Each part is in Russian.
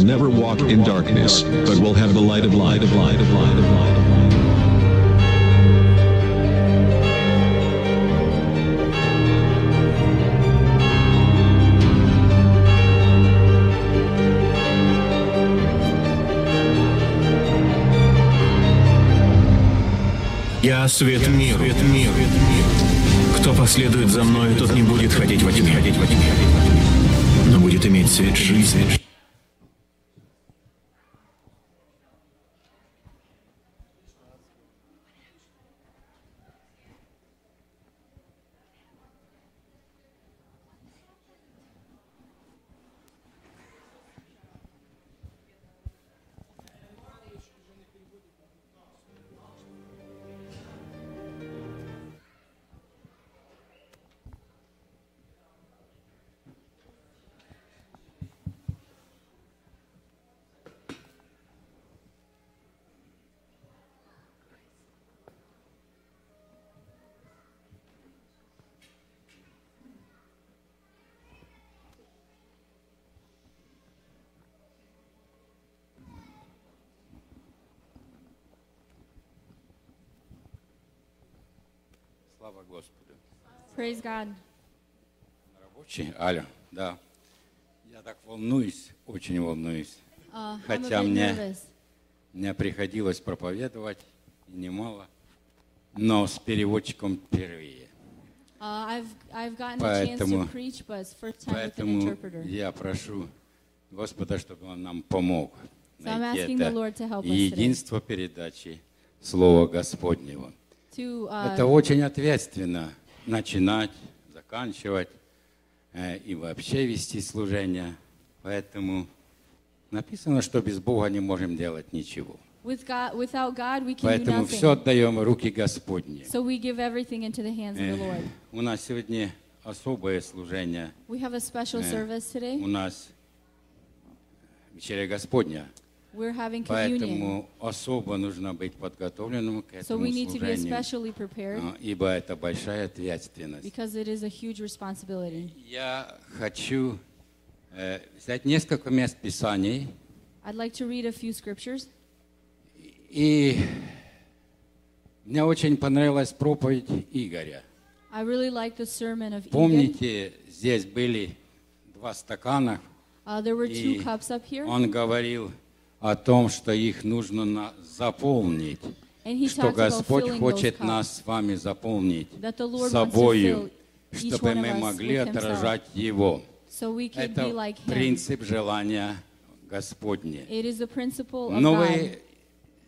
will never walk in darkness, but will have the light of light of light of light of light of light. Я свет миру. Свет миру. Кто последует за мной, тот не будет ходить во тьме, но будет иметь свет жизни. Слава Господу. Praise God. Рабочий? Алло, да. Я так волнуюсь, очень волнуюсь. Uh, I'm Хотя мне, мне приходилось проповедовать, и немало, но с переводчиком впервые. Uh, I've I've gotten a chance to Поэтому, preach, but it's first time with an поэтому interpreter. я прошу Господа, чтобы Он нам помог So I'm найти the это Lord to help us и today. единство передачи Слова Господнего. To uh, Это очень ответственно начинать, заканчивать э, и вообще вести служение. Поэтому написано, что без Бога не можем делать ничего. with God, without God, we can do Поэтому nothing. все отдаем в руки Господни. So we give everything into the hands of the Lord. У нас сегодня особое служение. We have a special service today. У нас вечеря Господня. We're having communion. Поэтому особо нужно быть подготовленным к So этому we need to be служению, especially prepared а, ибо это большая ответственность. because it is a huge responsibility. Я хочу э, взять несколько мест Писаний I'd like to read a few scriptures. и мне очень понравилась проповедь Игоря. I really like the sermon of Igor. Помните, здесь были два стакана, Uh, there were two и cups up here, он говорил о том, что их нужно заполнить, что Господь хочет нас с вами заполнить собою, чтобы мы могли отражать Его. Это принцип желания Господне. Но вы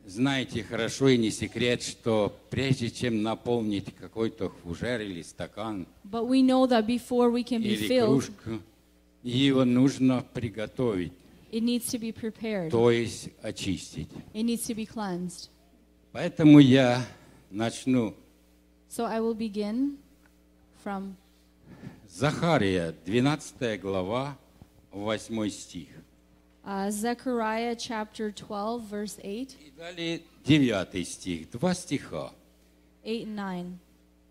знаете хорошо и не секрет, что прежде чем наполнить какой-то фужер или стакан или кружку, его нужно приготовить, it needs to be prepared. то есть очистить. It needs to be cleansed. Поэтому я начну So I will begin from Захария, 12 глава, 8 стих. uh, Zechariah chapter 12, verse 8, И далее 9 стих, два стиха. 8 and 9.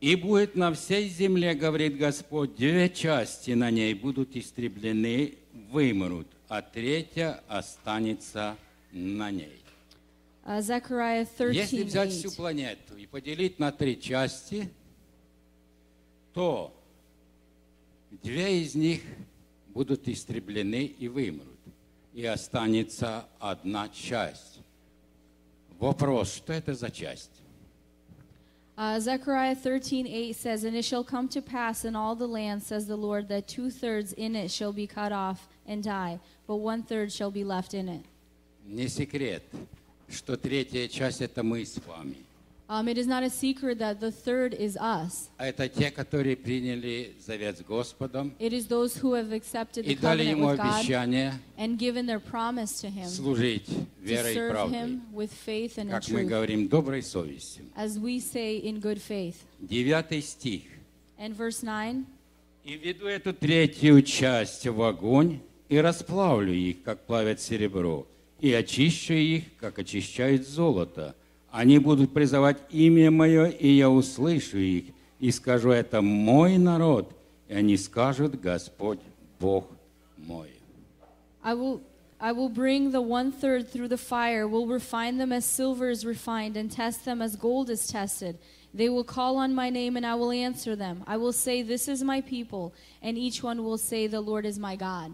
И будет на всей земле, говорит Господь, две части на ней будут истреблены, вымрут, а третья останется на ней. Uh, Zechariah Если 13, взять всю 8. планету и поделить на три части, то две из них будут истреблены и вымрут, и останется одна часть. Вопрос, что это за часть? Uh, Zechariah 13, 8 says, And it shall come to pass in all the land, says the Lord, that two thirds in it shall be cut off and die, but one third shall be left in it. Не секрет, что третья часть – это мы с вами. Um, it is not a secret that the third is us. А это те, которые приняли завет с Господом It is those who have accepted the и дали covenant Ему with God обещание and given their promise to Him служить верой и правдой, Him with faith and как мы говорим, доброй совестью. as we say in good faith. Девятый стих. And verse 9 «И веду эту третью часть в огонь, и расплавлю их, как плавят серебро, и очищу их, как очищают золото. Они будут призывать имя Мое, и я услышу их, и скажу, это мой народ, и они скажут, Господь Бог мой». I will I will bring the one third through the fire, will refine them as silver is refined, and test them as gold is tested. They will call on my name, and I will answer them. I will say, This is my people, and each one will say, The Lord is my God.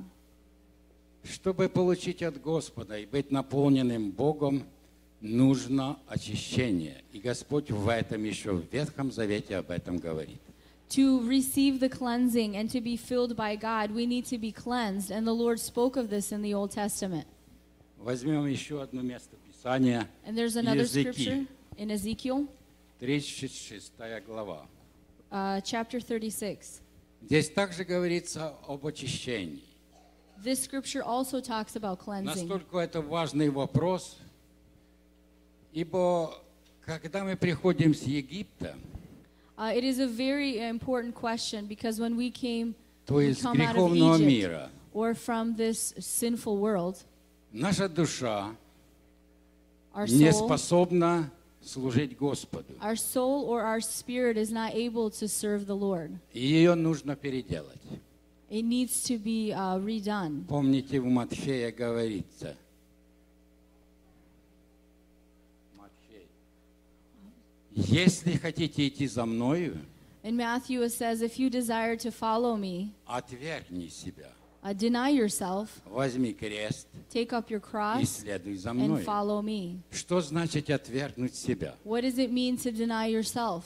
Чтобы получить от Господа и быть наполненным Богом, нужно очищение. И Господь в этом еще в Ветхом Завете об этом говорит. To receive the cleansing and to be filled by God, we need to be cleansed, and the Lord spoke of this in the Old Testament. Возьмем еще одно место Писания. And there's another scripture in Ezekiel, 36 глава. uh, chapter 36. Здесь также говорится об очищении. This scripture also talks about cleansing. Настолько это важный вопрос, ибо когда мы приходим с Египта, Uh, it is a very important question because when we came, то we есть come out of греховного Egypt мира, or from this sinful world, наша душа our не soul, способна служить Господу. our soul or our spirit is not able to serve the Lord. И ее нужно переделать. It needs to be uh, redone. Помните, в Матфея говорится. Матфей. Если хотите идти за мною, In Matthew, it says, If you desire to follow me, отвергни себя, uh, deny yourself, возьми крест take up your и cross, следуй за and мной. follow me. Что значит отвергнуть себя? What does it mean to deny yourself?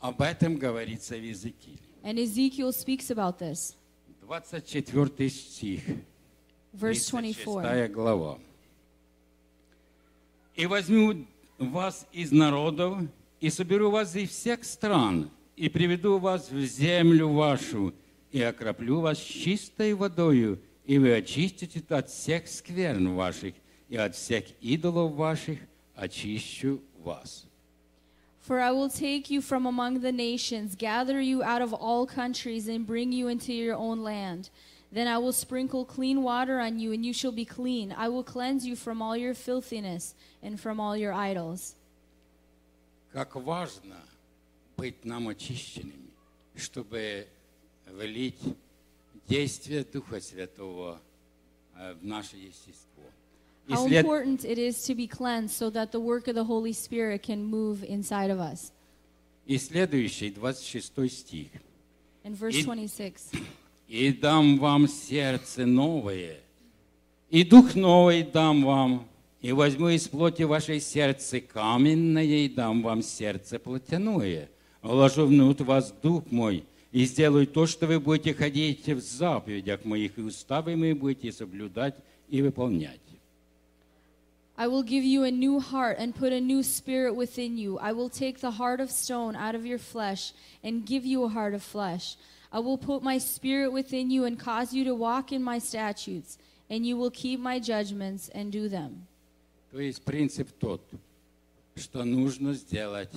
Об этом говорится в Иезекииле. And Ezekiel speaks about this. 24 стих, Verse 36 24. глава. «И возьму вас из народов, и соберу вас из всех стран, и приведу вас в землю вашу, и окроплю вас чистой водою, и вы очистите от всех скверн ваших, и от всех идолов ваших очищу вас». For I will take you from among the nations, gather you out of all countries, and bring you into your own land. Then I will sprinkle clean water on you, and you shall be clean. I will cleanse you from all your filthiness and from all your idols. Как важно быть нам очищенными, чтобы влить действие Духа Святого э, в наше естество. How след- important it is to be cleansed so that the work of the Holy Spirit can move inside of us. И следующий, 26 стих. In verse И- 26. «И дам вам сердце новое, и дух новый дам вам, и возьму из плоти вашей сердце каменное, и дам вам сердце плотяное. Вложу внутрь вас дух мой, и сделаю то, что вы будете ходить в заповедях моих, и уставы мои будете соблюдать и выполнять». I will give you a new heart and put a new spirit within you. I will take the heart of stone out of your flesh and give you a heart of flesh. I will put my spirit within you and cause you to walk in my statutes, and you will keep my judgments and do them. То есть принцип тот, что нужно сделать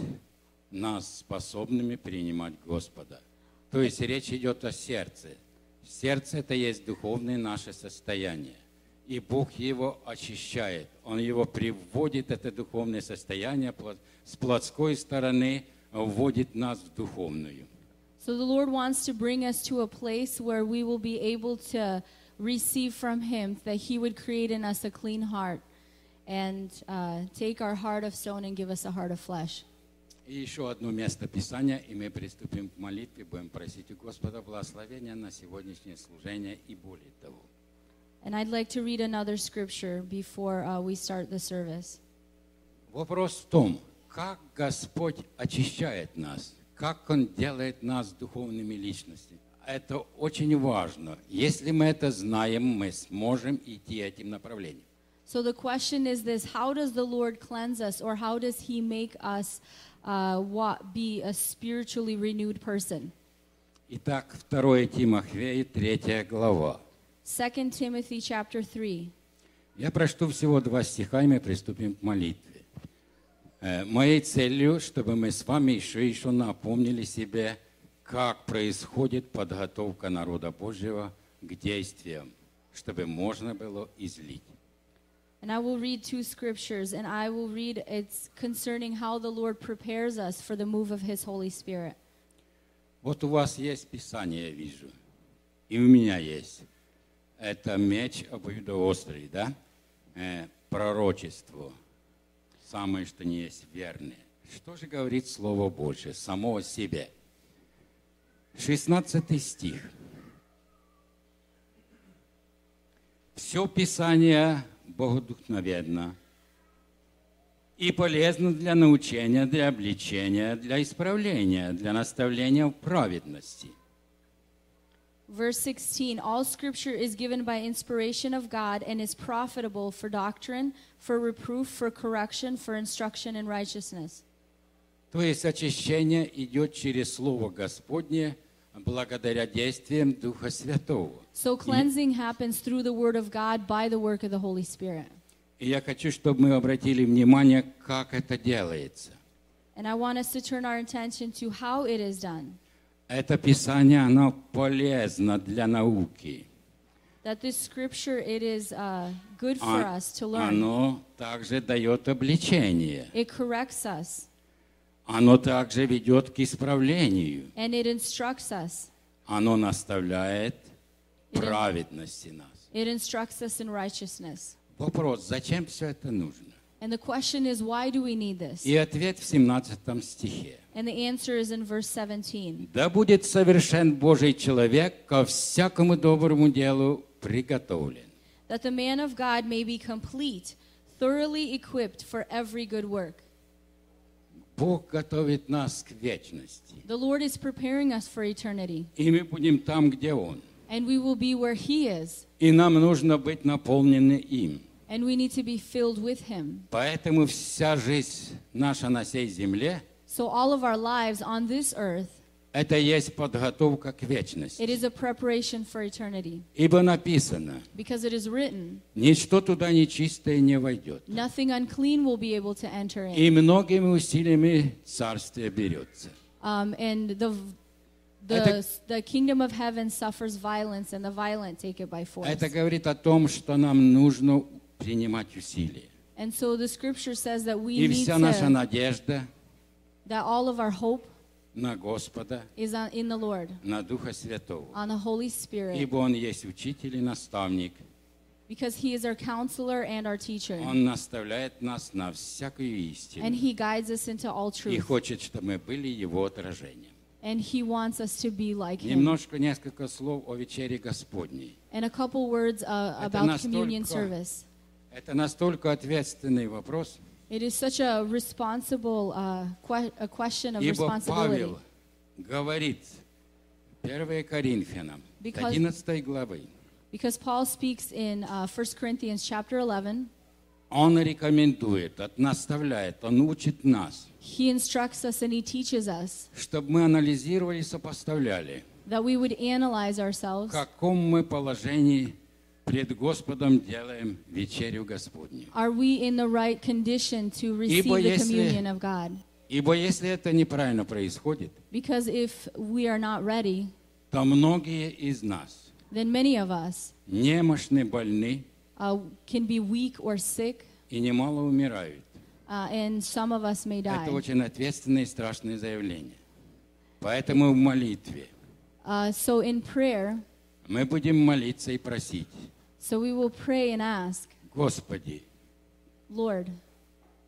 нас способными принимать Господа. То есть речь идет о сердце. Сердце – это есть духовное наше состояние. И Бог его очищает. Он его приводит, это духовное состояние, с плотской стороны вводит нас в духовную. So the Lord wants to bring us to a place where we will be able to receive from Him, that He would create in us a clean heart and uh, take our heart of stone and give us a heart of flesh. И еще одно место Писания, и мы приступим к молитве, будем просить у Господа благословения на сегодняшнее служение и более того. And I'd like to read another scripture before uh, we start the service. Вопрос в том, как Господь очищает нас, как Он делает нас духовными личностями. Это очень важно. Если мы это знаем, мы сможем идти этим направлением. So the question is this How does the Lord cleanse us, or how does He make us uh, wa- be a spiritually renewed person? Итак, 2 Тимофея, 3 глава. 2 Timothy chapter 3. Я прочту всего два стиха, и мы приступим к молитве. Э, Моей целью, чтобы мы с вами еще еще напомнили себе, как происходит подготовка народа Божьего к действиям, чтобы можно было излить. And I will read two scriptures, and I will read it's concerning how the Lord prepares us for the move of His Holy Spirit. Вот у вас есть Писание, я вижу, и у меня есть. Это меч обоюдоострый, да? э, пророчеству, самое что не есть верное. Что же говорит Слово Божье само о себе? 16 стих. Все Писание богодухновенно и полезно для научения, для обличения, для исправления, для наставления в праведности. Verse 16 All scripture is given by inspiration of God and is profitable for doctrine, for reproof, for correction, for instruction in righteousness. То есть очищение идет через Слово Господне благодаря действиям Духа Святого. So cleansing happens through the word of God by the work of the Holy Spirit. И я хочу, чтобы мы обратили внимание, как это делается. And I want us to turn our attention to how it is done. Это Писание, оно полезно для науки. That this scripture it is uh, good for А- us to learn. Оно также дает обличение. It corrects us Оно также ведет к исправлению. and it instructs us. Оно наставляет Или- праведности нас. It instructs us in righteousness. Вопрос, зачем все это нужно? And the question is, why do we need this? И ответ в 17 стихе. And the answer is in verse 17. Да будет совершен Божий человек ко всякому доброму делу приготовлен. That the man of God may be complete, thoroughly equipped for every good work. Бог готовит нас к вечности. The Lord is preparing us for eternity, И мы будем там, где Он. and we will be where He is, И нам нужно быть наполнены им. and we need to be filled with Him. Поэтому вся жизнь наша на сей земле So, all of our lives on this earth, – это есть подготовка к it вечности. is a preparation for eternity. Ибо написано, Because it is written, ничто туда нечистое не войдет. nothing unclean will be able to enter in. И многими усилиями царствие берется. Um, and the, the, Это- the kingdom of heaven suffers violence, and the violent take it by force. Это говорит о том, что нам нужно принимать усилия. And so the scripture says that we И need вся наша to, надежда that all of our hope на Господа, is on, in the Lord, на Духа Святого. on the Holy Spirit, Ибо Он есть учитель и наставник. because He is our counselor and our teacher. Он наставляет нас на всякую And истину. He guides us into all И truth. хочет, чтобы мы были Его отражением. And He wants us to be like Him. Немножко, несколько слов о вечере Господней. And a couple words uh, about communion service. Это настолько ответственный вопрос, It is such a responsible uh, que- a question of ибо responsibility. Павел говорит 1 Коринфянам, Because- 11 главы, Because Paul speaks in uh, 1 Corinthians chapter 11, он рекомендует, наставляет, он учит нас, he instructs us and he teaches us чтобы мы анализировали и сопоставляли, that we would analyze в ourselves. каком мы положении пред Господом делаем вечерю Господню. Are we in the right condition to receive Ибо the если- communion of God? Ибо если это неправильно происходит, Because if we are not ready, то многие из нас then many of us немощны, больны uh, can be weak or sick, и немало умирают. uh, and some of us may Это die. очень ответственное и страшное заявление. Поэтому в молитве Uh, so in prayer, мы будем молиться и просить, so we will pray and ask, Господи, Lord,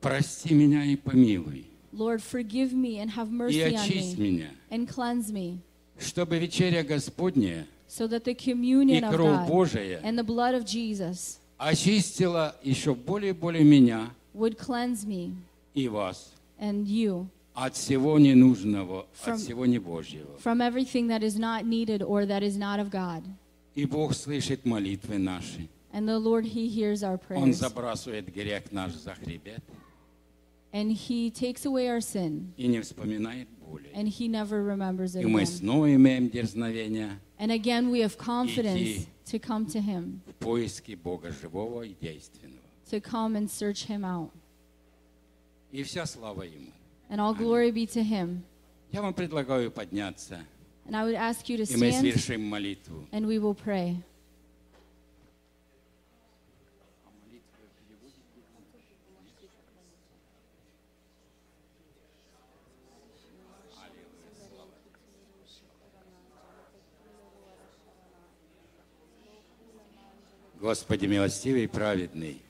прости меня и помилуй, Lord, forgive me and have и mercy on очисть me меня, and cleanse me, чтобы вечеря Господня so that the и communion of кровь God Божия and the blood of Jesus очистила еще более и более меня would cleanse me и вас and you от всего ненужного, From- от всего небожьего. from everything that is not needed or that is not of God. И Бог слышит молитвы наши. And the Lord, He hears our Он prayers. забрасывает грех наш за хребет And He takes away our sin. и не вспоминает боли. And He never remembers it И мы снова имеем дерзновение And again, we have confidence to come to Him, в поиске Бога живого и действенного. to come and search Him out. И вся слава Ему. And all glory be to Him. Я вам предлагаю подняться, And I would ask you to и мы stand совершим молитву. and we will pray. Господи, милостивый и праведный,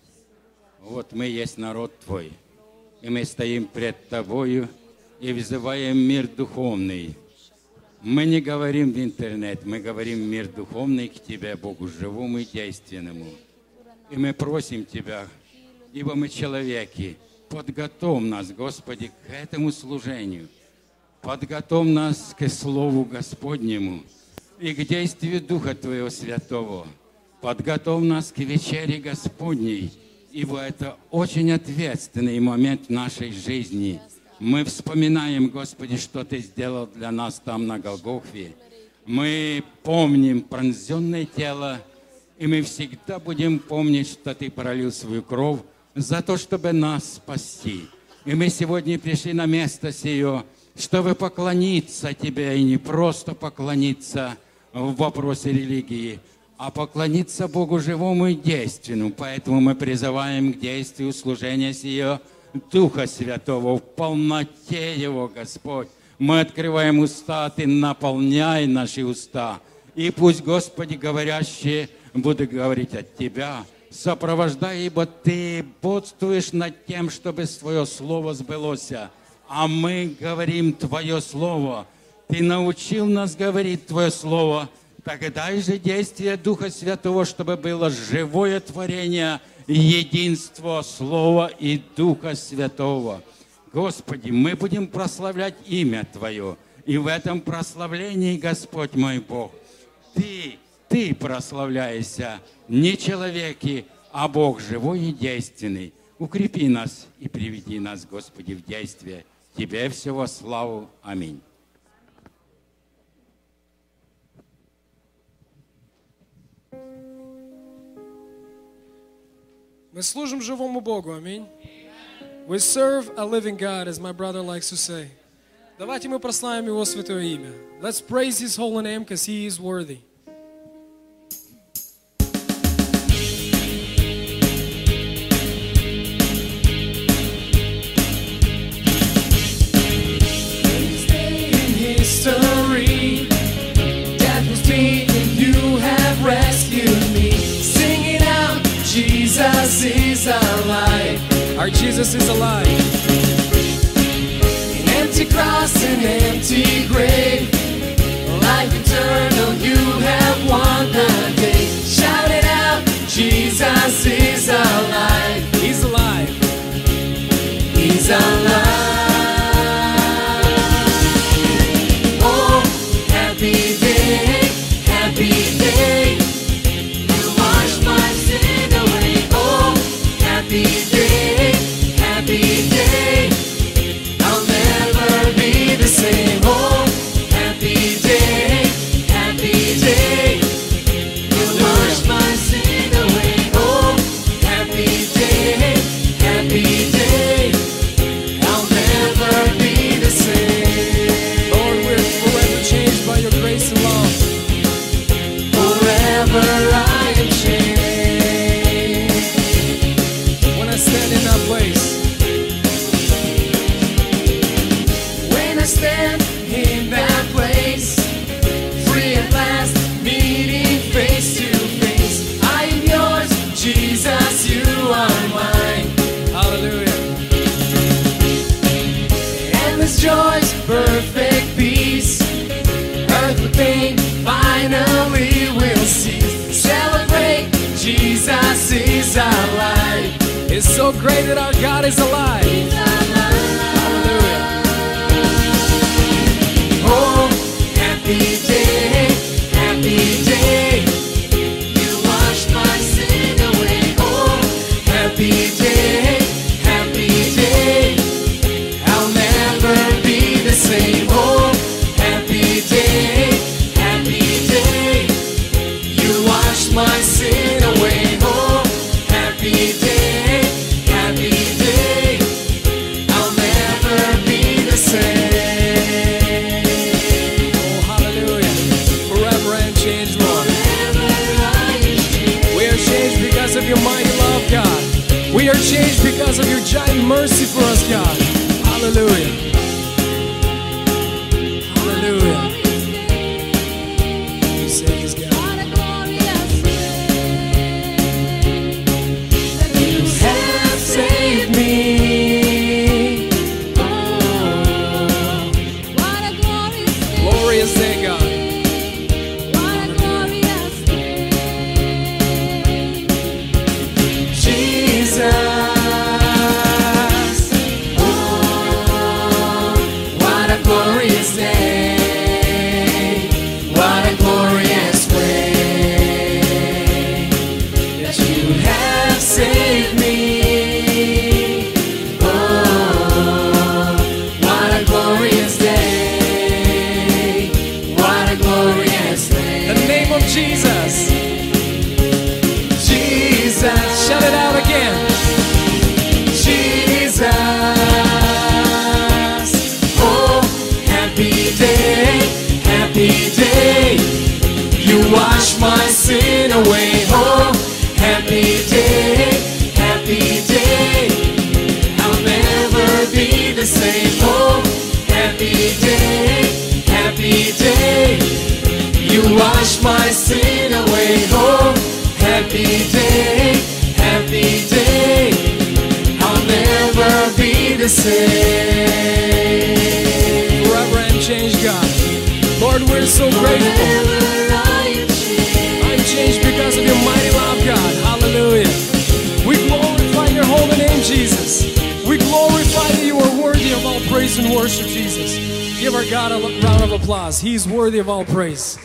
Вот мы есть народ Твой, и мы стоим пред Тобою и взываем мир духовный. Мы не говорим в интернет, мы говорим мир духовный к Тебе, Богу живому и действенному. И мы просим Тебя, ибо мы человеки, подготовь нас, Господи, к этому служению. Подготовь нас к Слову Господнему и к действию Духа Твоего Святого. Подготовь нас к вечере Господней, ибо это очень ответственный момент в нашей жизни. Мы вспоминаем, Господи, что Ты сделал для нас там на Голгофе. Мы помним пронзенное тело, и мы всегда будем помнить, что Ты пролил свою кровь за то, чтобы нас спасти. И мы сегодня пришли на место сие, чтобы поклониться Тебе, и не просто поклониться в вопросе религии, а поклониться Богу живому и действенному. Поэтому мы призываем к действию служения сие Духа Святого в полноте Его, Господь. Мы открываем уста, Ты наполняй наши уста. И пусть, Господи, говорящие будут говорить от Тебя, сопровождай, ибо Ты бодствуешь над тем, чтобы Твое Слово сбылось. А мы говорим Твое Слово. Ты научил нас говорить Твое Слово. Так дай же действие Духа Святого, чтобы было живое творение, единство Слова и Духа Святого. Господи, мы будем прославлять имя Твое. И в этом прославлении, Господь мой Бог, Ты, Ты прославляешься, не человеки, а Бог живой и действенный. Укрепи нас и приведи нас, Господи, в действие. Тебе всего славу. Аминь. Мы служим живому Богу, аминь. We serve a living God, as my brother likes to say. Давайте мы прославим Его святое имя. Let's praise His holy name, because He is worthy. Jesus is alive. An empty cross, an empty grave. Life eternal, you have won the day. Shout it out, Jesus is alive. He's alive. He's alive. Worthy of all praise.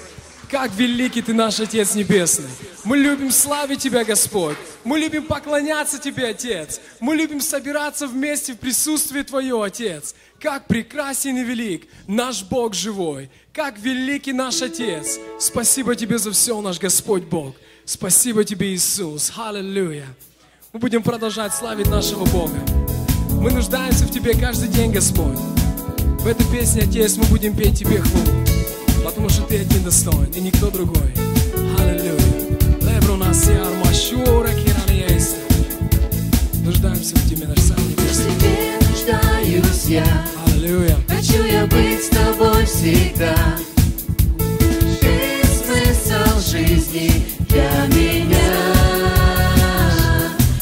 Как великий Ты наш Отец Небесный. Мы любим славить Тебя, Господь. Мы любим поклоняться Тебе, Отец. Мы любим собираться вместе в присутствии Твое, Отец. Как прекрасен и велик наш Бог живой. Как великий наш Отец. Спасибо Тебе за все, наш Господь Бог. Спасибо Тебе, Иисус. Аллилуйя. Мы будем продолжать славить нашего Бога. Мы нуждаемся в Тебе каждый день, Господь. В этой песне, Отец, мы будем петь Тебе хвалу. Потому что Ты один достоин, и никто другой. Аллилуйя. Лебро нас и армашура. Нуждаемся в Тебе, наш самый небесный. Тебе нуждаюсь я, Аллилуйя. хочу я быть с тобой всегда. Ты смысл жизни для меня.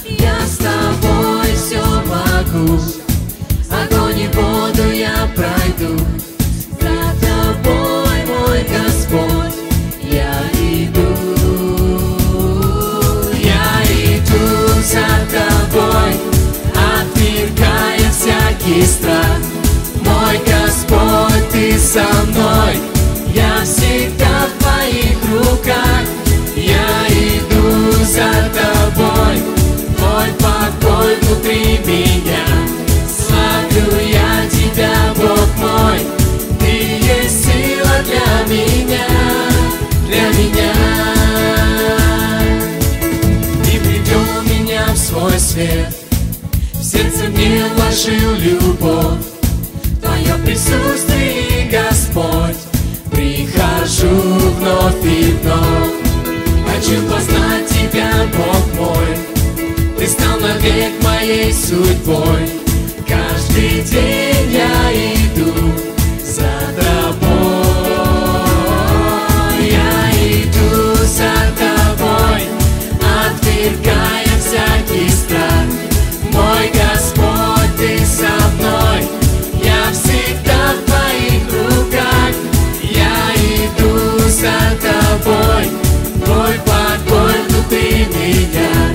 Я с тобой все могу, огонь и воду я пройду. Тобой, отвергая всякий страх. Мой Господь, Ты со мной, я всегда в Твоих руках. Я иду за Тобой, Твой покой внутри меня. Славлю я Тебя, Бог мой, Ты есть сила для меня, свет, в сердце мне вложил любовь. Твое присутствие, Господь, прихожу вновь и вновь. Хочу познать Тебя, Бог мой, Ты стал навек моей судьбой. Каждый день я иду за Тобой. Я иду за Тобой, отвергая всякий страх. Мой Господь, Ты со мной, я всегда в Твоих руках. Я иду за Тобой, Твой покой внутри меня.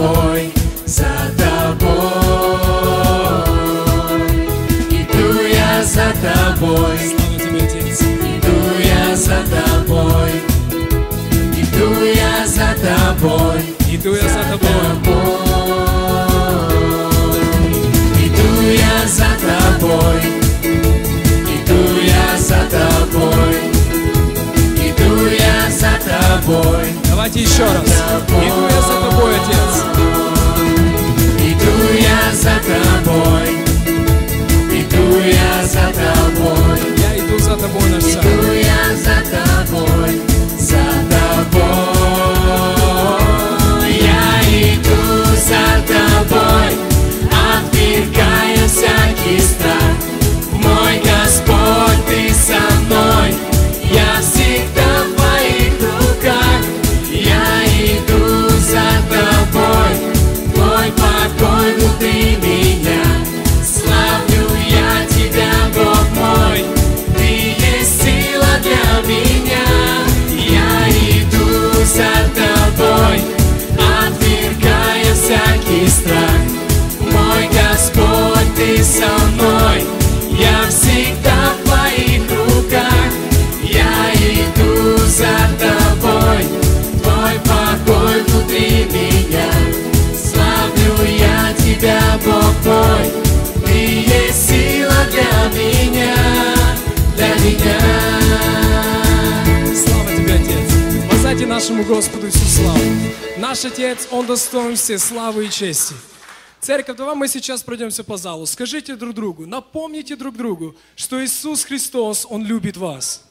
Тобой, за тобой. Иду я за тобой, Слава Тебе, Отец. иду я за тобой, иду я за тобой. Иду я за Тобой. Иду я за тобой, иду я за тобой, иду я за тобой, Давайте еще раз. Иду я за Тобой, Отец. иду я за тобой, иду я за тобой, Я иду за Тобой, наш Царь. иду я за тобой, за тобой. Я иду за тобой, отвергая всякий страх. нашему Господу всю славу. Наш Отец, Он достоин все славы и чести. Церковь, давай мы сейчас пройдемся по залу. Скажите друг другу, напомните друг другу, что Иисус Христос, Он любит вас.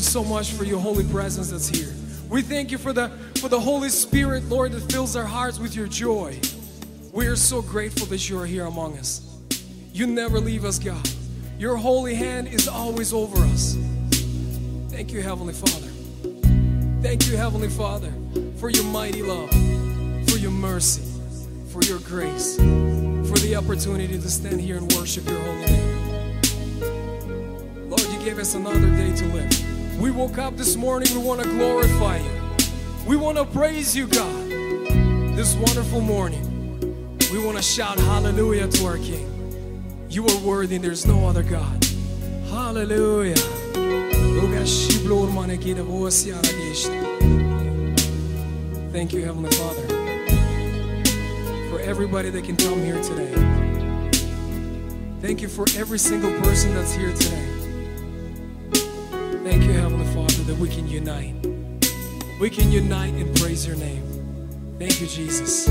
you so much for your holy presence that's here. We thank you for the for the Holy Spirit, Lord, that fills our hearts with your joy. We are so grateful that you are here among us. You never leave us, God. Your holy hand is always over us. Thank you, Heavenly Father. Thank you, Heavenly Father, for your mighty love, for your mercy, for your grace, for the opportunity to stand here and worship your holy name. Lord, you gave us another day to live. We woke up this morning, we want to glorify you. We want to praise you, God. This wonderful morning, we want to shout hallelujah to our King. You are worthy, and there's no other God. Hallelujah. Thank you, Heavenly Father, for everybody that can come here today. Thank you for every single person that's here today. Thank you, Heavenly Father, that we can unite. We can unite and praise your name. Thank you, Jesus.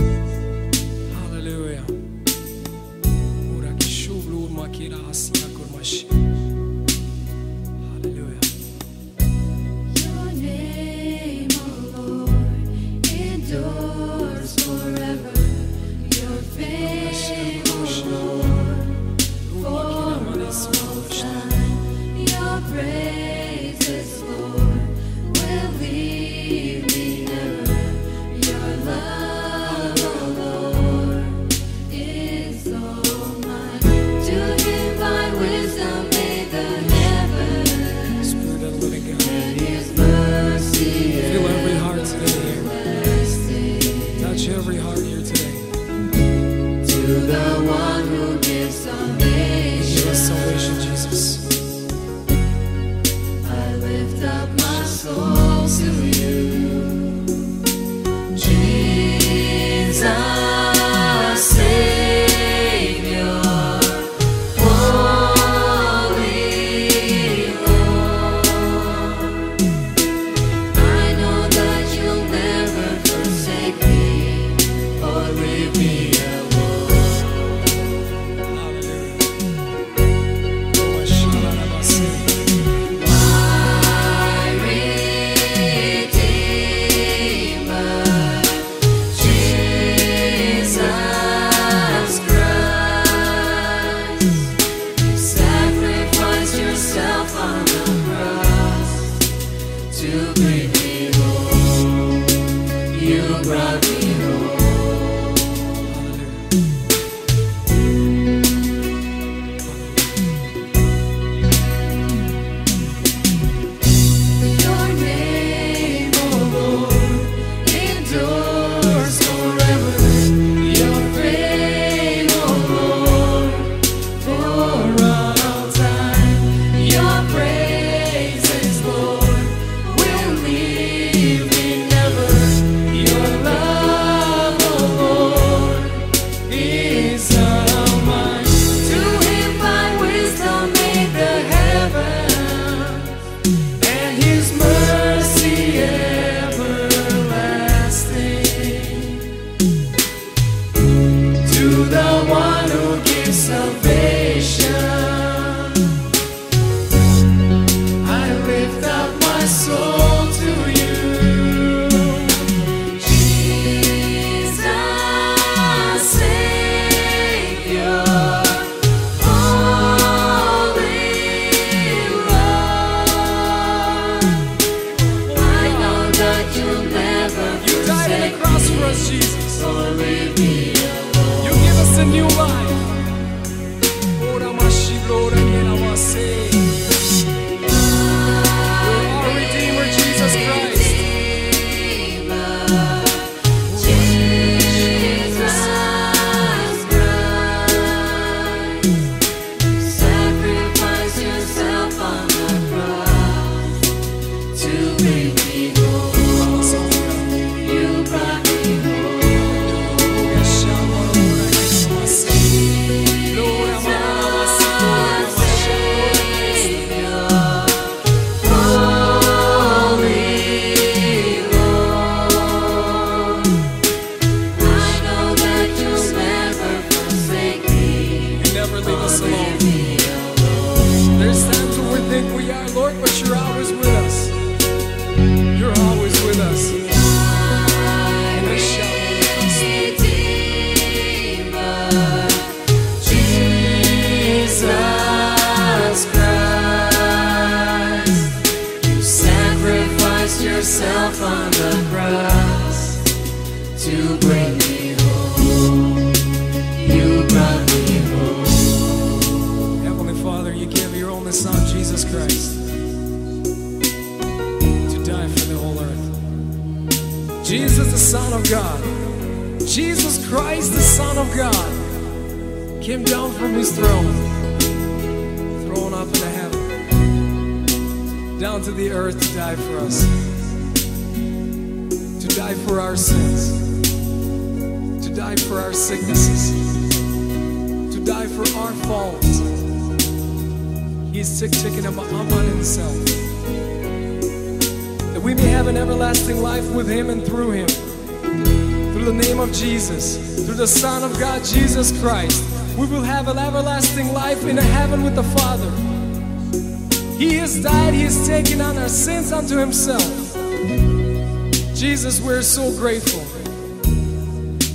So grateful.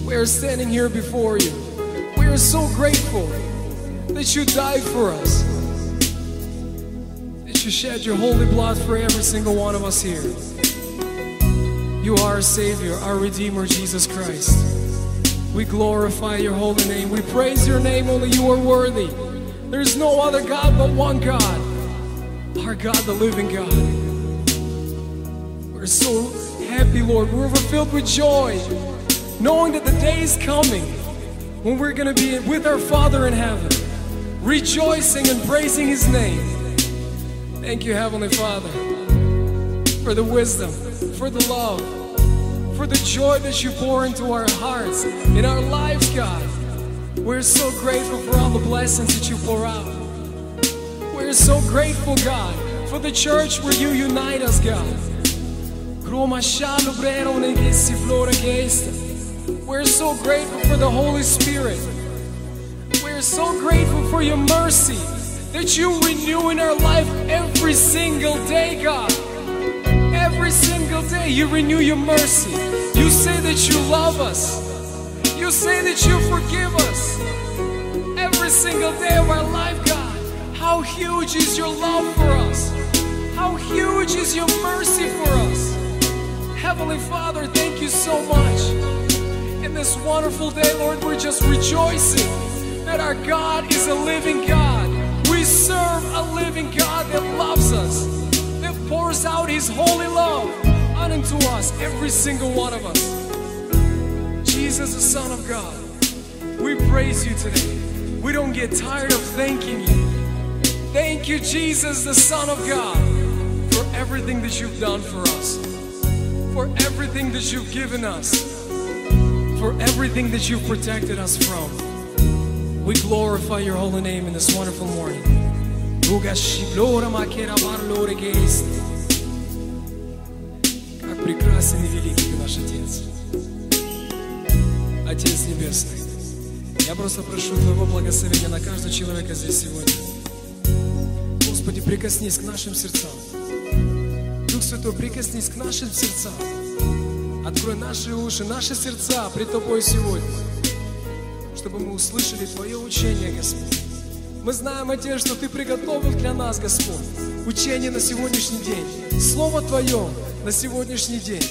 We're standing here before you. We are so grateful that you died for us. That you shed your holy blood for every single one of us here. You are our Savior, our Redeemer, Jesus Christ. We glorify your holy name. We praise your name, only you are worthy. There is no other God but one God, our God, the living God. We're so happy, Lord. We're filled with joy, knowing that the day is coming when we're going to be with our Father in heaven, rejoicing and praising His name. Thank you, Heavenly Father, for the wisdom, for the love, for the joy that you pour into our hearts, in our lives, God. We're so grateful for all the blessings that you pour out. We're so grateful, God, for the church where you unite us, God. Roma shalo brero negesi flora gesta. We're so grateful for the Holy Spirit. We're so grateful for your mercy that you renew in our life every single day, God. Every single day you renew your mercy. You say that you love us. You say that you forgive us. Every single day of our life, God. How huge is your love for us? How huge is your mercy for us? Heavenly Father, thank you so much. In this wonderful day, Lord, we're just rejoicing that our God is a living God. We serve a living God that loves us, that pours out His holy love unto us, every single one of us. Jesus, the Son of God, we praise you today. We don't get tired of thanking you. Thank you, Jesus, the Son of God, for everything that you've done for us, for everything that you've given us, for everything that you've protected us from. We glorify your holy name in this wonderful morning. Прекрасен и великий ты наш Отец. Отец Небесный, я просто прошу Твоего благословения на каждого человека здесь сегодня. Господи, прикоснись к нашим сердцам. Дух Святой, прикоснись к нашим сердцам. Открой наши уши, наши сердца пред Тобой сегодня, чтобы мы услышали Твое учение, Господь. Мы знаем, Отец, что Ты приготовил для нас, Господь, учение на сегодняшний день, Слово Твое на сегодняшний день.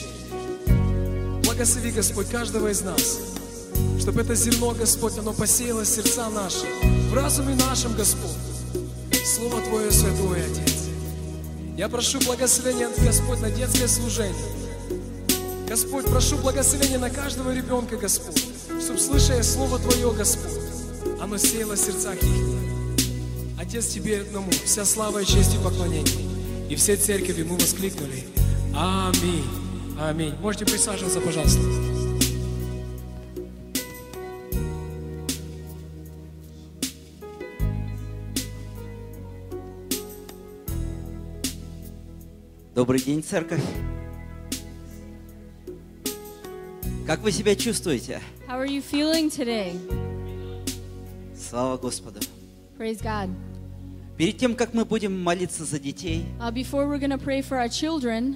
Благослови, Господь, каждого из нас, чтобы это зерно, Господь, оно посеяло сердца наши, в разуме нашем, Господь. Слово Твое святое, Отец. Я прошу благословения, Господь, на детское служение. Господь, прошу благословения на каждого ребенка, Господь, чтобы, слышая Слово Твое, Господь, оно сеяло в сердцах их. Отец, Тебе одному вся слава и честь и поклонение. И все церкви мы воскликнули. Аминь. Аминь. Можете присаживаться, пожалуйста. Добрый день, церковь. Как вы себя чувствуете? How are you feeling today? Слава Господу. Praise God. Перед тем, как мы будем молиться за детей, Uh, before we're to pray for our children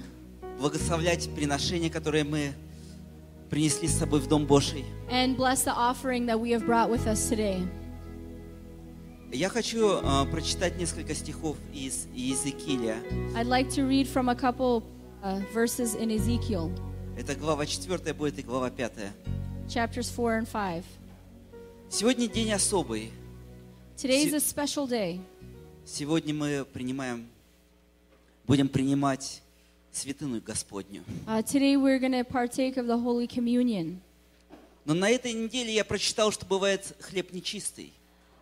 благословлять приношения, которые мы принесли с собой в Дом Божий, and bless the offering that we have brought with us today, я хочу э, прочитать несколько стихов из Иезекииля. I'd like to read from a couple uh, verses in Ezekiel, Это глава 4 будет и глава 5. chapters 4 and 5. Сегодня день особый. Today is a special day. Сегодня мы принимаем, будем принимать святыну Господню. Uh, today we're going to partake of the Holy Communion. Но на этой неделе я прочитал, что бывает хлеб нечистый.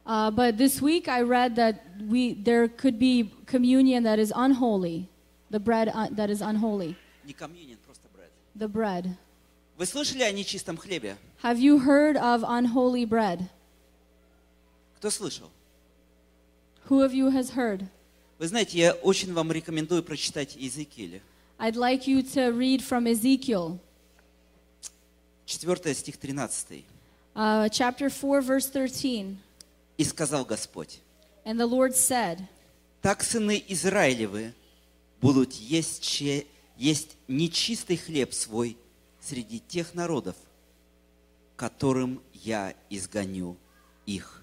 Uh, but this week I read that we there could be communion that is unholy, the bread uh, that is unholy, Не комьюнин, просто бред. the bread. Вы слышали о нечистом хлебе? Have you heard of unholy bread? Кто слышал? Who of you has heard? Вы знаете, я очень вам рекомендую прочитать Иезекииля. I'd like you to read from Ezekiel, 4 стих 13. uh, chapter 4, verse 13. «И сказал Господь, And the Lord said, так сыны Израилевы будут есть, че- есть нечистый хлеб свой среди тех народов, которым я изгоню их».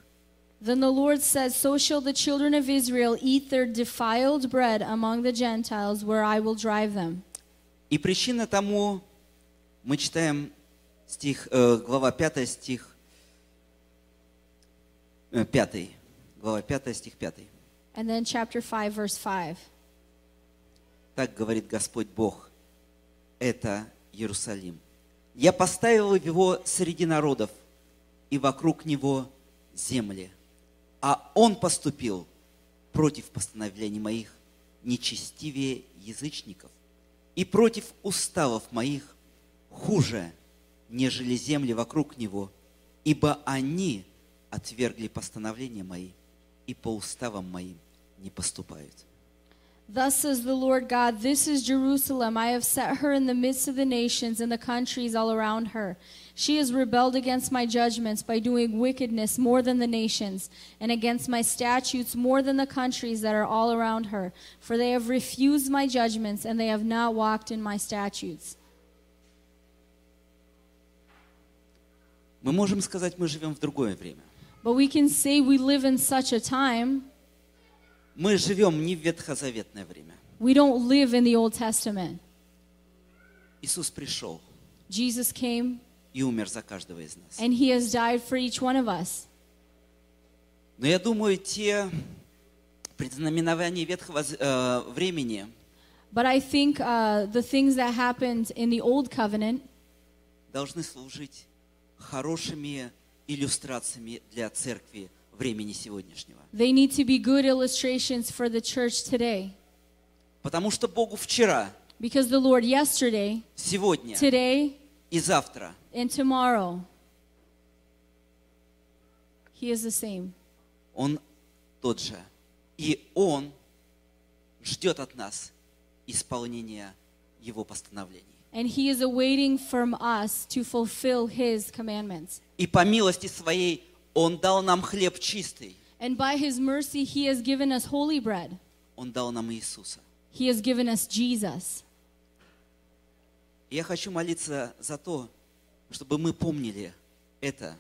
Then the Lord said, So shall the children of Israel eat their defiled bread among the Gentiles, where I will drive them. И причина тому, мы читаем стих, э, глава 5, стих 5, глава 5, стих 5. And then chapter 5, verse 5. Так говорит Господь Бог, это Иерусалим. Я поставил его среди народов, и вокруг него земли. А он поступил против постановлений моих нечестивее язычников и против уставов моих хуже, нежели земли вокруг него, ибо они отвергли постановления мои и по уставам моим не поступают. Thus says the Lord God, This is Jerusalem. I have set her in the midst of the nations and the countries all around her. She has rebelled against my judgments by doing wickedness more than the nations, and against my statutes more than the countries that are all around her. For they have refused my judgments, and they have not walked in my statutes. Мы можем сказать, мы живем в другое время. But we can say we live in such a time. Мы живем не в ветхозаветное время. We don't live in the Old Testament. Иисус пришел Jesus came и умер за каждого из нас. and he has died for each one of us. Но я думаю, те предзнаменования ветхого э, времени, But I think uh, the things that happened in the Old Covenant должны служить хорошими иллюстрациями для церкви времени сегодняшнего. they need to be good illustrations for the church today. Потому что Богу вчера, Because the Lord yesterday, сегодня today, и завтра and tomorrow, he is the same. Он тот же. И Он ждет от нас исполнения Его постановлений. And he is awaiting from us to fulfill his commandments. И по милости Своей Он дал нам хлеб чистый. And by his mercy, he has given us holy bread. Он дал нам Иисуса. He has given us Jesus. Я хочу молиться за то, чтобы мы помнили это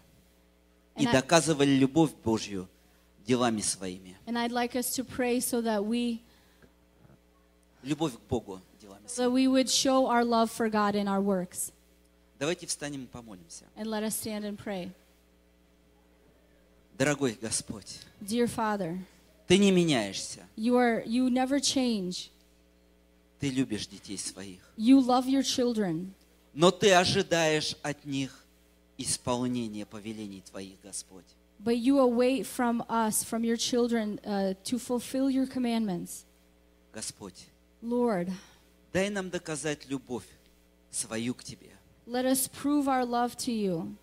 и And I- доказывали любовь Божью делами своими. And I'd like us to pray so that we Любовь к Богу делами so своими. we would show our love for God in our works. Давайте встанем и помолимся. And let us stand and pray. Дорогой Господь, Dear Father, Ты не меняешься. you are you never change. Ты любишь детей своих. You love your children, Но Ты ожидаешь от них исполнения повелений Твоих, Господь. but you await from us, from your children, uh, to fulfill your commandments. Господь, Lord, дай нам доказать любовь свою к Тебе let us prove our love to you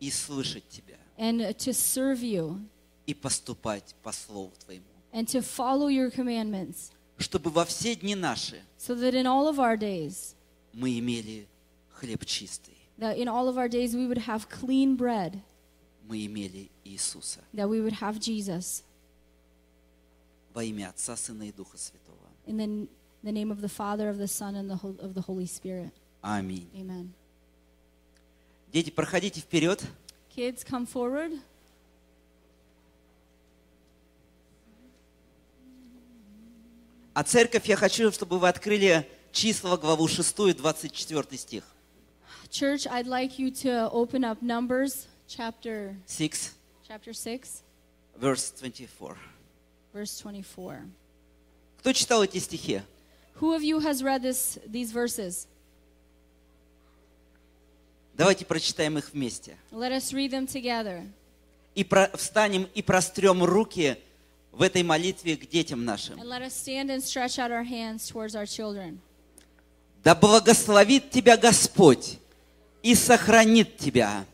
и слышать Тебя, and to serve you и поступать по Слову Твоему. and to follow your commandments, Чтобы во все дни наши so that in all of our days, мы имели хлеб чистый, that in all of our days we would have clean bread, мы имели Иисуса that we would have Jesus. во имя Отца, Сына и Духа Святого. In the, the name of the Father, of the Son, and the, Hol- of the Holy Spirit. Аминь. Amen. Дети, проходите вперед. Kids, come forward. А церковь, я хочу, чтобы вы открыли числа, главу 6, 24 стих. Church, I'd like you to open up Numbers chapter 6, chapter 6, verse 24. verse 24. Кто читал эти стихи? Who of you has read this, these verses? Давайте прочитаем их вместе. Let us read them together. И про- встанем и прострем руки в этой молитве к детям нашим. And let us stand and stretch out our hands towards our children. Да благословит тебя Господь и сохранит тебя.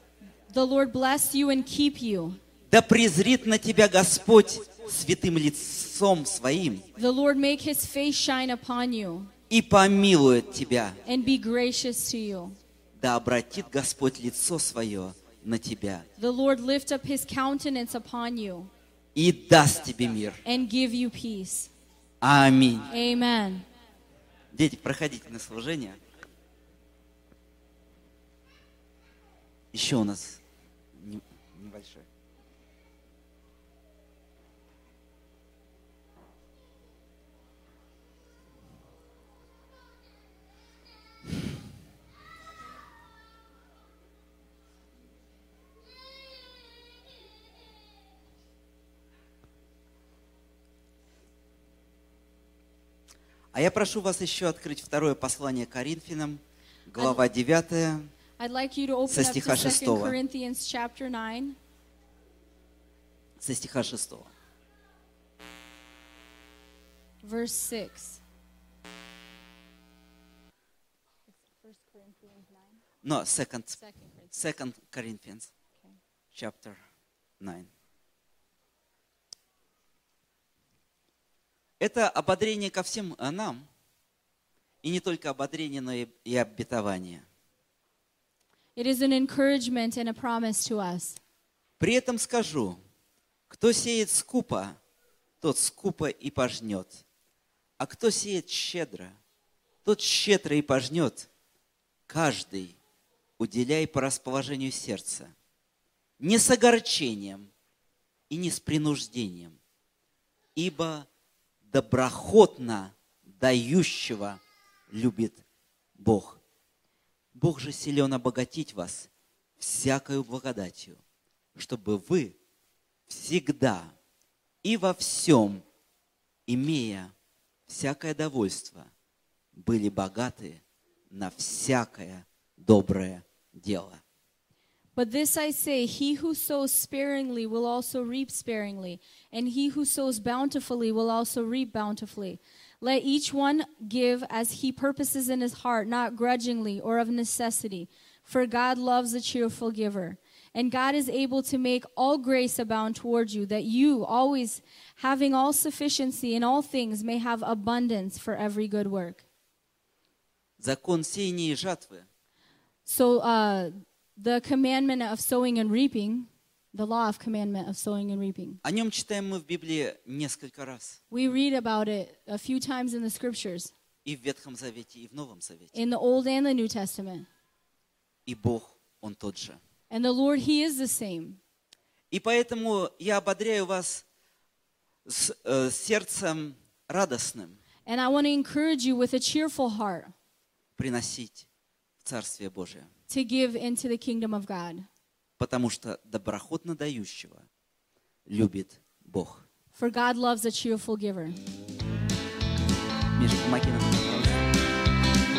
The Lord bless you and keep you. Да презрит на тебя Господь святым лицом своим The Lord make his face shine upon you и помилует тебя. and be gracious to you. Да обратит Господь лицо свое на тебя The Lord lift up his countenance upon you и даст тебе мир. and give you peace. Аминь. Amen. Дети, проходите на служение. Еще у нас не- небольшое. А я прошу вас еще открыть второе послание Коринфянам, глава 9, I'd like Со стиха to 2 шестого. Corinthians chapter 9, со стиха 6. verse 6. No, second, second Corinthians, chapter 9. Это ободрение ко всем э, нам, и не только ободрение, но и, и обетование. It is an encouragement and a promise to us. При этом скажу, кто сеет скупо, тот скупо и пожнет. А кто сеет щедро, тот щедро и пожнет. Каждый уделяй по расположению сердца, не с огорчением и не с принуждением, ибо доброхотно дающего любит Бог. Бог же силен обогатить вас всякою благодатью, чтобы вы всегда и во всем, имея всякое довольство, были богаты на всякое доброе дело. But this I say He who sows sparingly will also reap sparingly, and he who sows bountifully will also reap bountifully. Let each one give as he purposes in his heart, not grudgingly or of necessity, for God loves a cheerful giver. And God is able to make all grace abound toward you, that you, always having all sufficiency in all things, may have abundance for every good work. Закон сеяния и жатвы So, uh, the commandment of sowing and reaping, the law of commandment of sowing and reaping, О нем читаем мы в Библии несколько раз. we read about it a few times in the scriptures, И в Ветхом Завете, и в Новом Завете. in the Old and the New Testament. И Бог, Он тот же. And the Lord, He is the same. И поэтому я ободряю вас с э, сердцем радостным And I want to encourage you with a cheerful heart приносить в Царствие Божие. to give into the kingdom of God. Потому что доброходно дающего любит Бог. For God loves a cheerful giver. Миша, помоги нам, пожалуйста.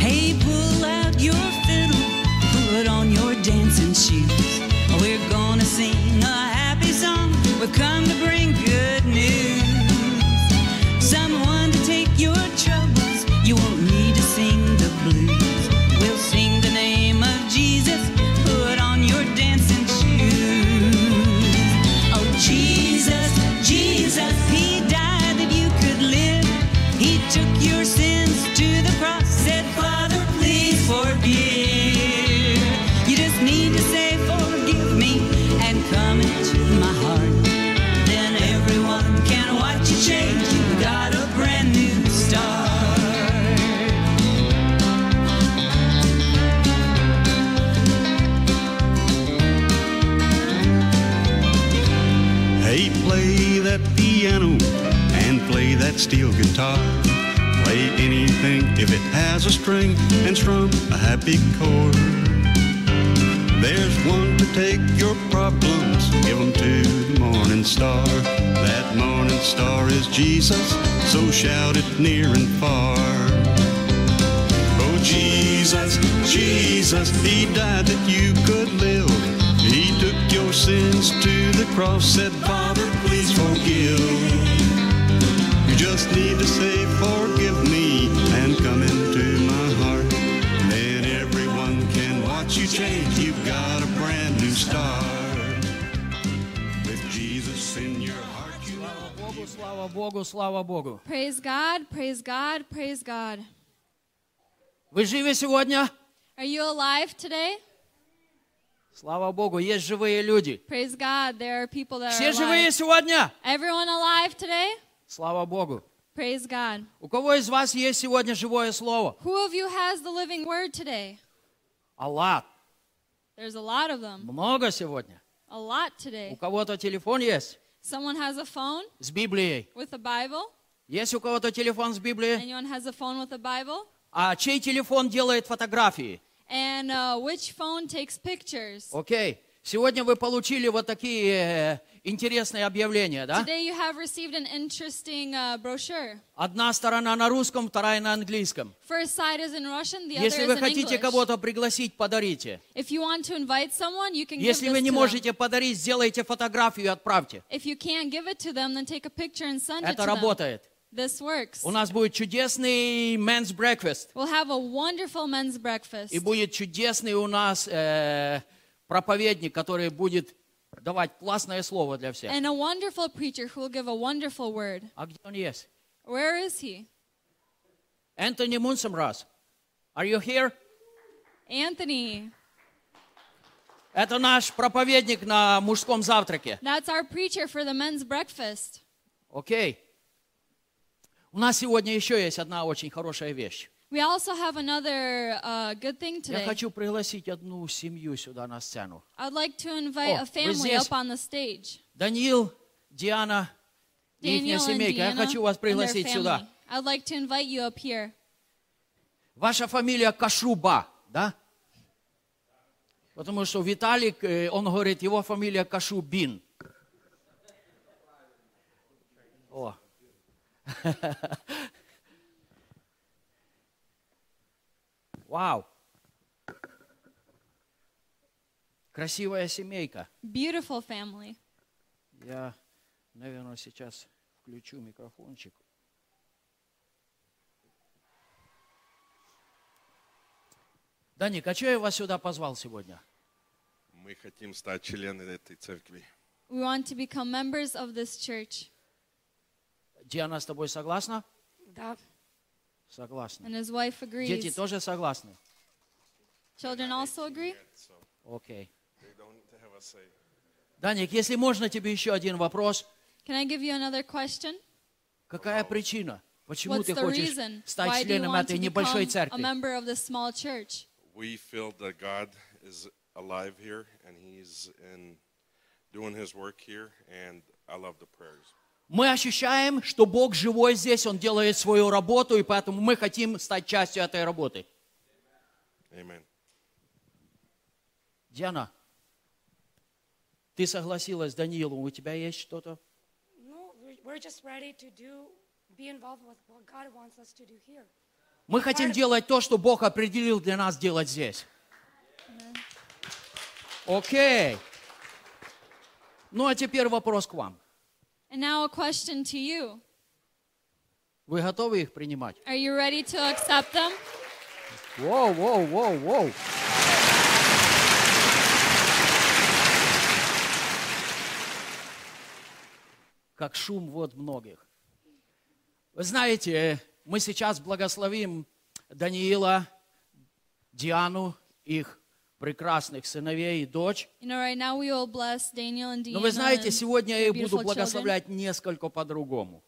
Hey, pull out your fiddle, put on your dancing shoes. We're gonna sing a happy song. We've come to blue. Steel guitar. Play anything if it has a string and strum a happy chord. There's one to take your problems, give 'em to the morning star. That morning star is Jesus, so shout it near and far. Oh, Jesus, Jesus, He died that you could live. He took your sins to the cross, said, Father, please forgive You just need to say, Forgive me, and come into my heart. Then everyone can watch you change. You've got a brand new start. With Jesus in your heart, you know. Богу, слава Богу, слава Богу. Praise God, praise God, praise God. Вы живы сегодня? Are you alive today? Слава Богу, есть живые люди. Praise God, there are people that Все are живые alive. сегодня? Everyone alive today? Слава Богу. Praise God. У кого из вас есть сегодня живое слово? Who of you has the living word today? Аллах. There's a lot of them. Много сегодня. A lot У today. кого-то телефон есть Someone has a phone с Библией. with a Bible. Есть у кого-то телефон с Библией? Anyone has a phone with a Bible? А чей телефон делает фотографии? And uh, which phone takes pictures? Окей. Сегодня вы получили вот такие э, интересные объявления, да? Today you have received an interesting uh, brochure. Одна сторона на русском, вторая на английском. First side is in Russian, the other Если is вы in хотите English. кого-то пригласить, подарите. If you want to invite someone, you can Если give вы this не them. можете подарить, сделайте фотографию и отправьте. If you can't give it to them, then take a picture and send it Это to them. работает. This works. У нас будет чудесный men's breakfast. We'll have a wonderful men's breakfast. И будет чудесный у нас э, проповедник, который будет давать классное слово для всех. And a wonderful preacher who will give a wonderful word. А где он есть? Where is he? Энтони Мунсамрас. Are you here? Anthony. Это наш проповедник на мужском завтраке. That's our preacher for the men's breakfast. Окей. У нас сегодня еще есть одна очень хорошая вещь. We also have another uh, good thing Я today. хочу пригласить одну семью сюда на сцену. I'd like to invite О, a вы family здесь? up on the stage. Даниил, Диана и их Daniel and семейка. Я хочу вас and their пригласить family. сюда. I'd like to invite you up here. Ваша фамилия Кашуба, да? Потому что Виталик, э, он говорит, его фамилия Кашубин. О. Вау. Красивая семейка. Beautiful family. Я, наверное, сейчас включу микрофончик. Даник, а что я вас сюда позвал сегодня? Мы хотим стать членами этой церкви. We want to become members of this church. Диана с тобой согласна? Да. Согласна. And his wife agrees. Дети тоже согласны? Children also agree? Окей. They don't have a say. Даник, если можно тебе еще один вопрос. Can I give you another question? Какая причина? Почему What's ты the хочешь reason? стать Why do you членом want этой to небольшой become a церкви? member of this small church? We feel that God is alive here and He's in doing His work here, and I love the prayers. Мы ощущаем, что Бог живой здесь, Он делает свою работу, и поэтому мы хотим стать частью этой работы. Amen. Диана, ты согласилась с Даниилом, у тебя есть что-то? No, we're- we're just ready to do, be involved with what God wants us to do here. Мы хотим делать то, что Бог определил для нас делать здесь. Окей. Ну а теперь вопрос к вам. And now a question to you. Вы готовы их принимать? Are you ready to accept them? Воу, воу, воу, воу. Как шум вод многих. Вы знаете, мы сейчас благословим Даниила, Диану, их прекрасных сыновей и дочь. You know, right now we will bless Daniel and. Но вы знаете, and сегодня я их буду beautiful children. благословлять несколько по-другому.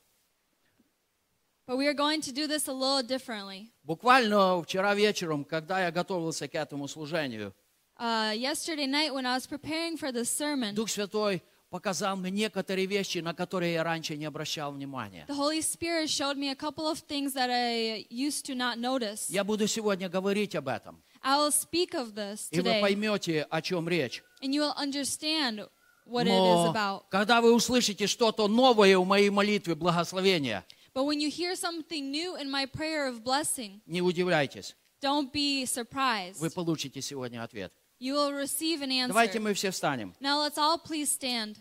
But we are going to do this a little differently. Буквально вчера вечером, когда я готовился к этому служению, Uh, yesterday night when I was preparing for this sermon, Дух Святой показал мне некоторые вещи, на которые я раньше не обращал внимания. the Holy Spirit showed me a couple of things that I used to not notice. Я буду сегодня говорить об этом. I will speak of this И вы today, поймете, о чем речь. and you will understand what it is Но about. когда вы услышите что-то новое в моей молитве благословения, But when you hear something new in my prayer of blessing, не удивляйтесь, don't be surprised. вы получите сегодня ответ. You will receive an answer. Давайте мы все встанем. Now let's all please stand.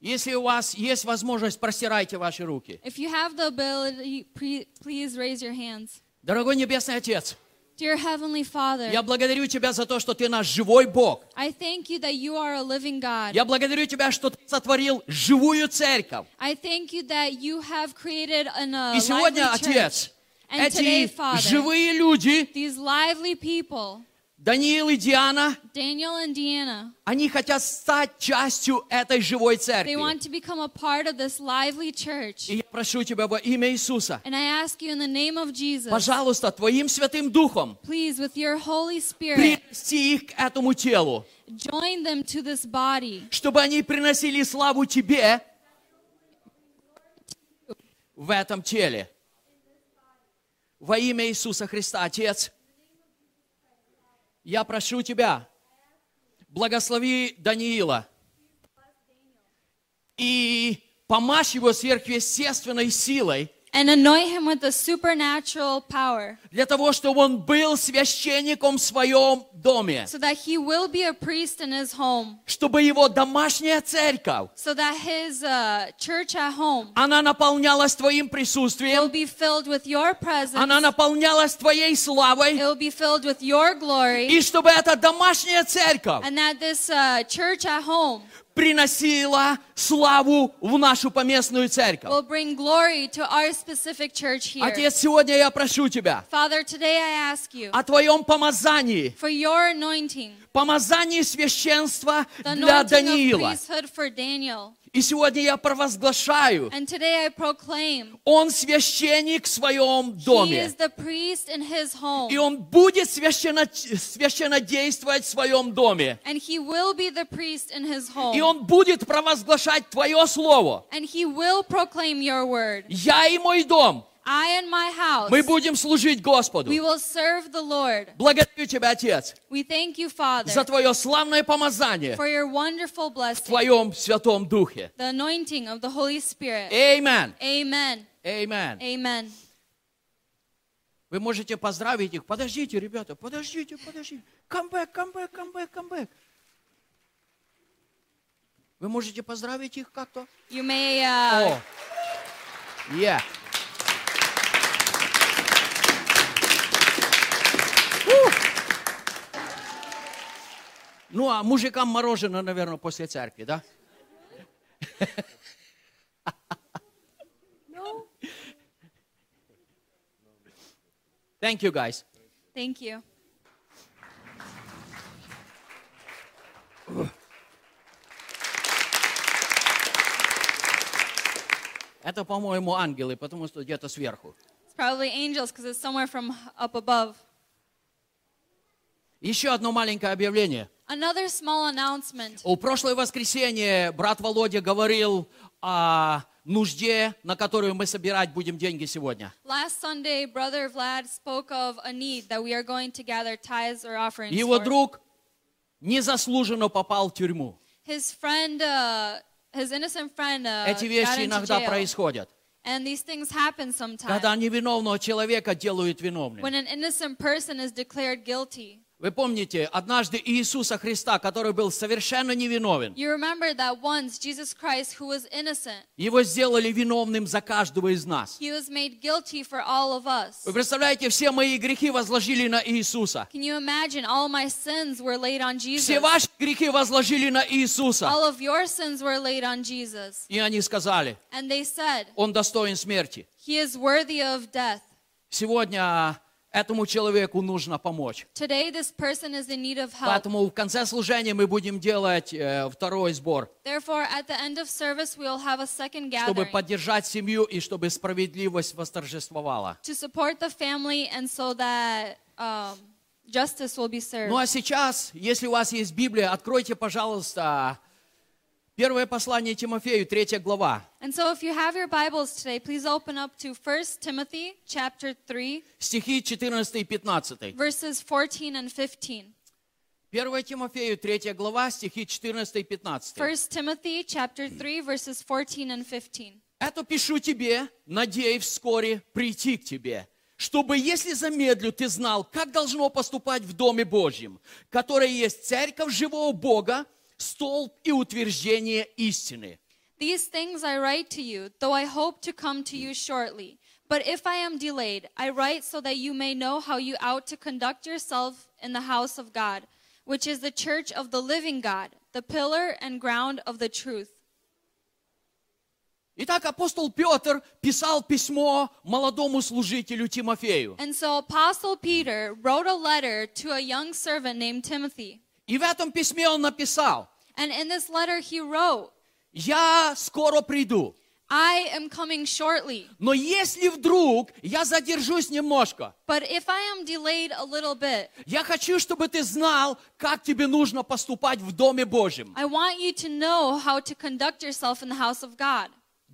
Если у вас есть возможность, простирайте ваши руки. If you have the ability, pre- please raise your hands. Дорогой Небесный Отец, Dear Heavenly Father, я благодарю Тебя за то, что Ты наш живой Бог. I thank you that you are a living God. Я благодарю Тебя, что Ты сотворил живую церковь. I thank you that you have created an, a И сегодня, lively Отец, church. And today, эти Father, живые люди, these lively people, Даниил и Диана, Daniel and Deanna, они хотят стать частью этой живой they церкви. want to become a part of this lively church. И я прошу Тебя во имя Иисуса, And I ask you in the name of Jesus, пожалуйста, Твоим Святым Духом please, with your Holy Spirit, принести их к этому телу, join them to this body, чтобы они приносили славу Тебе в этом теле. Во имя Иисуса Христа, Отец, я прошу Тебя, благослови Даниила и помажь его сверхъестественной силой, and anoint him with the supernatural power, для того, чтобы он был священником в своем доме, so that he will be a priest in his home, чтобы его домашняя церковь, so that his uh, church at home она наполнялась Твоим присутствием, will be filled with your presence. она наполнялась Твоей славой, It will be filled with your glory. и чтобы эта домашняя церковь And that this uh, church at home приносила славу в нашу поместную церковь. will bring glory to our specific church here. Отец, сегодня я прошу Тебя Father, today I ask you о Твоем помазании, for your anointing, помазании священства the для anointing of Даниила. priesthood for Daniel. И сегодня я провозглашаю, он священник в своем доме. И он будет священно, священно действовать в своем доме. И он будет провозглашать Твое Слово. Я и мой дом, I and my house, мы будем служить Господу. we will serve the Lord. Благодарю Тебя, Отец, We thank you, Father, за Твое славное помазание for your wonderful в blessing, Твоем Святом Духе. the anointing of the Holy Spirit. Amen. Amen. Amen. Amen. Вы можете поздравить их. Подождите, ребята, подождите, подождите. Come back, come back, come back, come back. Вы можете поздравить их как-то? You may uh, О, yeah. Ну, а мужикам мороженое, наверное, после церкви, да? Thank you, guys. thank you. Это, по-моему, ангелы, потому что где-то сверху. It's probably angels because it's somewhere from up above. Еще одно маленькое объявление. Another small announcement. У прошлое воскресенье брат Володя говорил о нужде, на которую мы собирать будем деньги сегодня. Last Sunday, Brother Vlad spoke of a need that we are going to gather tithes or offerings Его for. друг незаслуженно попал в тюрьму. His friend, uh, his innocent friend, uh, Эти вещи иногда происходят. And these things happen sometimes. Когда невиновного человека делают виновным. When an innocent person is declared guilty. Вы помните, однажды Иисуса Христа, который был совершенно невиновен, You remember that once Jesus Christ, who was innocent, его сделали виновным за каждого из нас. he was made guilty for all of us. Вы представляете, все мои грехи возложили на Иисуса. Can you imagine all my sins were laid on Jesus? Все ваши грехи возложили на Иисуса. All of your sins were laid on Jesus. И они сказали, And they said, он достоин смерти. He is worthy of death. Сегодня этому человеку нужно помочь. Today, this person is in need of help. Поэтому в конце служения мы будем делать э, второй сбор, Therefore, at the end of service, we will have a second чтобы gathering поддержать семью и чтобы справедливость восторжествовала. to support the family and so that um, justice will be served. Ну а сейчас, если у вас есть Библия, откройте, пожалуйста, первое послание Тимофею, третья глава, And so, if you have your Bibles today, please open up to 1 Timothy chapter 3, стихи 14 и 15. verses 14 and 15. 1 Тимофею, третья глава, стихи 14 и 15. 1 Timothy chapter 3, verses 14 and 15. Это пишу тебе, надеюсь вскоре прийти к тебе, чтобы, если замедлю, ты знал, как должно поступать в Доме Божьем, который есть церковь живого Бога, столб и утверждение истины. These things I write to you, though I hope to come to you shortly. But if I am delayed, I write so that you may know how you ought to conduct yourself in the house of God, which is the church of the living God, the pillar and ground of the truth. Итак, апостол Петр писал письмо молодому служителю Тимофею. And so Apostle Peter wrote a letter to a young servant named Timothy. И в этом письме он написал, And in this letter he wrote, я скоро приду, I am coming shortly. но если вдруг я задержусь немножко, But if I am delayed a little bit, я хочу, чтобы ты знал, как тебе нужно поступать в Доме Божьем. I want you to know how to conduct yourself in the house of God.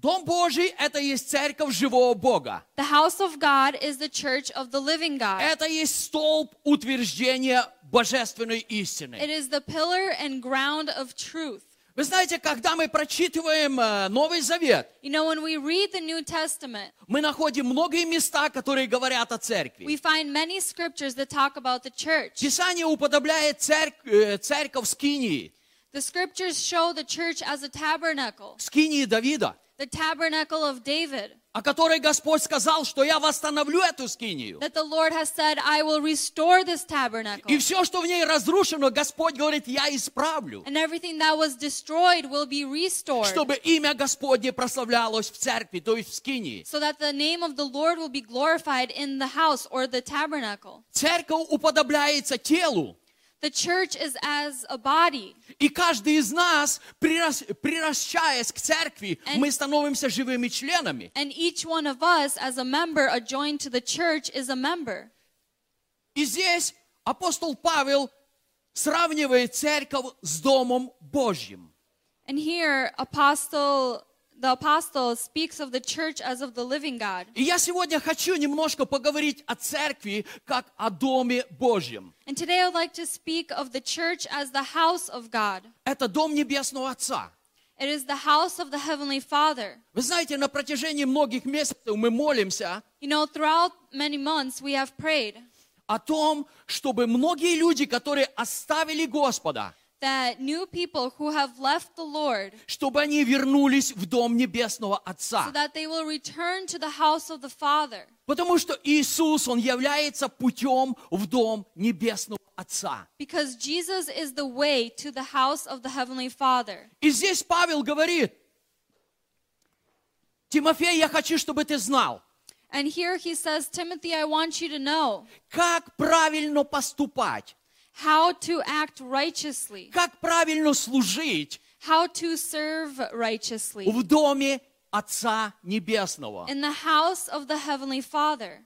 Дом Божий – это есть церковь живого Бога. The house of God is the church of the living God. Это есть столб утверждения божественной истины. It is the pillar and ground of truth. Вы знаете, когда мы прочитываем э, Новый Завет, You know, when we read the New Testament, мы находим многие места, которые говорят о церкви. we find many scriptures that talk about the church. Писание уподобляет церк- э, церковь Скинии, The scriptures show the church as a tabernacle, Скинии Давида. the tabernacle of David. о которой Господь сказал, что я восстановлю эту скинию. that the Lord has said, I will restore this tabernacle. И все, что в ней разрушено, Господь говорит, я исправлю. And everything that was destroyed will be restored. Чтобы имя Господне прославлялось в церкви, то есть в скинии. So that the name of the Lord will be glorified in the house or the tabernacle. Церковь уподобляется телу. The church is as a body. И каждый из нас, прирас- приращаясь к церкви, мы становимся живыми членами. And each one of us, as a member adjoined to the church, is a member. И здесь апостол Павел сравнивает церковь с Домом Божьим. And here, apostle, the apostle speaks of the church as of the living God. И я сегодня хочу немножко поговорить о церкви как о Доме Божьем. And today I would like to speak of the church as the house of God. Это Дом Небесного Отца. It is the house of the Heavenly Father. Вы знаете, на протяжении многих месяцев мы молимся You know, throughout many months we have prayed о том, чтобы многие люди, которые оставили Господа, that new people who have left the Lord, чтобы они вернулись в Дом Небесного so Отца. that they will return to the house of the Father. Потому что Иисус, Он является путем в Дом Небесного Отца. Because Jesus is the way to the house of the Heavenly Father. И здесь Павел говорит, Тимофей, я хочу, чтобы ты знал, And here he says, Timothy, I want you to know как правильно поступать, how to act righteously, как правильно служить how to serve righteously в Доме Отца Небесного. in the house of the Heavenly Father.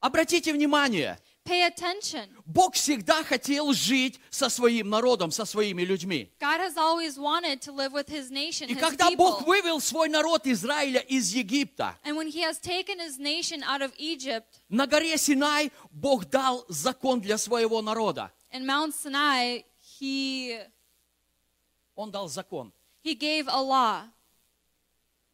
Обратите внимание, Pay attention. Бог всегда хотел жить со своим народом, со своими людьми. God has always wanted to live with his nation, И his когда Бог people. вывел свой народ Израиля из Египта, And when he has taken his nation out of Egypt, на горе Синай Бог дал закон для своего народа. in Mount Sinai, he, Он дал закон. he gave a law.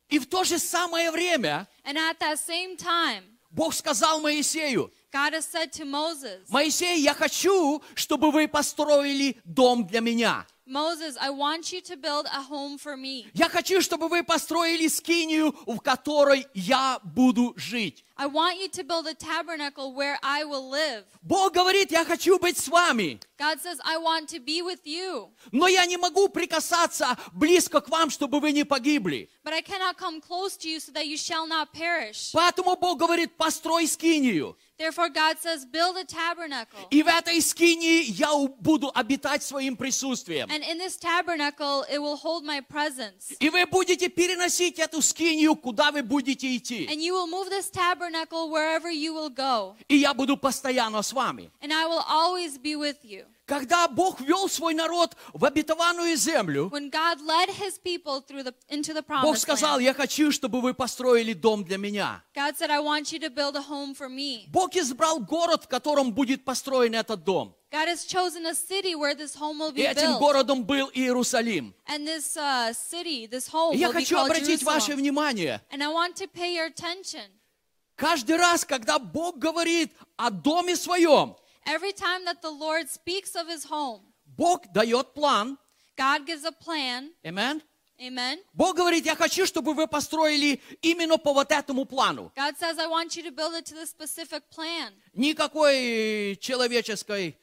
И в то же самое время And at that same time, Бог сказал Моисею, God has said to Moses, Моисей, я хочу, чтобы вы построили дом для меня. Moses, I want you to build a home for me. Я хочу, чтобы вы построили скинию, в которой я буду жить. I want you to build a tabernacle where I will live. Бог говорит, я хочу быть с вами, God says, I want to be with you, но я не могу прикасаться близко к вам, чтобы вы не погибли. but I cannot come close to you so that you shall not perish. Поэтому Бог говорит, построй скинию. Therefore, God says, build a tabernacle. И в этой скинии я у- буду обитать своим присутствием. And in this tabernacle, it will hold my presence. И вы будете переносить эту скинию, куда вы будете идти. And you will move this tabernacle wherever you will go. И я буду постоянно с вами. And I will always be with you. Когда Бог вел свой народ в обетованную землю, Бог сказал, я хочу, чтобы вы построили дом для меня. Бог избрал город, в котором будет построен этот дом. God has chosen a city where this home will И be этим built. городом был Иерусалим. And this uh, city, this home И я will be хочу called обратить ваше Jerusalem. внимание. And I want to pay your attention. Каждый раз, когда Бог говорит о доме своем, Every time that the Lord speaks of his home, Бог дает план. God gives a plan. Amen. Amen. Бог говорит, я хочу, чтобы вы построили именно по вот этому плану. God says, I want you to build it to this specific plan, Никакой человеческой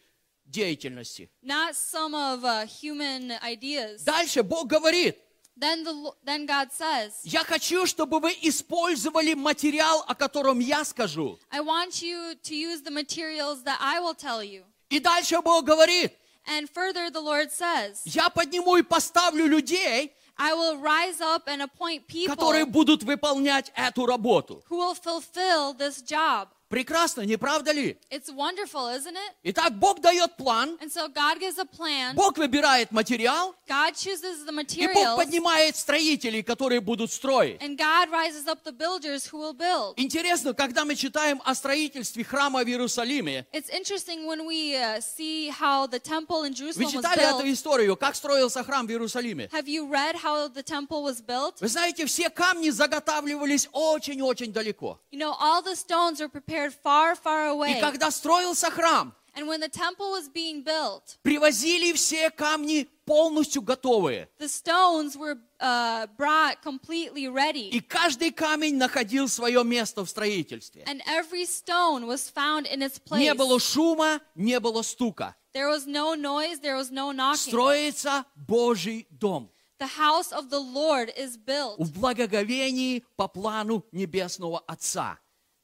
деятельности. not some of uh, human ideas. Дальше Бог говорит, Then, the, then God says, я хочу, чтобы вы использовали материал, о котором я скажу. I want you to use the materials that I will tell you. И дальше Бог говорит, And further, the Lord says, я подниму и поставлю людей, I will rise up and appoint people которые будут выполнять эту работу. who will fulfill this job. Прекрасно, не правда ли? It's wonderful, isn't it? Итак, Бог дает план, And so God gives a plan. Бог выбирает материал, God chooses the и Бог materials. поднимает строителей, которые будут строить. And God rises up the builders who will build. Интересно, когда мы читаем о строительстве храма в Иерусалиме, It's interesting when we uh, see how the temple in вы Jerusalem was читали эту историю, как строился храм в Иерусалиме? Have you read how the temple was built? Вы знаете, все камни заготавливались очень-очень далеко. You know, all the stones were prepared far, far И away. когда строился храм, And when the temple was being built, привозили все камни полностью готовые. the stones were uh, brought completely И ready, каждый камень находил свое место в строительстве. and every stone was found in its place. Не было шума, не было стука. There was no noise, there was no knocking. Строится Божий дом The house of the Lord is built в благоговении по плану Небесного Отца.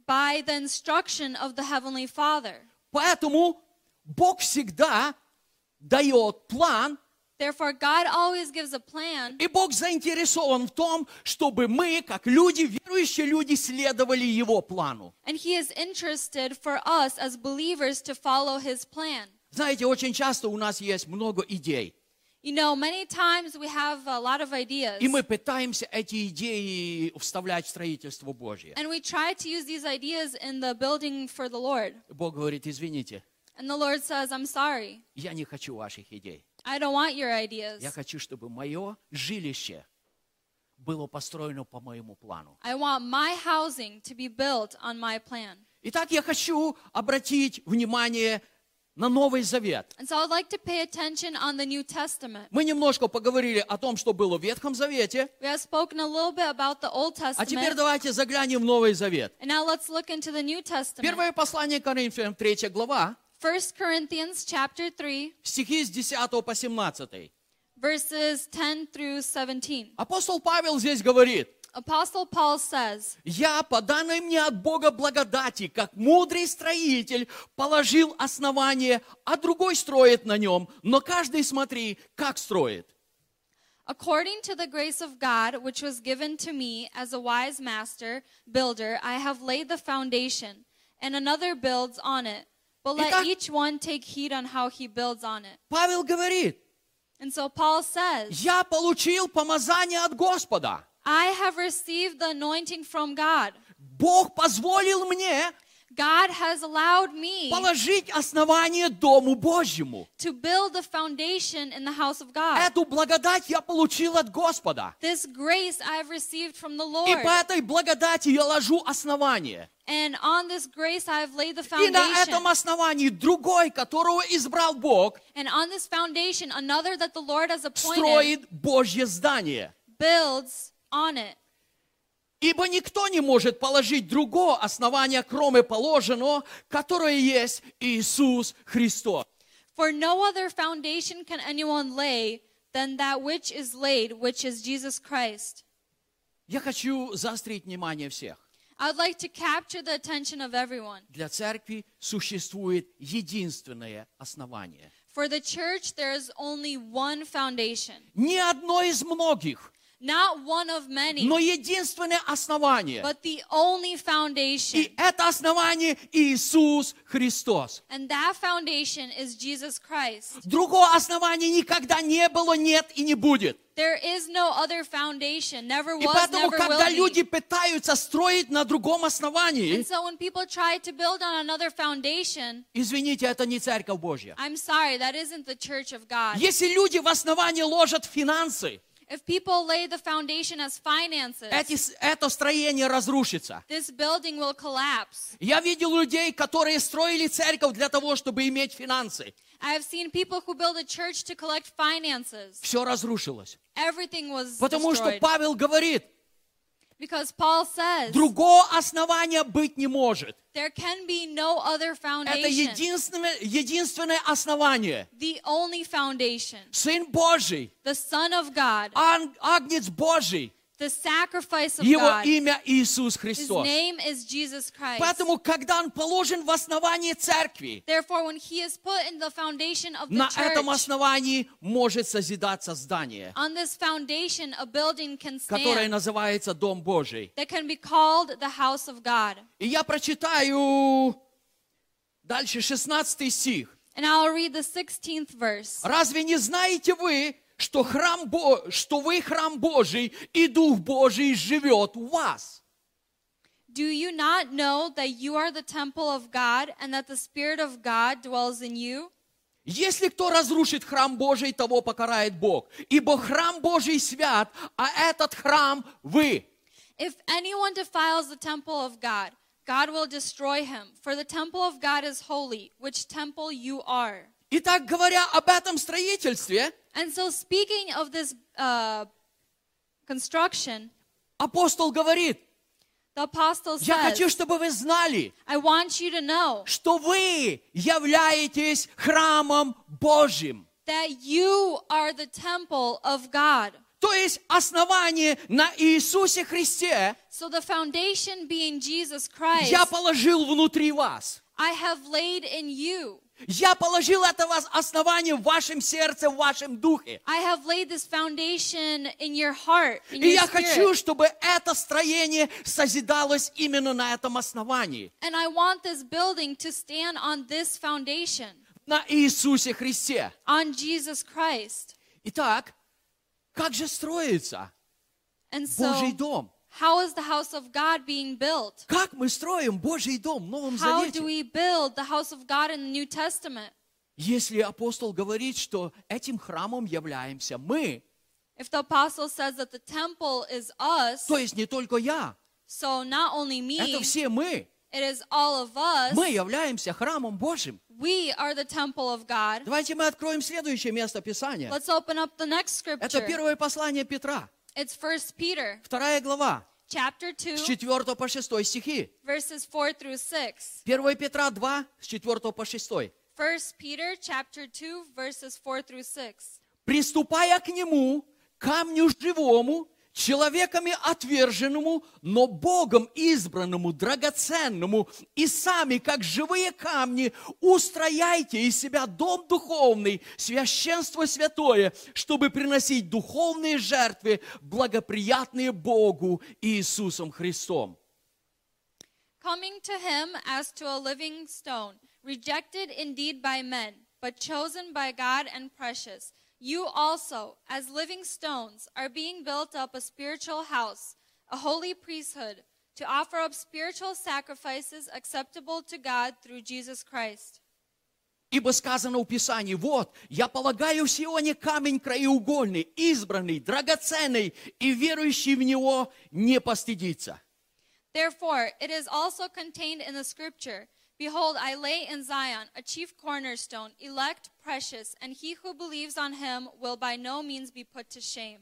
By the instruction of the Heavenly Father. Поэтому Бог всегда дает план, Therefore, God always gives a plan, и Бог заинтересован в том, чтобы мы, как люди, верующие люди, следовали Его плану. and He is interested for us as believers to follow His plan. Знаете, очень часто у нас есть много идей, You know, many times we have a lot of ideas, и мы пытаемся эти идеи вставлять в строительство Божье. and we try to use these ideas in the building for the Lord. Бог говорит, извините, And the Lord says, I'm sorry, я не хочу ваших идей. I don't want your ideas. Я хочу, чтобы мое жилище было построено по моему плану. I want my housing to be built on my plan. Итак, я хочу обратить внимание на Новый Завет. And so I'd like to pay attention on the New Testament. Мы немножко поговорили о том, что было в Ветхом Завете, We have spoken a little bit about the Old а теперь давайте заглянем в Новый Завет. And now let's look into the New Testament. Первое послание Коринфянам, 3 глава, 1 Corinthians chapter 3, стихи с 10 по 17. verses 10 through 17. Апостол Павел здесь говорит, Apostle Paul says, «Я, по данной мне от Бога благодати, как мудрый строитель, положил основание, а другой строит на нем, но каждый смотри, как строит». According to the grace of God, which was given to me as a wise master, builder, I have laid the foundation, and another builds on it. But let Итак- each one take heed on how he builds on it. Павел говорит, And so Paul says, «Я получил помазание от Господа». I have received the anointing from God. Бог позволил мне God has allowed me положить основание Дому Божьему. to build the foundation in the house of God. Эту благодать я получил от Господа. This grace I have received from the И Lord. по этой благодати я ложу основание. And on this grace I have laid the И на этом foundation. основании другой, которого избрал Бог, And on this foundation, another that the Lord has appointed строит Божье здание. builds on it. Ибо никто не может положить другого основания, кроме положенного, которое есть Иисус Христос. For no other foundation can anyone lay than that which is laid, which is Jesus Christ. Я хочу заострить внимание всех. I would like to capture the attention of everyone. Для церкви существует единственное основание. For the church, there is only one foundation, Не одно из многих, not one of many, но единственное основание. but the only И foundation. это основание Иисус Христос. And that foundation is Jesus Christ. Другого основания никогда не было, нет и не будет. There is no other foundation, never И was, поэтому, never когда will люди be. пытаются строить на другом основании, And so when people try to build on another foundation, извините, это не Церковь Божья. I'm sorry, that isn't the church of God. Если люди в основании ложат финансы, If people lay the foundation as finances, эти, это строение разрушится. this building will collapse. Я видел людей, которые строили церковь для того, чтобы иметь финансы. I have seen people who build a church to collect finances. Все разрушилось. Everything was Потому что destroyed. Павел говорит, Because Paul says другого основания быть не может. there can be no other Это foundation. единственное, единственное основание. The only foundation. Сын Божий, The Son of God. ан- Агнец Божий, The sacrifice of Его имя Иисус His Христос. name is Jesus Christ. Поэтому, когда он положен в основание церкви, Therefore, when he is put in the foundation of the на church, этом основании может созидаться здание, которое называется Дом Божий. that can be called the house of God. И я прочитаю дальше 16 стих. And I'll read the 16th verse. Разве не знаете вы, что, храм Бо... что вы храм Божий, и Дух Божий живет в вас? Do you not know that you are the temple of God and that the Spirit of God dwells in you? Если кто разрушит храм Божий, того покарает Бог. Ибо храм Божий свят, а этот храм вы. If anyone defiles the temple of God, God will destroy him, for the temple of God is holy, which temple you are. Итак, говоря об этом строительстве, And so, speaking of this uh, construction, апостол говорит, the apostle я says, хочу, чтобы вы знали, I want you to know что вы являетесь храмом Божьим. that you are the temple of God. То есть основание на Иисусе Христе So, the foundation being Jesus Christ, я положил внутри вас. I have laid in you. Я положил это вас- основание в вашем сердце, в вашем духе. I have laid this foundation in your heart, in И your я хочу, чтобы это строение созидалось именно на этом основании, And I want this building to stand on this foundation, на Иисусе Христе. on Jesus Christ. Итак, как же строится And Божий so, дом? How is the house of God being built? Как мы строим Божий дом в Новом How Завете? do we build the house of God in the New Testament? Если апостол говорит, что этим храмом являемся мы, If the apostle says that the temple is us, то есть не только я, so not only me, это все мы. it is all of us. Мы являемся храмом Божьим. We are the temple of God. Давайте мы откроем следующее место Писания. Let's open up the next Это scripture. первое послание Петра, It's 1 Peter вторая глава, chapter 2, с 4 по 6 стихи. verses 4 through 6. 1 Петра 2, с 4 по 6. 1 Peter chapter 2 verses 4 through 6. «Приступая к нему, камню живому, человеками отверженному, но Богом избранному, драгоценному, и сами, как живые камни, устрояйте из себя дом духовный, священство святое, чтобы приносить духовные жертвы, благоприятные Богу Иисусом Христом». Coming to him as to a living stone, rejected indeed by men, but chosen by God and precious. You also, as living stones, are being built up a spiritual house, a holy priesthood, to offer up spiritual sacrifices acceptable to God through Jesus Christ. Ибо сказано в Писании, вот, я полагаю в Сионе камень краеугольный, избранный, драгоценный, и верующий в него не постыдится. Therefore, it is also contained in the scripture Behold, I lay in Zion a chief cornerstone, elect, precious, and he who believes on him will by no means be put to shame.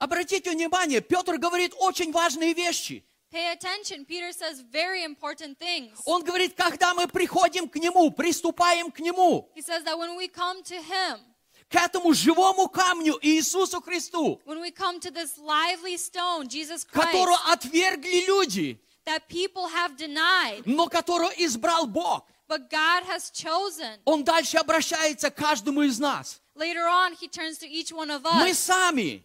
Обратите внимание, Петр говорит очень важные вещи. Pay attention, Peter says very important things. Он говорит, когда мы приходим к Нему, приступаем к Нему, He says that when we come to him, к этому живому камню Иисусу Христу, when we come to this lively stone, Jesus Christ, которого отвергли люди, that people have denied, но которого избрал Бог, but God has chosen. Он дальше обращается к каждому из нас. Later on, he turns to each one of Мы us. сами,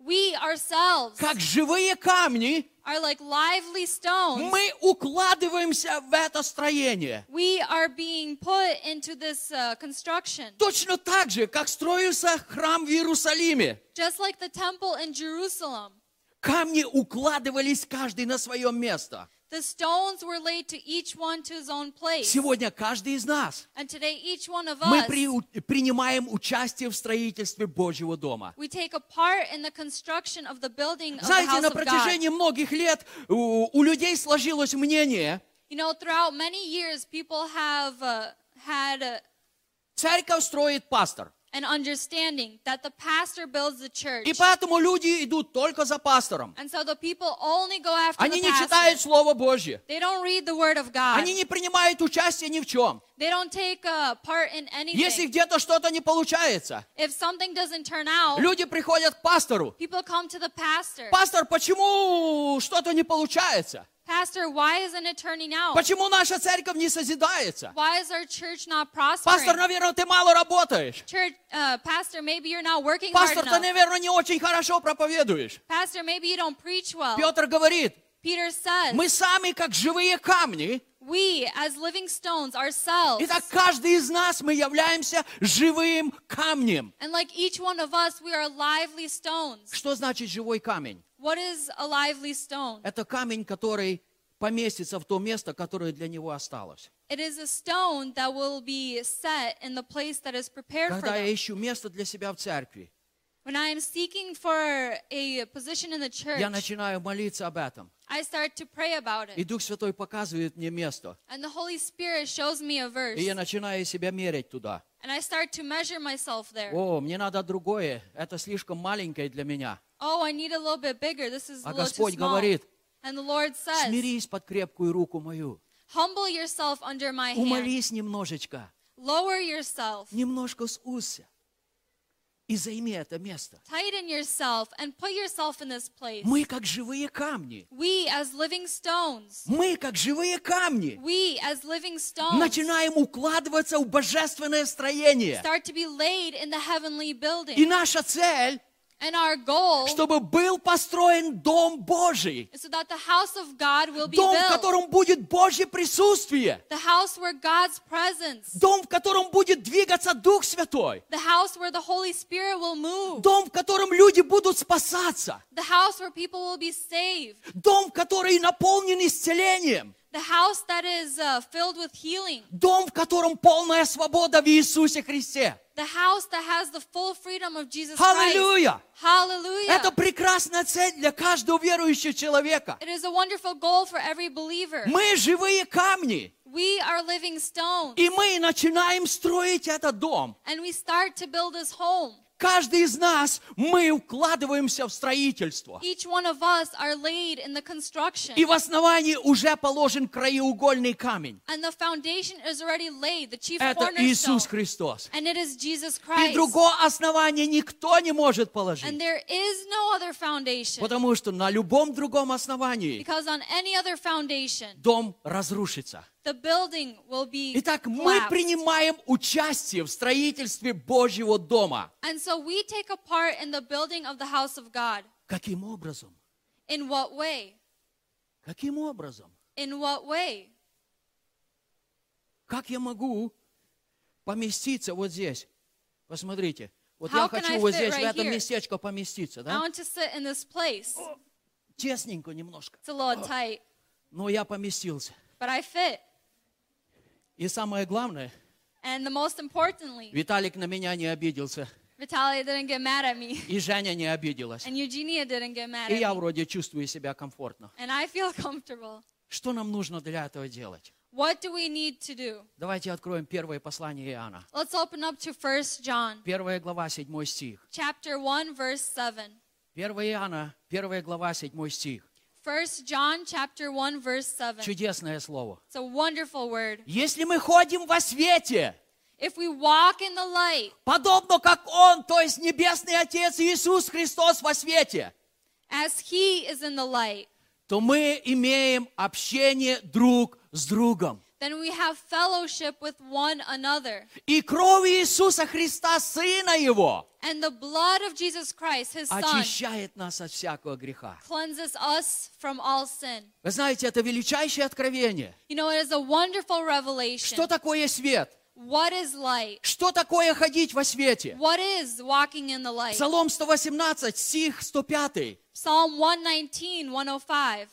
We ourselves как живые камни, are like lively stones. мы укладываемся в это строение. We are being put into this uh, construction. Точно так же, как строился храм в Иерусалиме. Just like the temple in Jerusalem, Камни укладывались каждый на свое место. the stones were laid to each one to his own place. Сегодня каждый из нас, And today, each one of мы us, при- принимаем участие в строительстве Божьего дома. we take a part in the construction of the building of the Знаете, house на of God. протяжении многих лет у, у людей сложилось мнение, You know, throughout many years, people have uh, had uh, церковь строит пастор. An understanding that the pastor builds the church. И поэтому люди идут только за пастором. And so the people only go after Они the не читают pastor. Слово Божье. They don't read the word of God. Они не принимают участие ни в чем. They don't take uh, part in anything. Если где-то что-то не получается, If something doesn't turn out, люди приходят к пастору. people come to the pastor. Пастор, почему что-то не получается? Pastor, why isn't it turning out? Почему наша церковь не созидается? Why is our church not Пастор, prospering? наверное, ты мало работаешь. Church, uh, pastor, maybe you're not working hard Пастор, ты, наверное, не очень хорошо проповедуешь. Pastor, maybe you don't preach well. Петр говорит, Peter says, мы сами, как живые камни, we, as living stones ourselves, Итак, каждый из нас мы являемся живым камнем. and like each one of us, we are lively stones. Что значит живой камень? What is a lively stone? Это камень, который поместится в то место, которое для него осталось. It is a stone that will be set in the place that is prepared for Когда я them. ищу место для себя в When церкви, I am seeking for a position in the church, я начинаю молиться об этом. I start to pray about И it. Дух Святой показывает мне место. And the Holy Spirit shows me a verse. И я начинаю себя мерить туда. And I start to measure myself there. О, мне надо другое. Это слишком маленькое для меня. Oh, I need a little bit bigger. This is a А little too Господь small. говорит, And the Lord says, смирись под крепкую руку мою. humble yourself under my hand. Умолись немножечко. Lower yourself. Немножко сузься. И займи это место. Tighten yourself and put yourself in this place. Мы как живые камни. We as living stones. Мы как живые камни. We as living stones. Начинаем укладываться в божественное строение. Start to be laid in the heavenly building. И наша цель, чтобы был построен Дом Божий. so that the house of God will be Дом, в built. котором будет Божье присутствие. The house where God's presence. Дом, в котором будет двигаться Дух Святой. The house where the Holy Spirit will move. Дом, в котором люди будут спасаться. The house where people will be saved. Дом, который наполнен исцелением. The house that is uh, filled with healing. Дом, в котором полная свобода в Иисусе Христе. The house that has the full freedom of Jesus Аллилуйя! Christ. Hallelujah. Это прекрасная цель для каждого верующего человека. It is a wonderful goal for every believer. Мы живые камни. We are living stones. И мы начинаем строить этот дом. And we start to build this home. Каждый из нас, мы укладываемся в строительство. Each one of us are laid in the construction. И в основании уже положен краеугольный камень. And the foundation is already laid, the chief Это. Иисус Христос. И другого основания никто не может And положить. there is no other foundation. Потому что на любом другом основании Because on any other foundation, дом разрушится. The building will be Итак, мы collapsed. принимаем участие в строительстве Божьего дома. And so we take a part in the building of the house of God. Каким образом? In what way? Каким образом? In what way? Как я могу поместиться вот здесь? Посмотрите. Вот How я I хочу вот здесь, в right это here? местечко поместиться, I да? want to sit in this place. Тесненько немножко. It's a little tight, Но я поместился. but I fit. И самое главное, And the most importantly, Виталик на меня не обиделся. Vitaly didn't get mad at me. И Женя не обиделась. And Eugenia didn't get mad И at я me. вроде чувствую себя комфортно. And I feel comfortable. Что нам нужно для этого делать? What do we need to do? Давайте откроем первое послание Иоанна. Let's open up to 1 John, Первая глава, седьмой стих. chapter 1, verse 7. 1 Иоанна, первая глава, седьмой стих. 1 John, chapter 1, verse 7. Чудесное слово. It's a wonderful word. Если мы ходим во свете, If we walk in the light, подобно как Он, то есть Небесный Отец Иисус Христос во свете, as He is in the light, то мы имеем общение друг с другом. Then we have fellowship with one another. И кровь Иисуса Христа, Сына Его, And the blood of Jesus Christ, His Son, очищает нас от всякого греха. cleanses us from all sin. Вы знаете, это величайшее откровение. You know, it is a wonderful revelation. Что такое свет? What is light? Что такое ходить во свете? What is walking in the light? Псалом 118, стих 105. Psalm 119, 105.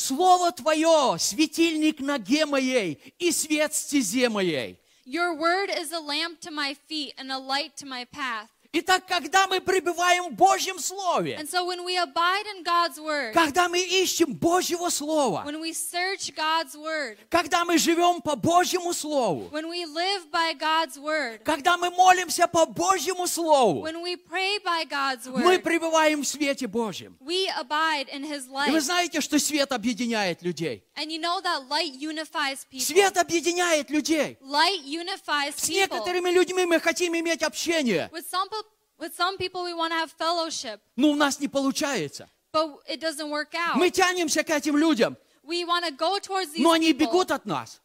Слово Твое, светильник ноге моей и свет стезе моей. Your word is a lamp to my feet and a light to my path. Итак, когда мы пребываем в Божьем Слове, And so when we abide in God's word, когда мы ищем Божьего Слова, when we search God's word, когда мы живем по Божьему Слову, when we live by God's word, когда мы молимся по Божьему Слову, when we pray by God's мы word, пребываем в свете Божьем. we abide in His И вы знаете, что свет объединяет людей. And you know that light unifies people. Свет объединяет людей. Light unifies С people. некоторыми людьми мы хотим иметь общение, With some, with some people, we want to have fellowship, но у нас не получается. but it doesn't work out. Мы тянемся к этим людям, We want to go towards these но они people, бегут от нас.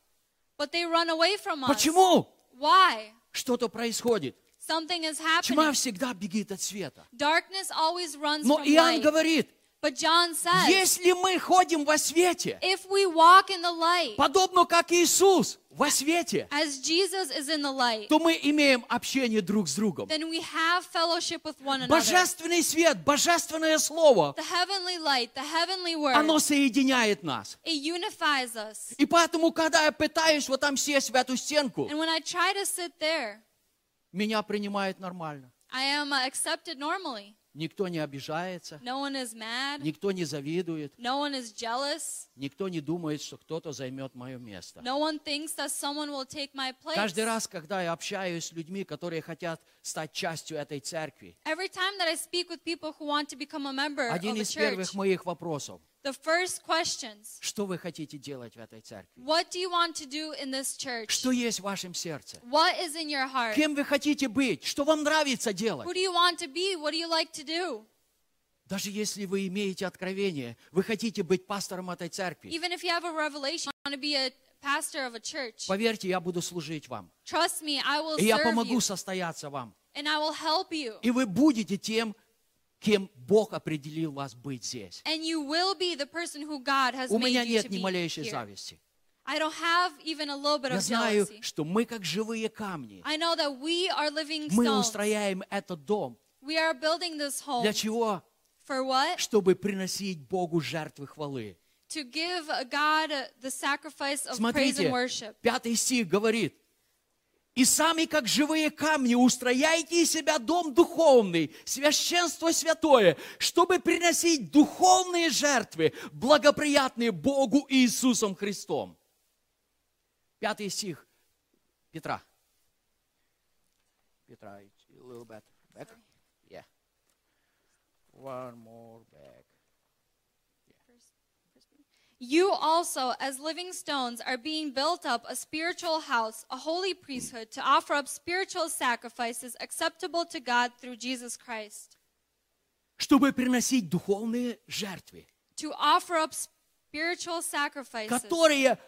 but they run away from us. Почему? Why? Что-то происходит. Something is Тьма happening. всегда бегит от света. Darkness always runs Но from Иоанн light. говорит, But John says, если мы ходим во свете, if we walk in the light, подобно как Иисус во свете, as Jesus is in the light, то мы имеем общение друг с другом. then we have fellowship with one another. Божественный свет, божественное слово, The heavenly light, the heavenly word, оно соединяет нас. it unifies us. И поэтому, когда я пытаюсь вот там сесть в эту стенку, And when I try to sit there, меня принимают нормально. I am uh, accepted normally. Никто не обижается, No one is mad. никто не завидует, No one is jealous. никто не думает, что кто-то займет мое место. No one thinks that someone will take my place. Каждый раз, когда я общаюсь с людьми, которые хотят стать частью этой церкви, Every time that I speak with people who want to become a member один of из первых church, моих вопросов, the first questions, что вы хотите делать в этой церкви? what do you want to do in this church? Что есть в вашем сердце? What is in your heart? Кем вы хотите быть? Что вам нравится делать? Who do you want to be? What do you like to do? Даже если вы имеете откровение, вы хотите быть пастором этой церкви, Even if you have a revelation, you want to be a pastor of a church. поверьте, я буду служить вам. Trust me, I will И я помогу you, состояться вам. and I will help you. И вы будете тем, кем Бог определил вас быть здесь. And you will be the person who God has У меня нет ни малейшей here. зависти. I don't have even a little bit Я of знаю, jealousy. что мы, как живые камни, I know that we are living мы stones. устрояем этот дом. We are building this home. Для чего? For what? Чтобы приносить Богу жертвы хвалы. To give God uh, the sacrifice of praise Смотрите, and worship. пятый стих говорит, «И сами, как живые камни, устрояйте из себя дом духовный, священство святое, чтобы приносить духовные жертвы, благоприятные Богу Иисусом Христом». Пятый стих Петра. Петра, a little bit back. Yeah. One more You also, as living stones, are being built up a spiritual house, a holy priesthood, to offer up spiritual sacrifices acceptable to God through Jesus Christ. Чтобы приносить духовные жертвы, To offer up spiritual sacrifices которые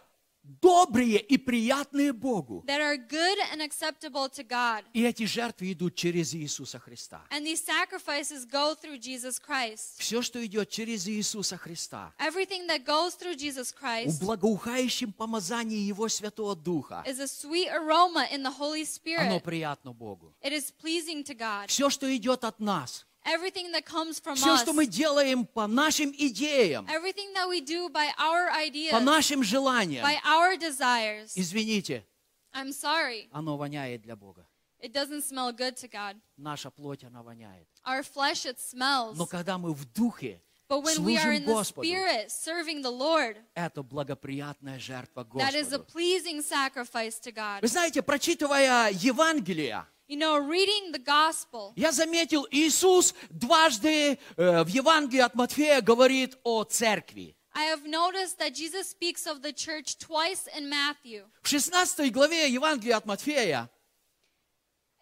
добрые и приятные Богу. that are good and acceptable to God. И эти жертвы идут через Иисуса Христа. And these sacrifices go through Jesus Christ. Все, что идет через Иисуса Христа, Everything that goes through Jesus в Christ благоухающем помазании Его Святого Духа, is a sweet aroma in the Holy оно Spirit. приятно Богу. It is pleasing to God. Все, что идет от нас, Everything that comes from все, us, что мы делаем по нашим идеям, everything that we do by our ideas, по нашим желаниям, by our desires, извините, I'm sorry, оно воняет для Бога. it doesn't smell good to God. Наша плоть, она воняет. Our flesh, it smells. Но когда мы в духе But when we are in the Господу, Spirit serving the Lord, это благоприятная жертва that is a Господу. pleasing sacrifice to God. Вы знаете, прочитывая Евангелие, You know, reading the gospel, Я заметил, Иисус дважды э, в Евангелии от Матфея говорит о церкви. I have noticed that Jesus speaks of the church twice in Matthew. В 16 главе Евангелия от Матфея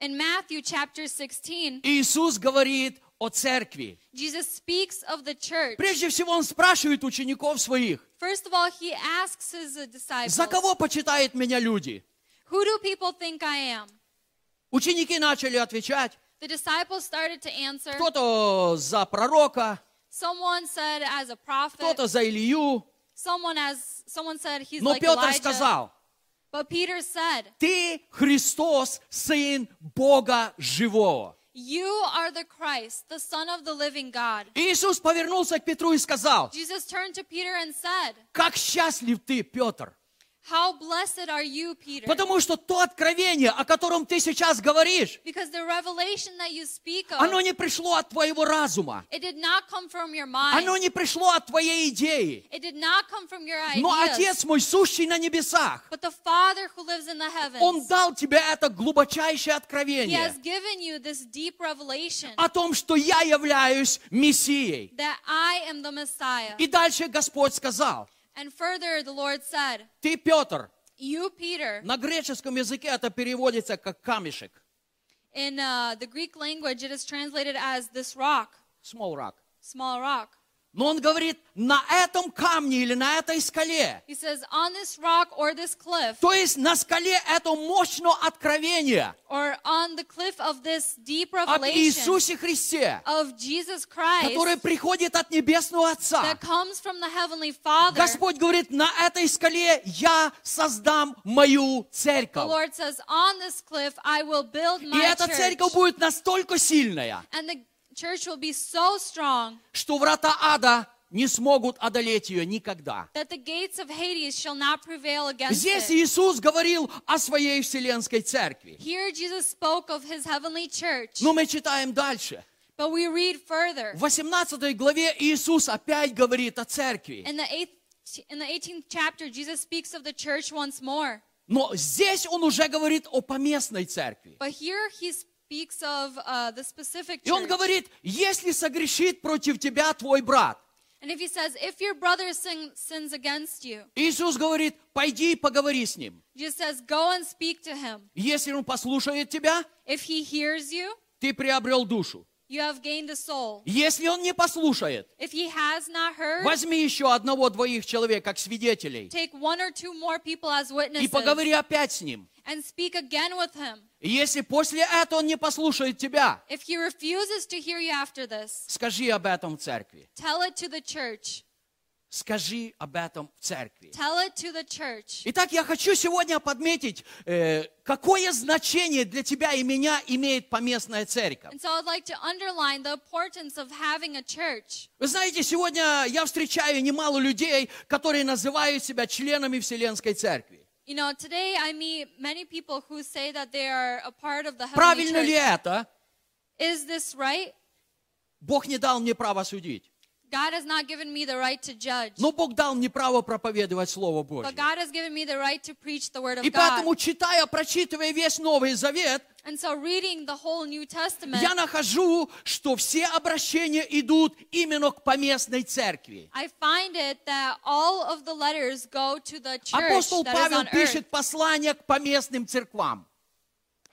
In Matthew chapter 16, Иисус говорит о церкви. Jesus speaks of the church. Прежде всего Он спрашивает учеников своих, First of all, he asks his uh, disciples, за кого почитают меня люди? Who do people think I am? Ученики начали отвечать. The disciples started to answer. Кто-то за пророка, Someone said as a prophet. кто-то за Илью. Someone as someone said he's Но like Петр Elijah. сказал, But Peter said, ты Христос, Сын Бога Живого. You are the Christ, the Son of the living God. Иисус повернулся к Петру и сказал, Jesus turned to Peter and said, как счастлив ты, Петр, How blessed are you, Peter? Потому что то откровение, о котором ты сейчас говоришь, Because the revelation that you speak of, оно не пришло от твоего разума. it did not come from your mind. Оно не пришло от твоей идеи. It did not come from your ideas. Но Отец мой, сущий на небесах, But the Father who lives in the heavens, Он дал тебе это глубочайшее He откровение has given you this deep revelation о том, что я являюсь Мессией. that I am the Messiah. И дальше Господь сказал, And further, the Lord said, ты, Петр, You, Peter, на греческом языке это переводится как камешек, in uh, the Greek language, it is translated as this rock, small rock. small rock. Но он говорит, на этом камне или на этой скале. He says, On this rock or this cliff, То есть на скале это мощное откровение or on the cliff of this deep revelation Иисусе Христе, of Jesus Christ который приходит от Небесного Отца. that comes from the Heavenly Father, Господь говорит, на этой скале я создам мою the церковь. Lord says, On this cliff I will build И my эта church. церковь будет настолько сильная, And the church will be so strong что врата ада не смогут одолеть ее никогда. that the gates of Hades shall not prevail against Здесь. Иисус говорил о своей вселенской церкви. Here Jesus spoke of his heavenly church. Но мы читаем дальше. But we read further. В 18 главе Иисус опять говорит о церкви. In the eighth in the 18th chapter, Jesus speaks of the church once more. Но здесь он уже говорит о поместной церкви. But here he speaks of uh, the specific И он говорит, если согрешит против тебя твой брат, And if he says, if your brother sin, sins against you, Иисус говорит, пойди и поговори с ним. Jesus says, go and speak to him. Если он послушает тебя, If he hears you, ты приобрел душу. You have gained a soul. Если он не послушает, If he has not heard, возьми еще одного-двоих человек как свидетелей take one or two more people as и witnesses поговори опять с ним. and speak again with him. И если после этого он не послушает тебя, If he refuses to hear you after this, скажи об этом в церкви. tell it to the church. Скажи об этом в церкви. Tell it to the church. Итак, я хочу сегодня подметить, э, какое значение для тебя и меня имеет поместная церковь. And so I'd like to underline the importance of having a church. Вы знаете, сегодня я встречаю немало людей, которые называют себя членами Вселенской Церкви. You know, today I meet many people who say that they are a part of the heavenly Правильно ли это? Is this right? Бог не дал мне права судить. God has not given me the right to judge. Но Бог дал мне право проповедовать Слово But Божье. God has given me the right to preach the word of И God. поэтому, читая, прочитывая весь Новый Завет, And so reading the whole New Testament, я нахожу, что все обращения идут именно к поместной церкви. I find it that all of the letters go to the church Апостол that is Павел on earth. пишет послание к поместным церквам.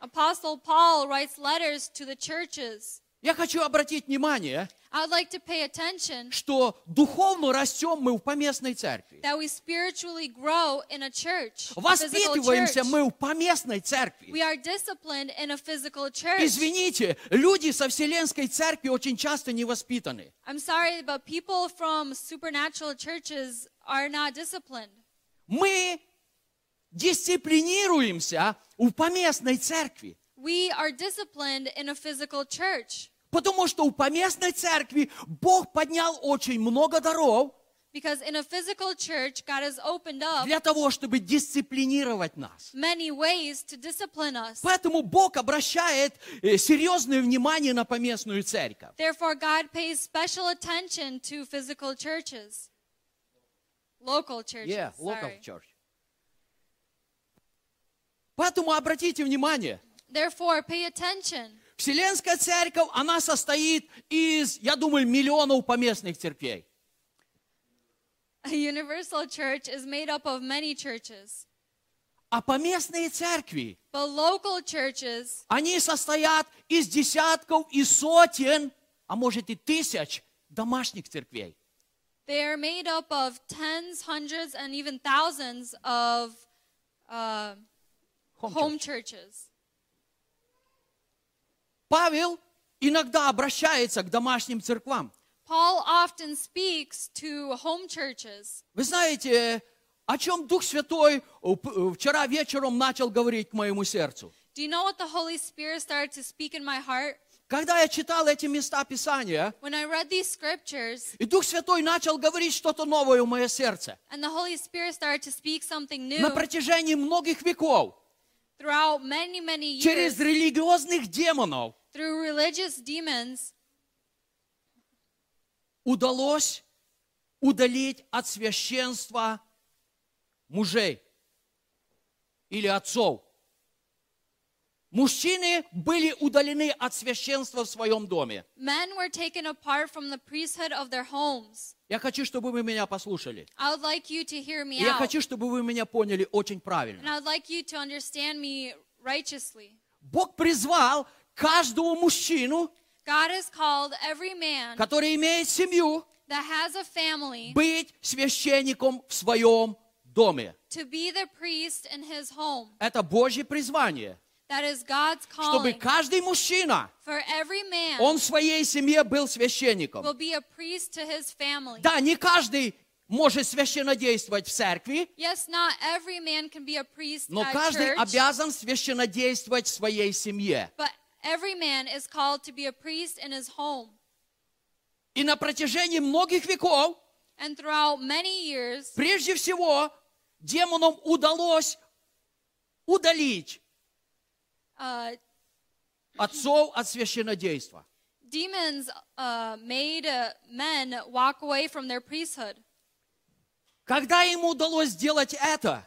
Apostle Paul writes letters to the churches. Я хочу обратить внимание, like to pay attention что духовно растем мы в поместной церкви. that we spiritually grow in a church, Воспитываемся мы в поместной церкви. We are disciplined in a physical church. Извините, люди со Вселенской церкви очень часто не воспитаны. I'm sorry, but people from supernatural churches are not disciplined. Мы дисциплинируемся в поместной церкви. We are disciplined in a physical church Потому что у поместной церкви Бог поднял очень много даров because in a physical church, God has opened up для того, чтобы дисциплинировать нас. many ways to discipline us. Поэтому Бог обращает э, серьезное внимание на поместную церковь. Therefore, God pays special attention to physical churches, local churches. Yeah, local sorry. church. Поэтому обратите внимание, Therefore, pay attention. Вселенская церковь, она состоит из, я думаю, миллионов поместных церквей. A universal church is made up of many churches, А поместные церкви, but local churches, они состоят из десятков и сотен, а может и тысяч домашних церквей. they are made up of tens, hundreds, and even thousands of uh, Home home churches. Павел иногда обращается к домашним церквам. Paul often speaks to home churches. Вы знаете, о чем Дух Святой э, э, вчера вечером начал говорить к моему сердцу? Do you know what the Holy Spirit started to speak in my heart? Когда я читал эти места Писания, When I read these scriptures, и Дух Святой начал говорить что-то новое в мое сердце. and the Holy Spirit started to speak something new На протяжении многих веков throughout many, many years через религиозных демонов through religious demons, удалось удалить от священства мужей или отцов. Мужчины были удалены от священства в своем доме. men were taken apart from the priesthood of their homes. Я хочу, чтобы вы меня послушали. I would like you to hear me И я out. хочу, чтобы вы меня поняли очень And правильно. I would like you to understand me righteously. Бог призвал каждого мужчину, God has called every man который имеет семью, that has a family быть священником в своем доме. to be the priest in his home. Это Божье призвание. That is God's Чтобы calling. каждый мужчина, For every man он в своей семье был священником. will be a priest to his family. Да, не каждый может священнодействовать в церкви, Yes, not every man can be a priest но каждый church, обязан священнодействовать в своей семье. but every man is called to be a priest in his home. И на протяжении многих веков, And throughout many years, прежде всего, демонам удалось удалить uh, отцов от священнодейства. demons uh, made uh, men walk away from their priesthood. Когда ему удалось сделать это,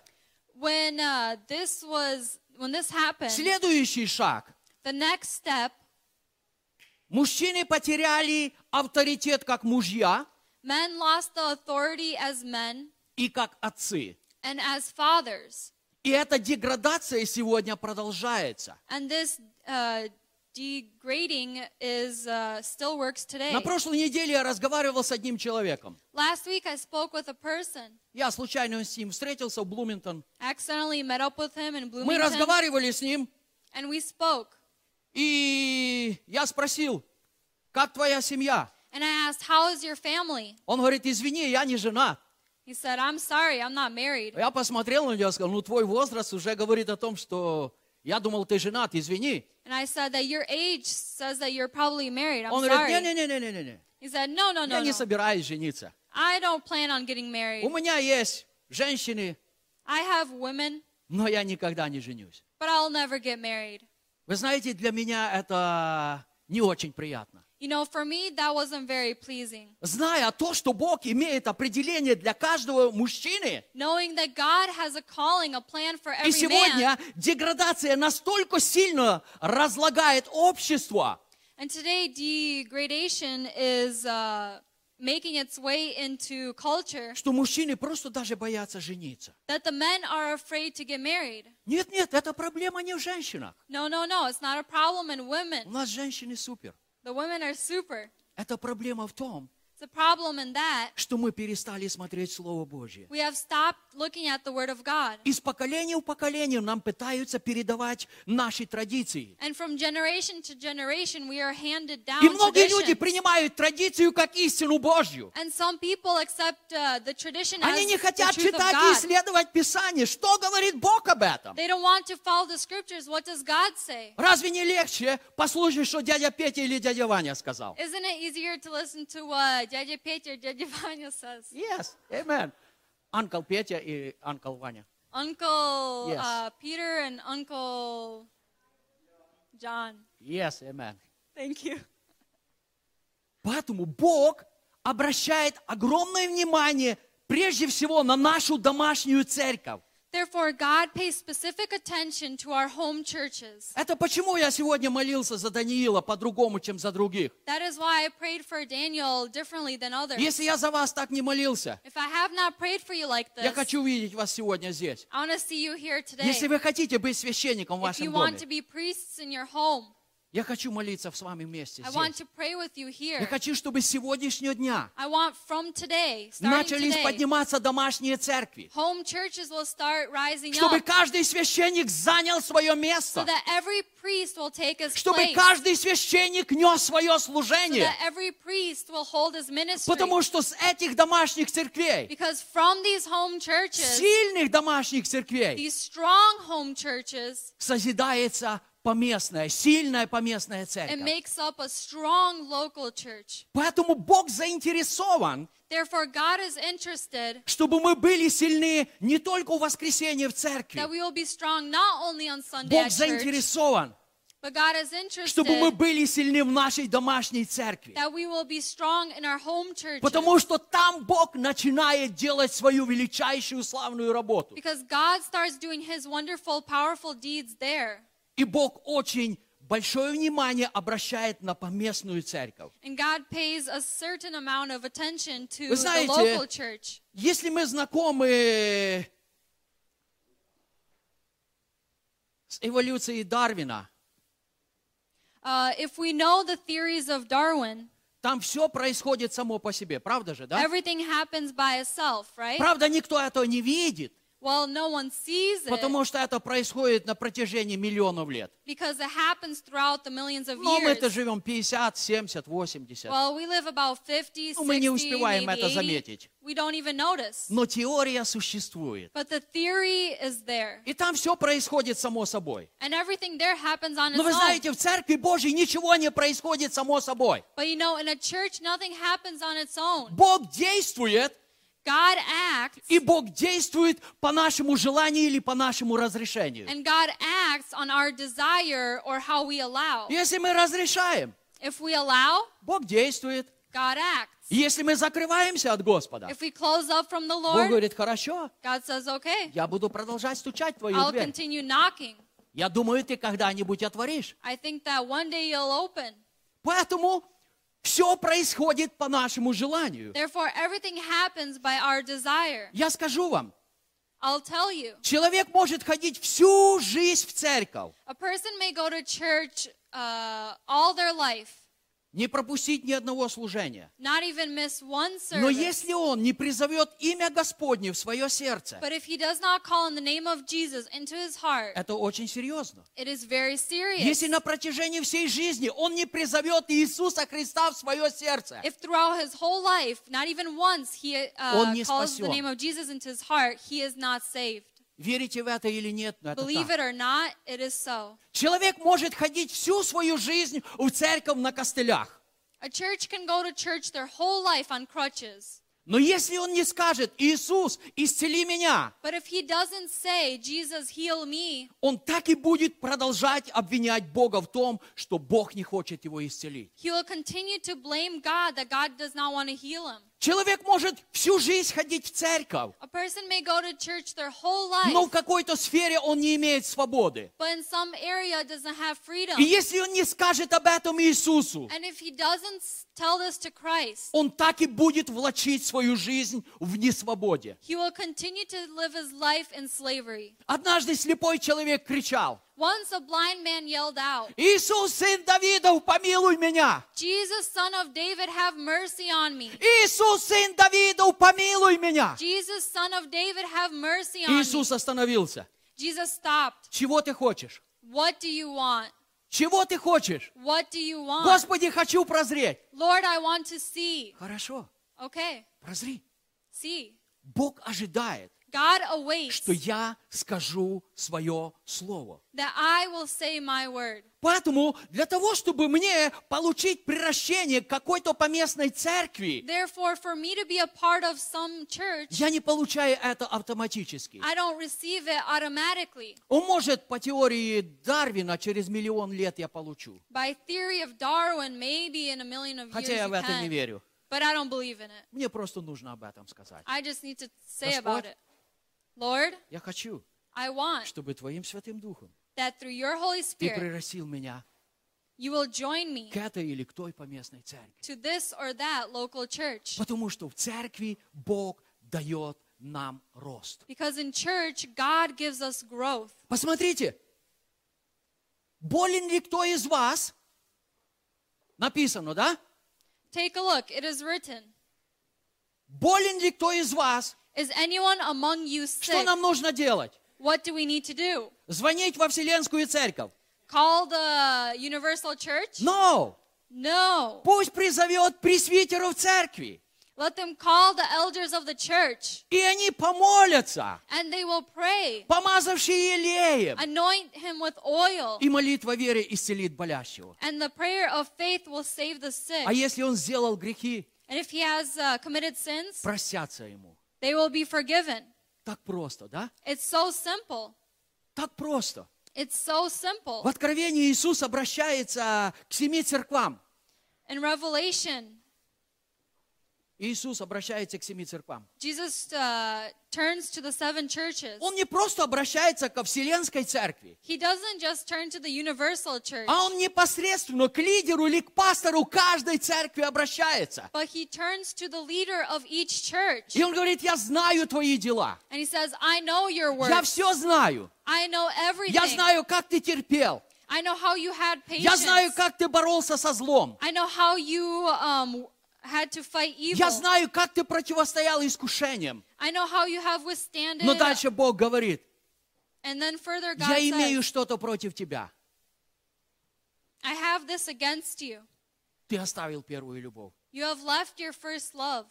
When uh, this was when this happened, следующий шаг. The next step, Мужчины потеряли авторитет как мужья men lost the authority as men и как отцы. and as fathers, И эта деградация сегодня продолжается. and this uh, degrading is uh, still works today. На прошлой неделе я разговаривал с одним человеком. Last week I spoke with a person. Я случайно с ним встретился в Блуминтон. Accidentally met up with him in Мы Bloomington, разговаривали с ним, and we spoke. И я спросил, как твоя семья? And I asked, "How is your family?" Он говорит, извини, я не женат. He said, "I'm sorry, I'm not married." Я посмотрел на него и сказал, ну твой возраст уже говорит о том, что я думал, ты женат, извини. And I said that your age says that you're probably married. I'm Он говорит, не-не-не-не-не, He said, "No, no, no, я не собираюсь жениться. I don't plan on getting married. У меня есть женщины, I have women, но я никогда не женюсь. but I'll never get married." Вы знаете, для меня это не очень приятно. You know, for me, that wasn't very pleasing. Зная то, что Бог имеет определение для каждого мужчины, Knowing that God has a calling, a plan for и every сегодня man. деградация настолько сильно разлагает общество, And today, degradation is uh, making its way into culture что мужчины просто даже боятся жениться. that the men are afraid to get married. Нет, нет, это проблема не в женщинах. No, no, no. It's not a problem in women. У нас женщины супер. The women are super. Это проблема в том, It's a problem in that что мы перестали смотреть Слово Божье. we have stopped looking at the Word of God. Из поколения в поколение нам пытаются передавать наши традиции. And from generation to generation, we are handed down И многие люди traditions. принимают традицию как истину Божью. And some people accept uh, the tradition as Они не the хотят truth of читать и исследовать Писание. Что говорит Бог об этом? They don't want to follow the scriptures. What does God say? Разве не легче послушать, что дядя Петя или дядя Ваня сказал? Isn't it easier to listen to what Dядя Петя Dядя Vanya says? Yes, amen. Анкл Петя и Анкл Ваня. Uncle Yes. uh, Peter and Uncle John. Yes, amen. Thank you. Поэтому Бог обращает огромное внимание прежде всего на нашу домашнюю церковь. Therefore, God pays specific attention to our home churches. Это почему я сегодня молился за Даниила по-другому, чем за других. That is why I prayed for Daniel differently than others. Если я за вас так не молился, If I have not prayed for you like я this, хочу видеть вас сегодня здесь. I want to see you here today. Если вы хотите быть священником в If вашем you доме, want to be priests in your home, я хочу молиться с вами вместе Я хочу, чтобы с сегодняшнего дня today, начались today, подниматься домашние церкви. Чтобы up каждый священник занял свое so место. his Чтобы place. каждый священник нес свое So служение. ministry. Потому что с этих домашних церквей, churches, сильных домашних церквей, churches, созидается поместная, сильная поместная церковь. makes up a strong local church. Поэтому Бог заинтересован, Therefore, God is interested чтобы мы были сильны не только в воскресенье в церкви. that we will be strong not only on Sunday Бог church, заинтересован, but God is interested чтобы мы были сильны в нашей домашней церкви. that we will be strong in our home churches. Потому что там Бог начинает делать свою величайшую славную работу. Because God starts doing His wonderful, powerful deeds there. И Бог очень большое внимание обращает на поместную церковь. And God pays a certain amount of attention to Вы the знаете, local church. Если мы знакомы с эволюцией Дарвина, Uh, if we know the theories of Darwin, там все происходит само по себе, правда же, да? everything happens by itself, right? Правда, никто этого не видит, Well, no one sees it потому что это происходит на протяжении миллионов лет. because it happens throughout the millions of Но мы-то years. живем 50, 70, 80. Well, we live about 50, Ну, мы не 60, успеваем maybe это 80. заметить. We don't even notice. Но теория существует. But the theory is there. И там все происходит само собой. And everything there happens on its Но вы own. знаете, в Церкви Божьей ничего не происходит само собой. But you know, in a church, nothing happens on its own. Бог действует, God acts, и Бог действует по нашему желанию или по нашему разрешению. and God acts on our desire or how we allow. Если мы разрешаем, If we allow, Бог действует. God acts. Если мы закрываемся от Господа, If we close up from the Бог Lord, говорит, хорошо, God says, okay, я буду продолжать стучать в твою I'll дверь. continue knocking. Я думаю, ты когда-нибудь отворишь. I think that one day you'll open. Поэтому все происходит по нашему желанию. Therefore, everything happens by our desire. Я скажу вам, I'll tell you. человек может ходить всю жизнь в церковь, A person may go to church uh, all their life, не пропустить ни одного служения. not even miss one Но если он не призовет имя Господне в свое сердце, heart, это очень серьезно. it is very serious. Если на протяжении всей жизни он не призовет Иисуса Христа в свое сердце, If throughout his whole life, not even once, he Он uh, не calls the спасен. name of Jesus into his heart, верите в это или нет, но это Believe так. it or not, it is so. Человек может ходить всю свою жизнь в церковь на костылях. A church can go to church their whole life on crutches. Но если он не скажет, Иисус, исцели меня, But if he doesn't say, Jesus, heal me, он так и будет продолжать обвинять Бога в том, что Бог не хочет его исцелить. he will continue to blame God that God does not want to heal him. Человек может всю жизнь ходить в церковь, life, но в какой-то сфере он не имеет свободы. freedom. И если он не скажет об этом Иисусу, Christ, он так и будет влачить свою жизнь в несвободе. Однажды слепой человек кричал, Once a blind man yelled out, Иисус, сын Давидов, помилуй меня! Jesus, son of David, have mercy on me. Иисус, сын Давидов, помилуй меня! Jesus, son of David, have mercy on Иисус me. остановился. Jesus stopped. Чего ты хочешь? What do you want? Чего ты хочешь? What do you want? Господи, хочу прозреть. Lord, I want to see. Хорошо, Okay, прозри. see. Бог ожидает, God awaits что я скажу свое слово. that I will say my word. Поэтому для того, чтобы мне получить приращение какой-то поместной церкви, Therefore, for me to be a part of some church, я не получаю это автоматически. I don't receive it automatically. Он может по теории Дарвина через миллион лет я получу. By theory of Darwin, maybe in a million of years Хотя я you в это не can. верю. But I don't believe in it. Мне просто нужно об этом сказать. I just need to say Господь, about it. Lord, Я хочу, I want чтобы Твоим Святым Духом that through your Holy Ты Spirit, прирастил меня you will join me к этой или к той поместной церкви. to this or that local church. Потому что в церкви Бог дает нам рост. Because in church, God gives us growth. Посмотрите, болен ли кто из вас? Написано, да? Take a look. It is written. Болен ли кто из вас? Is anyone among you Что sick? нам нужно делать? What do we need to do? Звонить во Вселенскую церковь? Call the universal church? No! No. Пусть призовет пресвитеров церкви. Let them call the elders of the church И они помолятся, and they will pray. помазавшие елеем. Anoint him with oil. И молитва веры исцелит болящего. And the prayer of faith will save the sick. А если он сделал грехи, And if he has uh, committed sins, простятся ему. They will be forgiven. Так просто, да? It's so simple. Так просто. It's so simple. В Откровении Иисус обращается к семи церквам. In Revelation, Иисус обращается к семи церквам. Jesus uh, turns to the seven churches. Он не просто обращается ко Вселенской церкви, He doesn't just turn to the universal church, а он непосредственно к лидеру или к пастору каждой церкви обращается. but he turns to the leader of each church. И он говорит, я знаю твои дела. And he says, I know your Я works. все знаю. I know everything. Я знаю, как ты терпел. I know how you had Я patience. знаю, как ты боролся со злом. I know how you um, had to fight evil. Я знаю, как ты противостоял искушениям. I know how you have withstanded. Но дальше Бог говорит, And then further God я имею что-то против тебя. I have this against you. Ты оставил первую любовь. You have left your first love.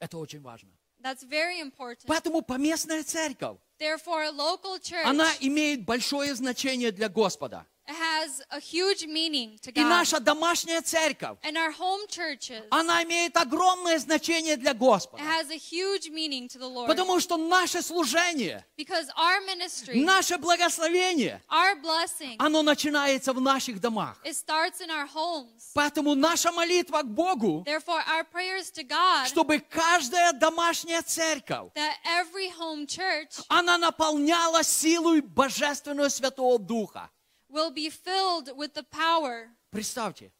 Это очень важно. That's very important. Поэтому поместная церковь, Therefore, a local church, она имеет большое значение для Господа. Has a huge meaning to И God. наша домашняя церковь, And our home churches, она имеет огромное значение для Господа. has a huge meaning to the Lord. Потому что наше служение, Because our ministry, наше благословение, our blessing, оно начинается в наших домах. it starts in our homes. Поэтому наша молитва к Богу, Therefore, our prayers to God, чтобы каждая домашняя церковь, that every home church она наполняла силой Божественного Святого Духа. will be filled with the power, Представьте,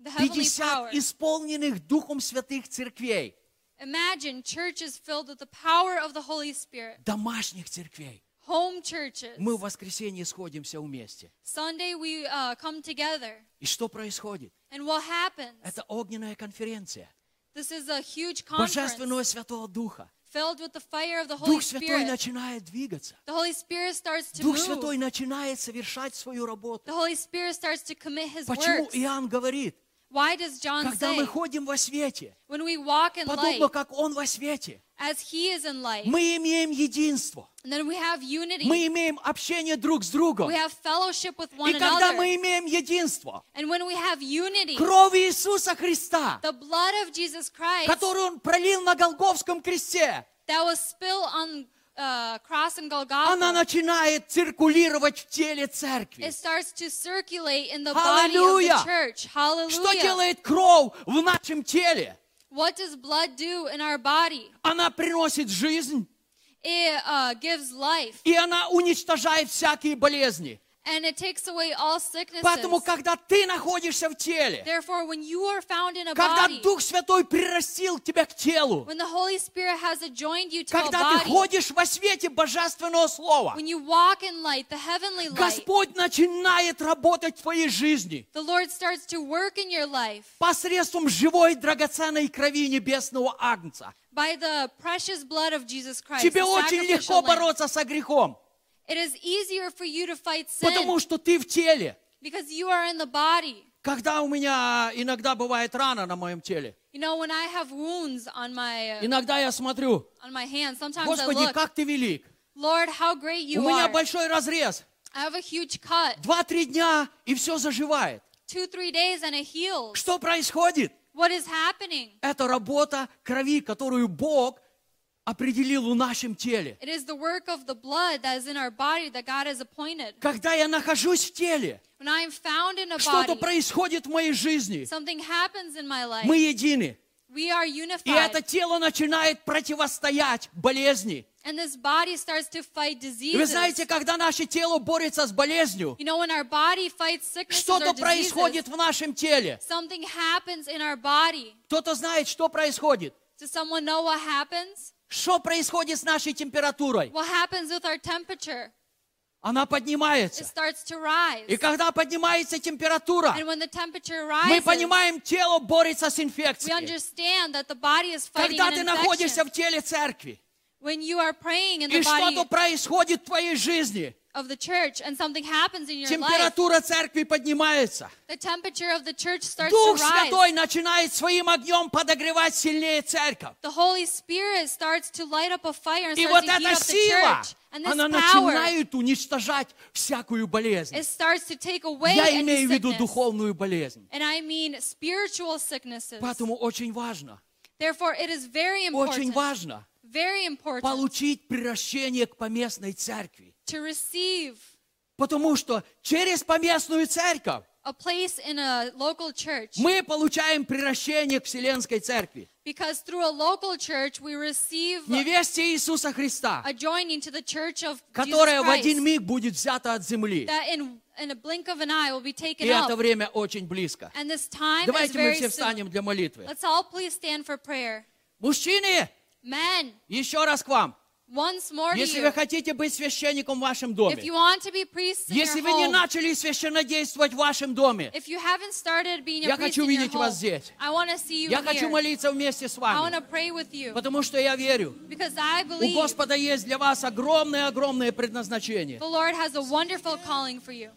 the heavenly 50 power. исполненных Духом Святых церквей, Imagine churches filled with the power of the Holy Spirit, домашних церквей. home churches. Мы в воскресенье сходимся вместе. Sunday we uh, come together, И что происходит? and what happens? Это огненная конференция This is a huge conference Божественного Святого Духа. Filled with the fire of the Holy Дух Святой Spirit. начинает двигаться. The Holy Spirit starts to Дух move. Святой начинает совершать свою работу. The Holy Spirit starts to commit His Почему works. Иоанн говорит, Why does John когда say, мы ходим во свете, when we walk in подобно light, как Он во свете, as He is in light, мы имеем единство, and then we have unity, мы имеем общение друг с другом. we have fellowship with one И когда another, мы имеем единство, and when we have unity, кровь Иисуса Христа, the blood of Jesus Christ которую Он пролил на Голговском кресте, that was spilled on uh, cross and Golgotha, она начинает циркулировать в теле церкви. it starts to circulate in the body of the church. Что Hallelujah. делает кровь в нашем теле? What does blood do in our body? Она приносит жизнь, It uh, gives life, и она уничтожает всякие болезни. And it takes away all sicknesses. Поэтому, когда ты находишься в теле, Therefore, when you are found in a когда body, Дух Святой прирастил тебя к телу, when the Holy Spirit has adjoined you to a когда ты body, ходишь во свете Божественного Слова, when you walk in light, the heavenly light, Господь начинает работать в твоей жизни the Lord starts to work in your life посредством живой драгоценной крови небесного Агнца. by the precious blood of Jesus Christ. Тебе очень легко бороться со грехом, It is easier for you to fight sin потому что ты в теле. because you are in the body. Когда у меня иногда бывает рана на моем теле, You know, when I have wounds on my uh, иногда я смотрю, on my hands, sometimes I Господи, look, как ты велик. Lord, how great you У меня are. большой разрез. I have a huge cut. Два-три дня, и все заживает. Two, three days and it heals. Что происходит? What is happening? Это работа крови, которую Бог определил в нашем теле. Когда я нахожусь в теле, что-то происходит в моей жизни. Мы едины. We are И это тело начинает противостоять болезни. And this body starts to fight И вы diseases. знаете, когда наше тело борется с болезнью, You know, when our body fights sicknesses что-то diseases, происходит в нашем теле. something happens in our body. Кто-то знает, что происходит. Does someone know what happens? Что происходит с нашей температурой? What happens with our temperature? Она It поднимается. starts to rise. И когда поднимается температура, And when the temperature мы rises, понимаем, тело борется с we инфекцией. understand that the body is fighting Когда ты находишься в теле церкви, When you are praying in и the что-то происходит в твоей жизни, of the church and something happens in your life, температура церкви поднимается. the temperature of the church starts Дух to rise. Святой начинает своим огнем подогревать сильнее церковь. The Holy Spirit starts to light up a fire and И starts вот to heat эта up the сила, church. And this она power, начинает уничтожать всякую болезнь. it starts to take away Я имею в виду духовную болезнь. And I mean spiritual sicknesses. Поэтому очень важно, Therefore, it is very очень important, важно very important получить приращение к поместной церкви. to receive Потому что через поместную церковь a place in a local church. мы получаем приращение к Вселенской церкви. Because through a local church, we receive Невесте Иисуса Христа, a joining to the church of которая Jesus в один Christ миг будет взята от земли. that in, in a blink of an eye will be taken И это up. время очень близко. And this time is Давайте мы very все soon. встанем для молитвы. Let's all please stand for prayer. Мужчины, Men, еще раз к вам. once more Если вы хотите быть священником в вашем If доме, you want to be priests in если your вы не home, начали священнодействовать в вашем доме, if you haven't started being a Я priest хочу видеть вас здесь. I want to see you я хочу here. молиться вместе с I want вами, to pray with you потому что я верю, because I у believe Господа есть для вас огромное-огромное предназначение. the Lord has a wonderful calling for you.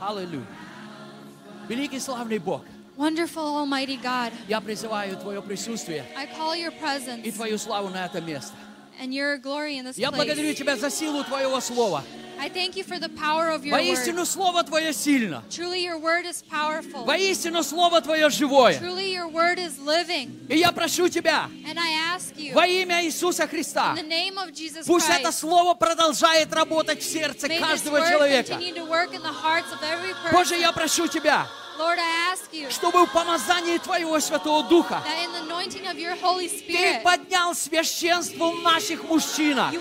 Аллилуйя. Великий славный Бог, Wonderful Almighty God, я призываю Твое присутствие I call your и presence Твою славу на это место. and your glory in this Я благодарю. Тебя за силу Твоего Слова. I thank you for the power of your Воистину, word. Слово Твое сильно. Truly, your word is powerful. Воистину, Слово Твое живое. Truly, your word is living. И я прошу Тебя, And I ask you, во имя Иисуса Христа, in the name of Jesus пусть это Christ, Слово продолжает работать в сердце may this каждого word человека. continue to work in the hearts of every Боже, person. я прошу Тебя, Чтобы в помазании Твоего Святого Духа that in the anointing of your Holy Ты поднял священство в наших мужчинах.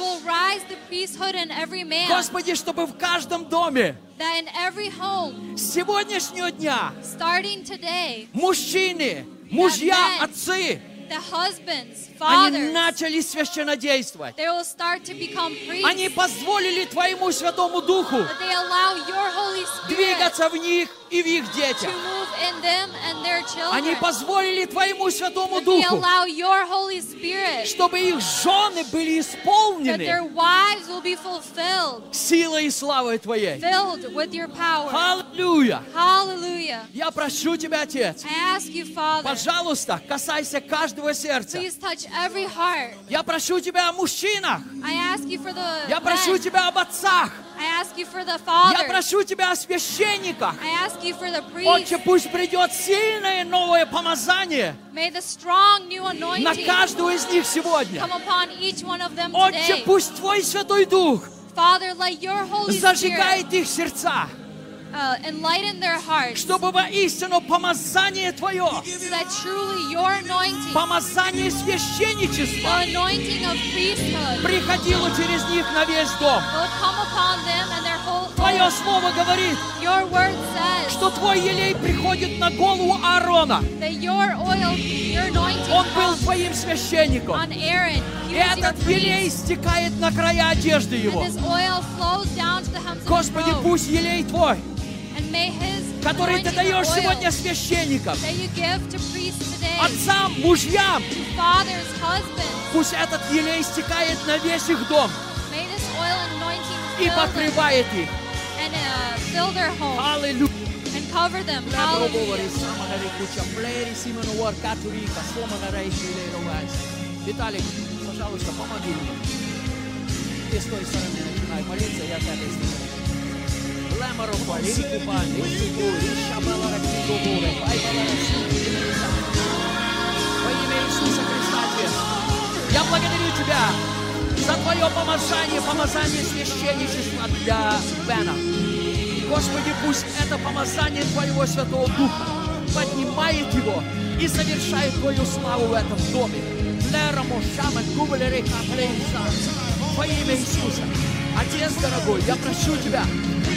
Господи, чтобы в каждом доме That in every home, с сегодняшнего дня starting today, мужчины, мужья, men, отцы, они fathers, начали священнодействовать. they will start to become priests. Они позволили Твоему Святому Духу that they allow your Holy Spirit двигаться в них и в их to детях. move in them and their children. Они позволили Твоему Святому Духу, allow your Holy Spirit чтобы их жены были that their исполнены wives will be fulfilled, силой и славой Твоей. filled with your power. Аллилуйя! Hallelujah. Я прошу Тебя, Отец, I ask you, Father, пожалуйста, касайся каждого сердца. please touch every heart. Я прошу Тебя о мужчинах. I ask you for the Я прошу. Тебя об отцах. I ask you for the Я прошу Тебя о священниках. Отче, пусть придет сильное новое помазание May the strong new на каждого из них сегодня. come upon each one of them Отче, пусть Твой Святой Дух Father, let your Holy зажигает их сердца, чтобы воистину помазание Твое, помазание священничества приходило через них на весь дом. Твое. Слово говорит, что Твой елей приходит на голову Аарона. Он был Твоим священником. И этот елей стекает на края одежды его. Господи, пусть елей Твой, Который Ты даешь сегодня священникам, отцам, мужьям, пусть этот елей стекает на весь их дом и покрывает их. uh, Аллилуйя. cover them. Виталик, пожалуйста, помоги мне. Ты с той стороны начинай молиться, я с этой стороны. Лемаро пали, купа, лисуку, ишабала ракиду буре, пайбала Во имя Иисуса Христа, я благодарю Тебя за Твое помазание, помазание священничества для Бена. Господи, пусть это помазание Твоего Святого Духа поднимает его и совершает Твою славу в этом доме. Во имя Иисуса. Отец дорогой, я прошу Тебя,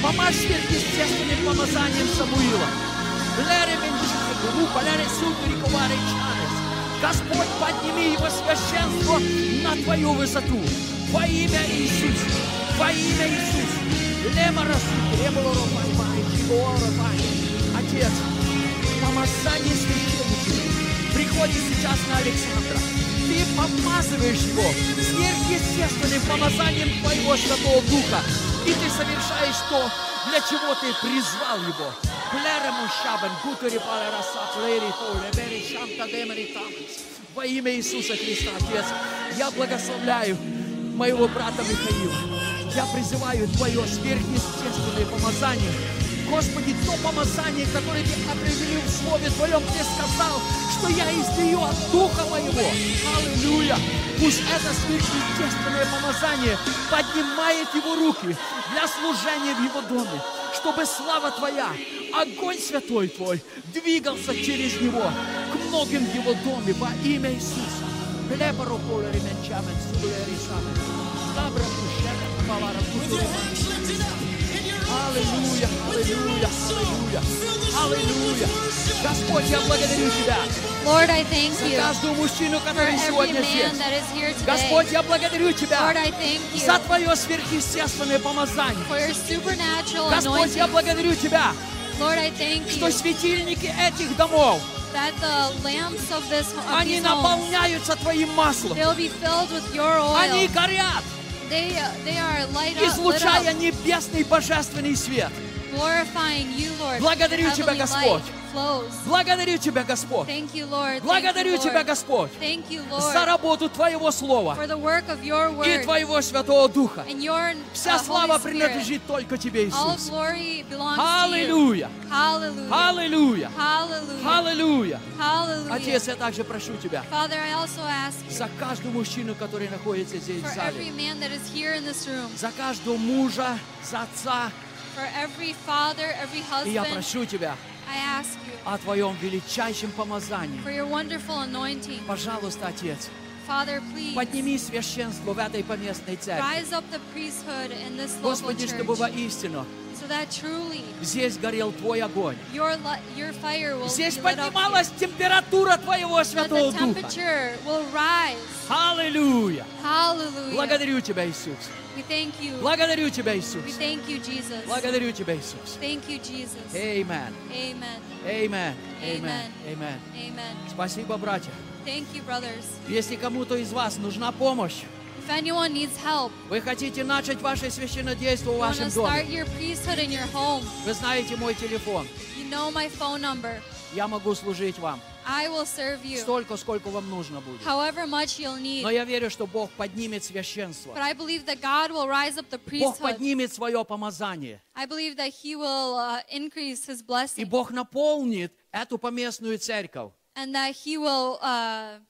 помажь сверхъестественным помазанием Самуила. Господь, подними его священство на Твою высоту. Во имя Иисуса. Во имя Иисуса. Лема чего ропай. Отец, помазание священничества приходит сейчас на Александра. Ты помазываешь его сверхъестественным помазанием Твоего Святого Духа. И ты совершаешь то, для чего ты призвал его. Во имя Иисуса Христа, Отец, я благословляю моего брата Михаила. Я призываю Твое сверхъестественное помазание. Господи, то помазание, которое Ты определил в Слове Твоем, Ты сказал, что я излию от Духа Моего. Аллилуйя! Пусть это сверхъестественное помазание поднимает Его руки для служения в Его доме, чтобы слава Твоя, огонь святой Твой двигался через Него к многим в Его доме во имя Иисуса. Лебаро поле ременчамен, сулери Аллилуйя, аллилуйя, аллилуйя, аллилуйя. Господь, я благодарю Тебя Lord, I thank you каждого мужчину, который сегодня здесь. Господь, я благодарю Тебя Lord, I thank you за Твое сверхъестественное помазание. for your supernatural Господь, я благодарю Тебя, Lord, I thank что you светильники этих домов, that the lamps of this of они наполняются Твоим маслом. they'll be filled with your oil. Они горят, They, they are light up, излучая небесный божественный свет. Благодарю Тебя, Господь. Благодарю Тебя, Господь. Благодарю Тебя. Господь, за работу Твоего Слова и Твоего Святого Духа. your Вся uh, слава принадлежит только Тебе, Иисус. Аллилуйя! Аллилуйя! Аллилуйя! Отец, я также прошу Тебя за каждого мужчину, который находится здесь в зале, за каждого мужа, за отца. И я прошу Тебя о Твоем величайшем помазании. Пожалуйста, Отец, Father, please подними священство в этой поместной церкви. rise up the priesthood in this local Господи, чтобы воистину so that truly здесь горел Твой огонь. your, your fire will Здесь поднималась температура Твоего Святого Духа. Аллилуйя! Благодарю Тебя, Иисус. Благодарю Тебя, Иисус. Благодарю Тебя, Иисус. Amen. Amen. Amen. Amen. Amen. Спасибо, братья. Thank you, brothers. Если кому-то из вас нужна помощь, If anyone needs help, вы хотите начать ваше священнодействие в вашем доме, вы знаете мой телефон. you know my phone number. Я могу служить вам I will serve you столько, сколько вам нужно будет. however much you'll need. Но я верю, что Бог поднимет священство. But I believe that God will rise up the Бог priesthood. поднимет свое помазание. I believe that He will uh, increase His И blessing Бог наполнит эту поместную церковь and that He will uh,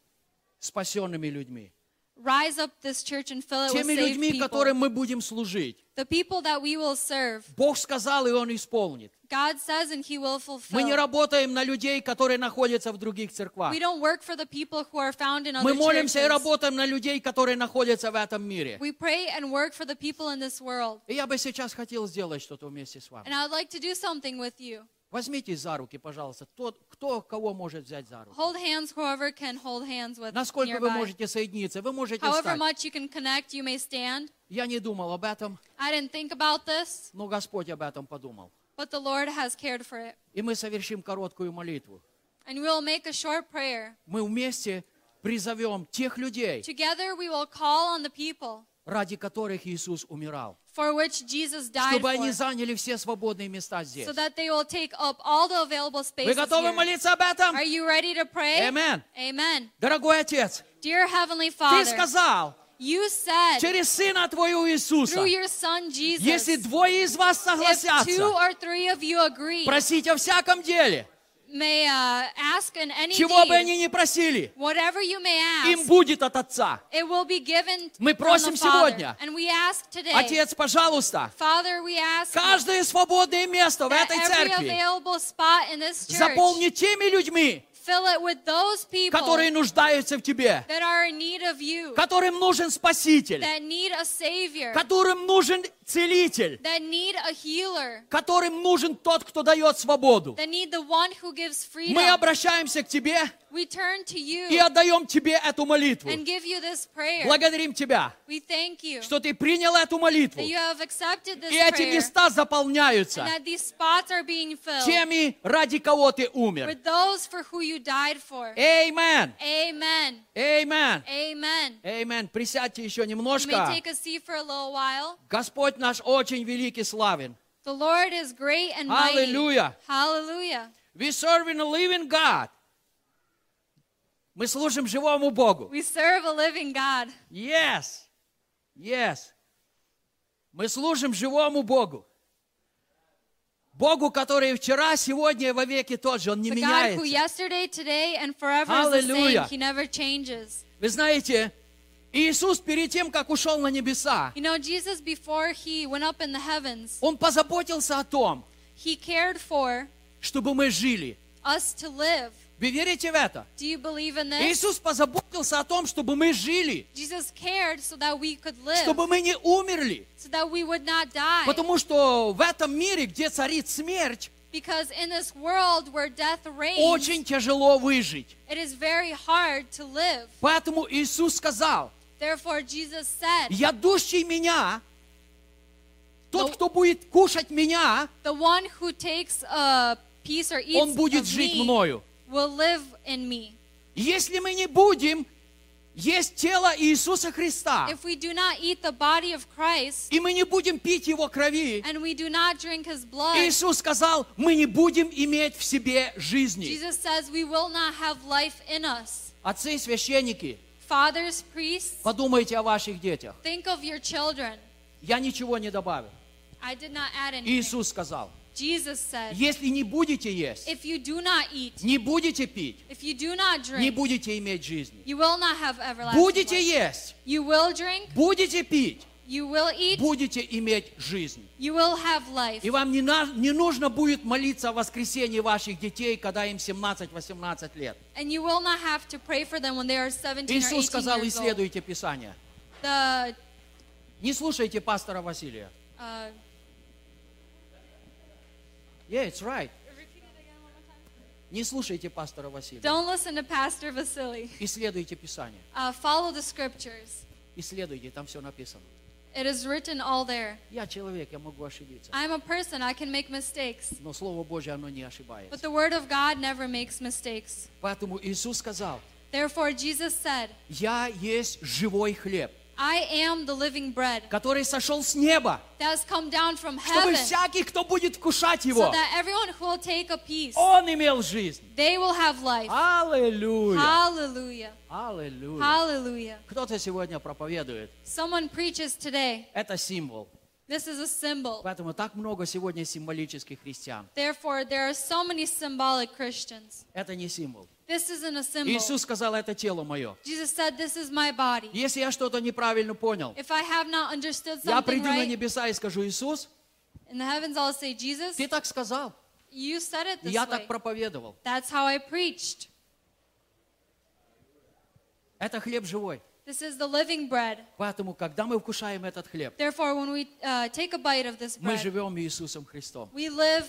спасенными людьми. Rise up this church and fill it with Теми saved людьми, people. которым мы будем служить. The people that we will serve. Бог сказал, и Он исполнит. God says and He will fulfill. Мы не работаем на людей, которые находятся в других церквах. We don't work for the people who are found in other Мы молимся и churches. работаем на людей, которые находятся в этом мире. We pray and work for the people in this world. И я бы сейчас хотел сделать что-то вместе с вами. And I would like to do something with you. Возьмите за руки, пожалуйста, тот, кто кого может взять за руку. Hold hands whoever can hold hands with Насколько вы nearby. можете соединиться, вы можете However встать. much you can connect, you may stand. Я не думал об этом, I didn't think about this, но Господь об этом подумал. but the Lord has cared for it. И мы совершим короткую молитву. And we will make a short prayer. Мы вместе призовем тех людей, Together we will call on the people ради которых Иисус умирал. for which Jesus died Чтобы они заняли все свободные места здесь. so that they will take up all the available Вы spaces готовы here. молиться об этом? Are you ready to pray? Amen. Amen. Дорогой Отец, Dear Heavenly Ты Father, сказал, you said через Сына Твоего Иисуса, through your Son Jesus, если двое из вас if two согласятся, or three of you agree, просить о всяком деле, may uh, ask in any чего бы они ни просили, whatever you may им ask, будет от Отца. it will be given Мы просим сегодня, And we ask today, Отец, пожалуйста, Father, we ask каждое свободное место в этой церкви available spot in this church, заполни теми людьми, fill it with those people которые нуждаются в Тебе, that are in need of you, которым нужен Спаситель, that need a Savior, которым нужен Целитель, that need a healer, которым нужен тот, кто дает свободу. that need the one who gives freedom. Мы обращаемся к Тебе we turn to you и отдаем Тебе эту молитву. and give you this prayer. Благодарим Тебя, we thank you что Ты принял эту молитву. that you have accepted this И эти места заполняются and that these spots are being filled теми, ради кого Ты умер. with those for who you died for. Amen. Amen. Amen. Amen. Amen. Присядьте еще You may немножко. take a seat for a little while. Господь наш очень великий славен. The Lord is great and mighty. Hallelujah. Hallelujah. We serve in a living God. Мы служим живому Богу. We serve a living God. Yes. Yes. Мы служим живому Богу. Богу, который вчера, сегодня и во веки тот же. Он не The God who меняется. yesterday, today, and forever is the same. He never changes. Вы знаете, Иисус перед тем, как ушел на небеса, You know, Jesus, before he went up in the heavens, Он позаботился о том, he cared for чтобы мы жили. us to live. Вы верите в это? Do you believe in this? Иисус позаботился о том, чтобы мы жили, Jesus cared so that we could live, чтобы мы не умерли. so that we would not die. Потому что в этом мире, где царит смерть, Because in this world where death reigns, очень тяжело выжить. it is very hard to live. Поэтому Иисус сказал, ядущий меня, тот, кто будет кушать меня, The one who takes a piece or eats он будет жить мною. will live in me. Если мы не будем есть тело Иисуса Христа, if we do not eat the body of Christ и мы не будем пить Его крови, and we do not drink his blood, Иисус сказал, мы не будем иметь в себе жизни. Jesus says we will not have life in us. Отцы и священники, Fathers, priests, подумайте о ваших детях. think of your children. Я ничего не добавил. I did not add anything. Иисус сказал, Jesus said, если не будете есть, if you do not eat, не будете пить, if you do not не drink, будете иметь жизни. you will not have everlasting Будете life. есть, You will drink, будете пить, you will eat, будете иметь жизнь. you will have life. И вам не, на- не нужно будет молиться о воскресении ваших детей, когда им 17-18 лет. And you will not have to pray for them when they are 17 or 18 Иисус сказал, years исследуйте Писание. The, Не слушайте пастора Василия. uh, Yeah, it's right. Не слушайте пастора Василия. don't listen to Pastor Vasily. Исследуйте Писание. Uh, follow the scriptures. Исследуйте, там все написано. It is written all there. Я человек, я могу ошибиться. I'm a person, I can make mistakes. Но Слово Божье, оно не ошибается. But the word of God never makes mistakes. Поэтому Иисус сказал, Therefore, Jesus said, я есть живой хлеб, I am the living bread который сошел с неба, that has come down from чтобы heaven всякий, кто будет вкушать so его, that everyone who will take a piece, он имел жизнь. they will have life. Аллилуйя! Hallelujah. Аллилуйя! Hallelujah. Кто-то сегодня проповедует. Someone preaches today. Это символ. This is a symbol. Поэтому так много сегодня символических христиан. Therefore, there are so many symbolic Christians. Это не символ. This isn't a symbol. Иисус сказал, это тело мое. Jesus said, This is my body. Если я что-то неправильно понял, If I have not understood я something приду на right, небеса и скажу, Иисус, in the heavens I'll say, Jesus, ты так сказал. you said it И this я way. так проповедовал. That's how I preached. Это хлеб живой. This is the living bread. Поэтому, когда мы вкушаем этот хлеб, Therefore, when we uh, take a bite of this мы bread, живем Иисусом Христом. we live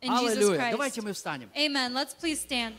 in Jesus Аллилуйя. Christ. Давайте мы встанем. Amen. Let's please stand.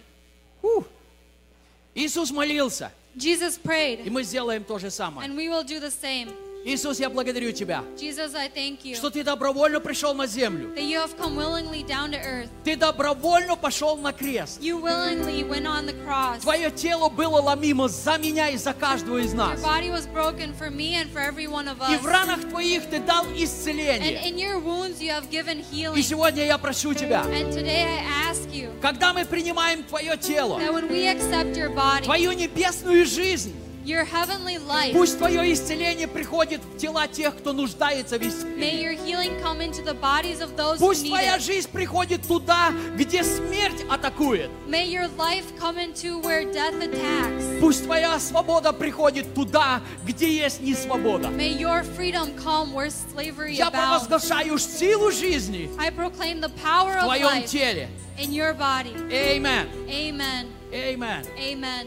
Иисус молился, Jesus и prayed, мы сделаем то же самое. and we will do the same. Иисус, я благодарю Тебя, Jesus, I thank you что Ты добровольно пришел на землю. that you have come willingly down to earth. Ты добровольно пошел на крест. You willingly went on the cross. Твое тело было ломимо за меня и за каждого из Your нас. body was broken for me and for every one of И us. в ранах Твоих Ты дал And исцеление. in your wounds you have given И healing. сегодня я прошу Тебя, And today I ask you когда мы принимаем Твое тело, that when we accept your body, Твою небесную жизнь, your heavenly life, пусть Твое исцеление приходит в тела тех, кто нуждается в may исцелении. your healing come into the bodies of those who Пусть need Твоя it. жизнь приходит туда, где смерть атакует. May your life come into where death attacks. Пусть Твоя свобода приходит туда, где есть несвобода. May your freedom come where slavery Я abounds. провозглашаю силу жизни I proclaim the power в of Твоем life теле. in your body. Amen. Amen. Amen. Amen.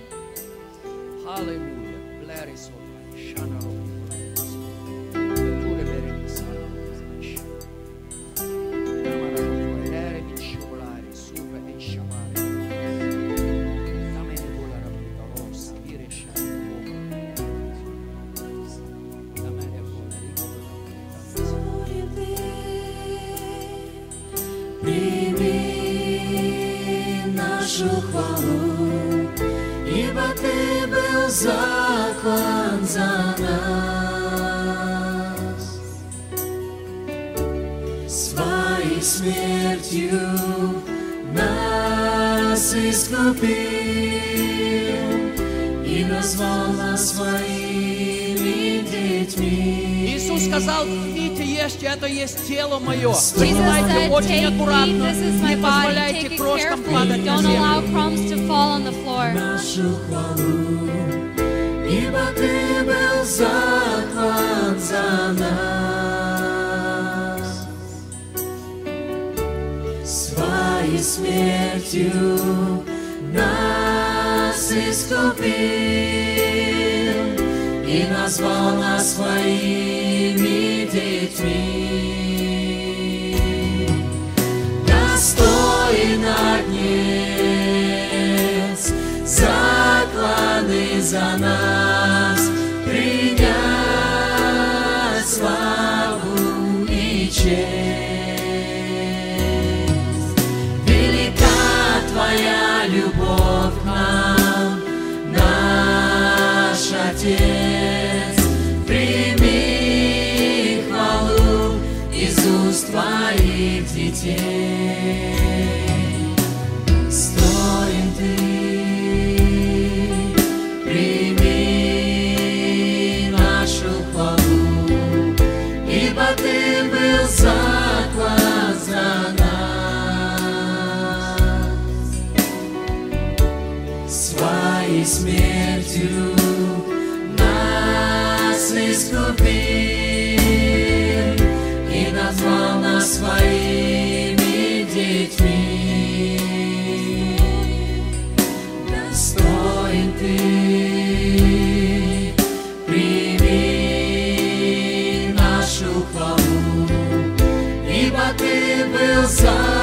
Hallelujah. Blare sopra. Shana Pure bere mi sana. Amara roto elere mi scivolare, sopra e sciamare. Damene vola rapita rossa, vire sciare Damene vola Прими нашу хвалу, ибо Ты был заклан за нас. Своей смертью нас искупил и назвал нас своими детьми. Иисус сказал, идите, ешьте, это есть тело мое. Jesus Принимайте said, очень аккуратно. this is my Не body, позволяйте крошкам падать на Don't allow землю. crumbs to fall on the floor. нашу хвалу, ибо Ты был заклан за нас. Своей смертью нас искупил и назвал нас своими детьми. Hosanna. Нас своими детьми. Достоин прими нашу хвалу, ибо ты был заклан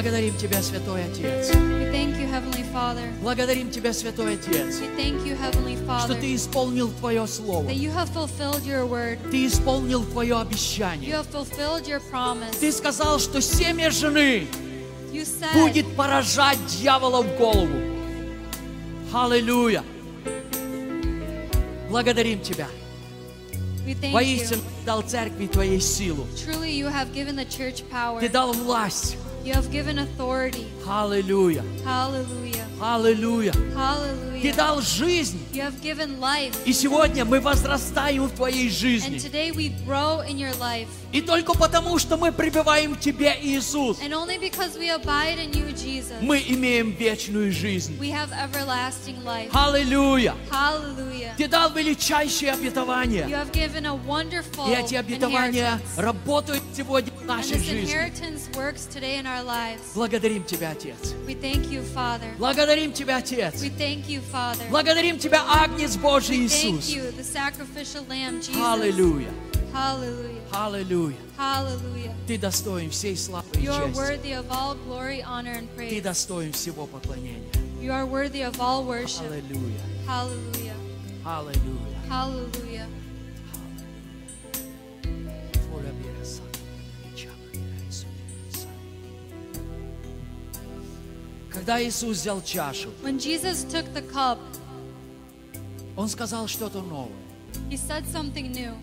Благодарим Тебя, Святой Отец. We thank you, Heavenly Father. Благодарим Тебя, Святой Отец, We thank you, Heavenly что Father, Ты исполнил Твое Слово. that you have fulfilled your word. Ты исполнил Твое You обещание. have fulfilled your promise. Ты сказал, что семя жены You said будет поражать дьявола в голову. Аллилуйя. Благодарим Тебя. Воистину you. Ты дал церкви Твоей силу. Truly, you have given the church power. Ты дал власть. You have given authority. Hallelujah. Hallelujah. Hallelujah. Hallelujah. Ты дал жизнь. И сегодня мы возрастаем в Твоей жизни. И только потому, что мы пребываем в Тебе, Иисус, мы имеем вечную жизнь. Аллилуйя. Ты дал величайшие обетования. И эти обетования работают сегодня в нашей жизни. Благодарим Тебя, Отец. Благодарим Тебя, Отец. Благодарим Тебя, Агнец Божий Иисус. Аллилуйя. Hallelujah. Аллилуйя. Hallelujah. Ты достоин всей славы и чести. Ты достоин всего поклонения. You are worthy of all worship. Аллилуйя. Hallelujah. Аллилуйя. Hallelujah. Когда Иисус взял чашу, When Jesus took the cup, Он сказал что-то новое. he said something new.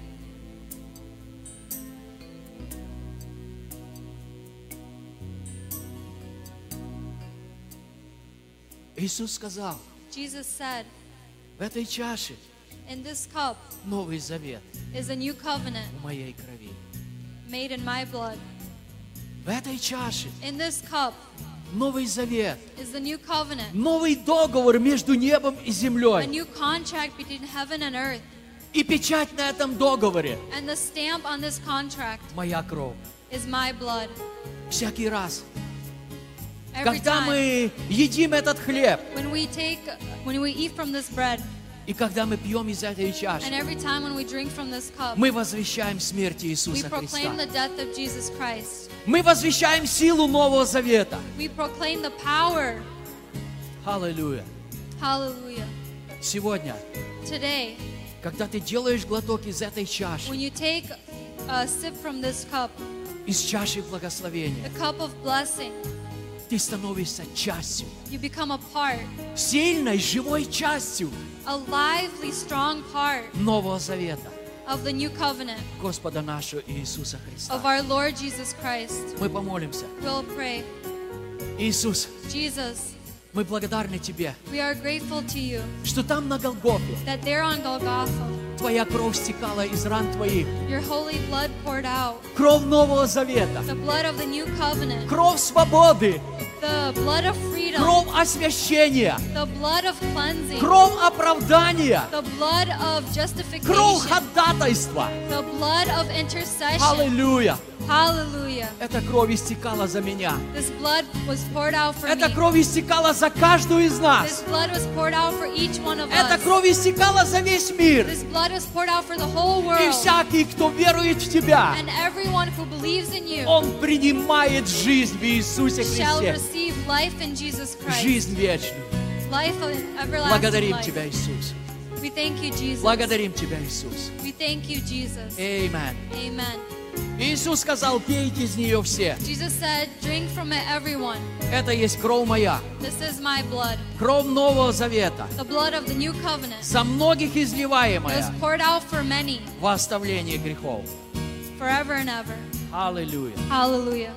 Иисус сказал, Jesus said, в этой чаше In this cup Новый Завет is a new covenant в моей крови. made in my blood. В этой чаше In this cup Новый Завет. is the new covenant, Новый договор между небом и землей. И печать на этом договоре. And the stamp on this contract Моя кровь. is my blood. Всякий раз, когда мы едим этот хлеб, и когда мы пьем из этой чаши, cup, мы возвещаем смерть Иисуса Христа. Мы возвещаем силу Нового Завета. Аллилуйя. Hallelujah. Сегодня, Today, когда ты делаешь глоток из этой чаши, when you take uh, sip from this cup, из чаши благословения, the cup of blessing, ты становишься частью, you become a part, сильной, живой частью a lively, strong part Нового Завета of the new covenant Господа нашего Иисуса Христа. of our Lord Jesus Christ. Мы помолимся. We'll pray. Иисус, Jesus, мы благодарны Тебе, we are grateful to you что там на Голгофе that there on Golgotha, Твоя кровь стекала из ран Твоих. your holy blood poured out, Кровь Нового Завета. the blood of the new covenant, Кровь свободы. the blood of freedom, Кровь освящения. the blood of cleansing, Кровь оправдания. the blood of Кровь justification, ходатайства. the blood of intercession. Аллилуйя. Hallelujah. Эта кровь истекала за меня. This blood was poured out for Эта me. кровь истекала за каждую из This нас. blood was poured out for each one of Эта us. кровь истекала за весь мир. This blood was poured out for the whole И world. всякий, кто верует в Тебя, And everyone who believes in you он принимает жизнь в Иисусе shall Христе. receive life in Jesus Christ. Жизнь вечную. Life everlasting Благодарим life. Тебя, Иисус. We thank you, Jesus. Благодарим Тебя, Иисус. We thank you, Jesus. Amen. Amen. Иисус сказал, пейте из нее все. Jesus said, drink from it, everyone. Это есть кровь моя, This is my blood, кровь Нового Завета, the blood of the new covenant. за многих It was изливаемая poured out for many, во оставление грехов. forever and ever. Аллилуйя. Hallelujah.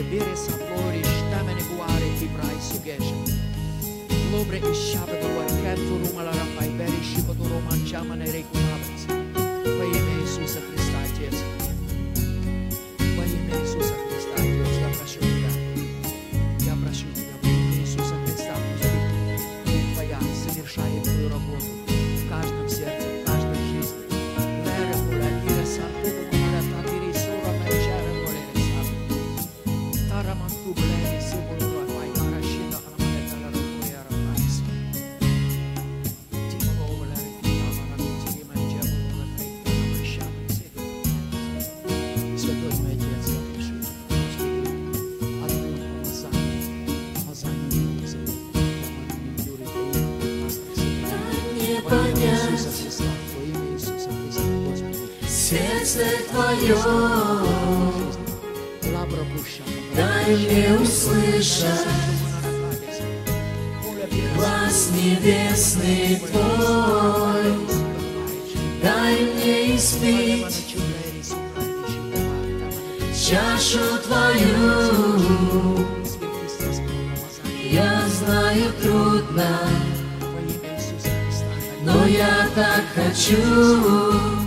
prebire sapori, shtame në guare t'i braj su geshen. Lobre i shabe të luar kërtu ruma la rafa și beri shiko të roma në qama në reku nabëci. Vë păi jeme Iisusa Hrista tjesë. Păi Vë jeme Iisusa Hrista Сердце Твое, дай мне услышать глаз небесный Твой. Дай мне испить чашу Твою. Я знаю трудно, но я так хочу.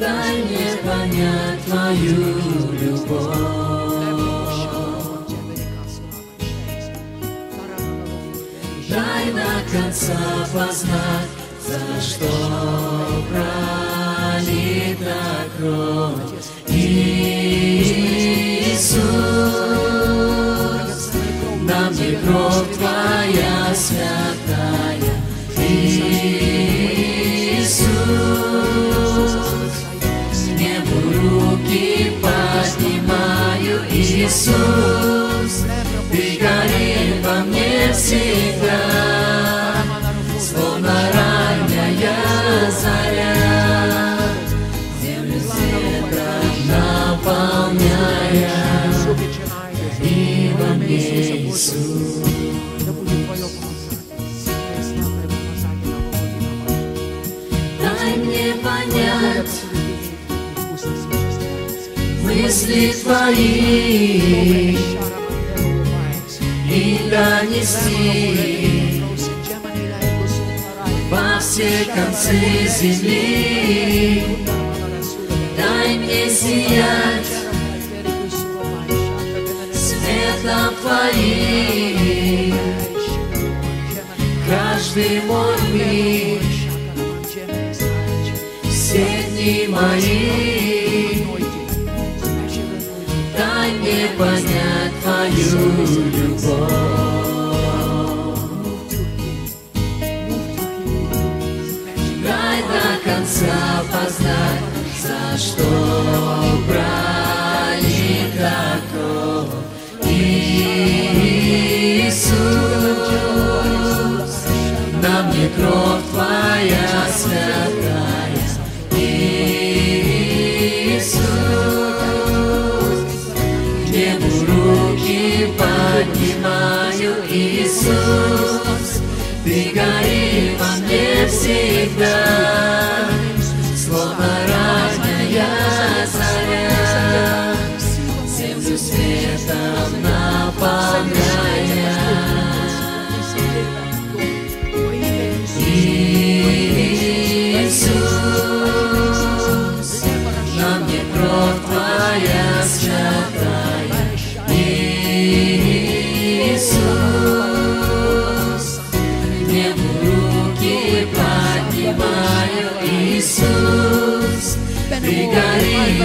Дай мне понять Твою любовь. Дай до конца познать, за что пролита кровь. Иисус, на мне кровь Твоя святая. Иисус, Ты гори во мне всегда, словно ранняя заря, землю светом наполняя, и во мне Иисус. Мысли Твои и донести во все концы земли. Дай мне сиять светом Твоим каждый мой миг, все дни мои. мне понять твою любовь. Дай до конца познать, за что брали такого Иисус. нам не кровь твоя святая, Иисус. Ты гори во мне всегда,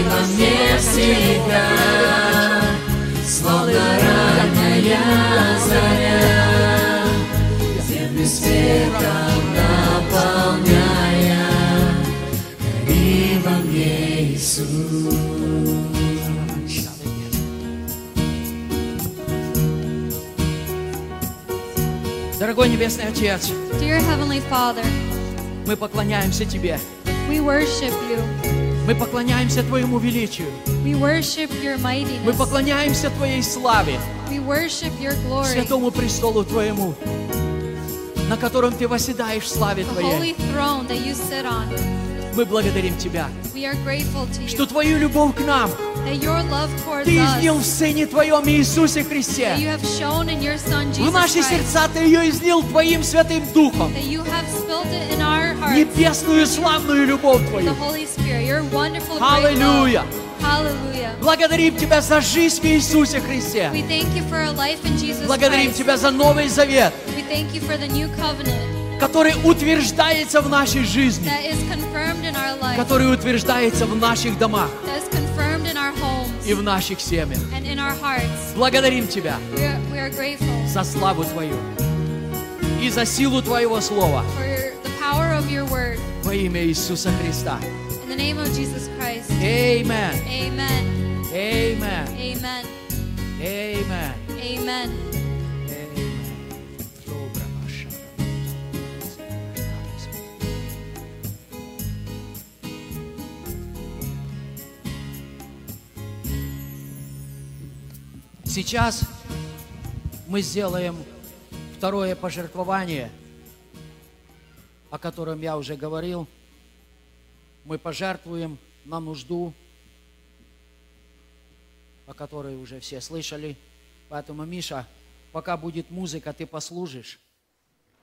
во мне всегда, словно ранняя заря, землю светом наполняя, гори во мне, Иисус. Дорогой Небесный Отец, Dear Heavenly Father, мы поклоняемся Тебе. We worship you. Мы поклоняемся Твоему величию. We worship your Мы mightiness. поклоняемся Твоей славе, We worship your glory. святому престолу Твоему, на котором Ты восседаешь в славе The Твоей. holy throne that you sit on. Мы благодарим Тебя, что Твою любовь к нам Ты излил в Сыне Твоем Иисусе Христе. В наши сердца Ты ее излил Твоим Святым Духом. Небесную славную любовь Твою. Аллилуйя! Благодарим Тебя за жизнь в Иисусе Христе. Благодарим. Тебя за Новый Завет, Который утверждается в нашей жизни, который утверждается в наших домах и в наших семьях. Благодарим Тебя We are, we are за славу Твою и за силу Твоего Слова во имя Иисуса Христа. Amen. Amen. Amen. Amen. Amen. Сейчас мы сделаем второе пожертвование, о котором я уже говорил. Мы пожертвуем на нужду, о которой уже все слышали. Поэтому, Миша, пока будет музыка, ты послужишь.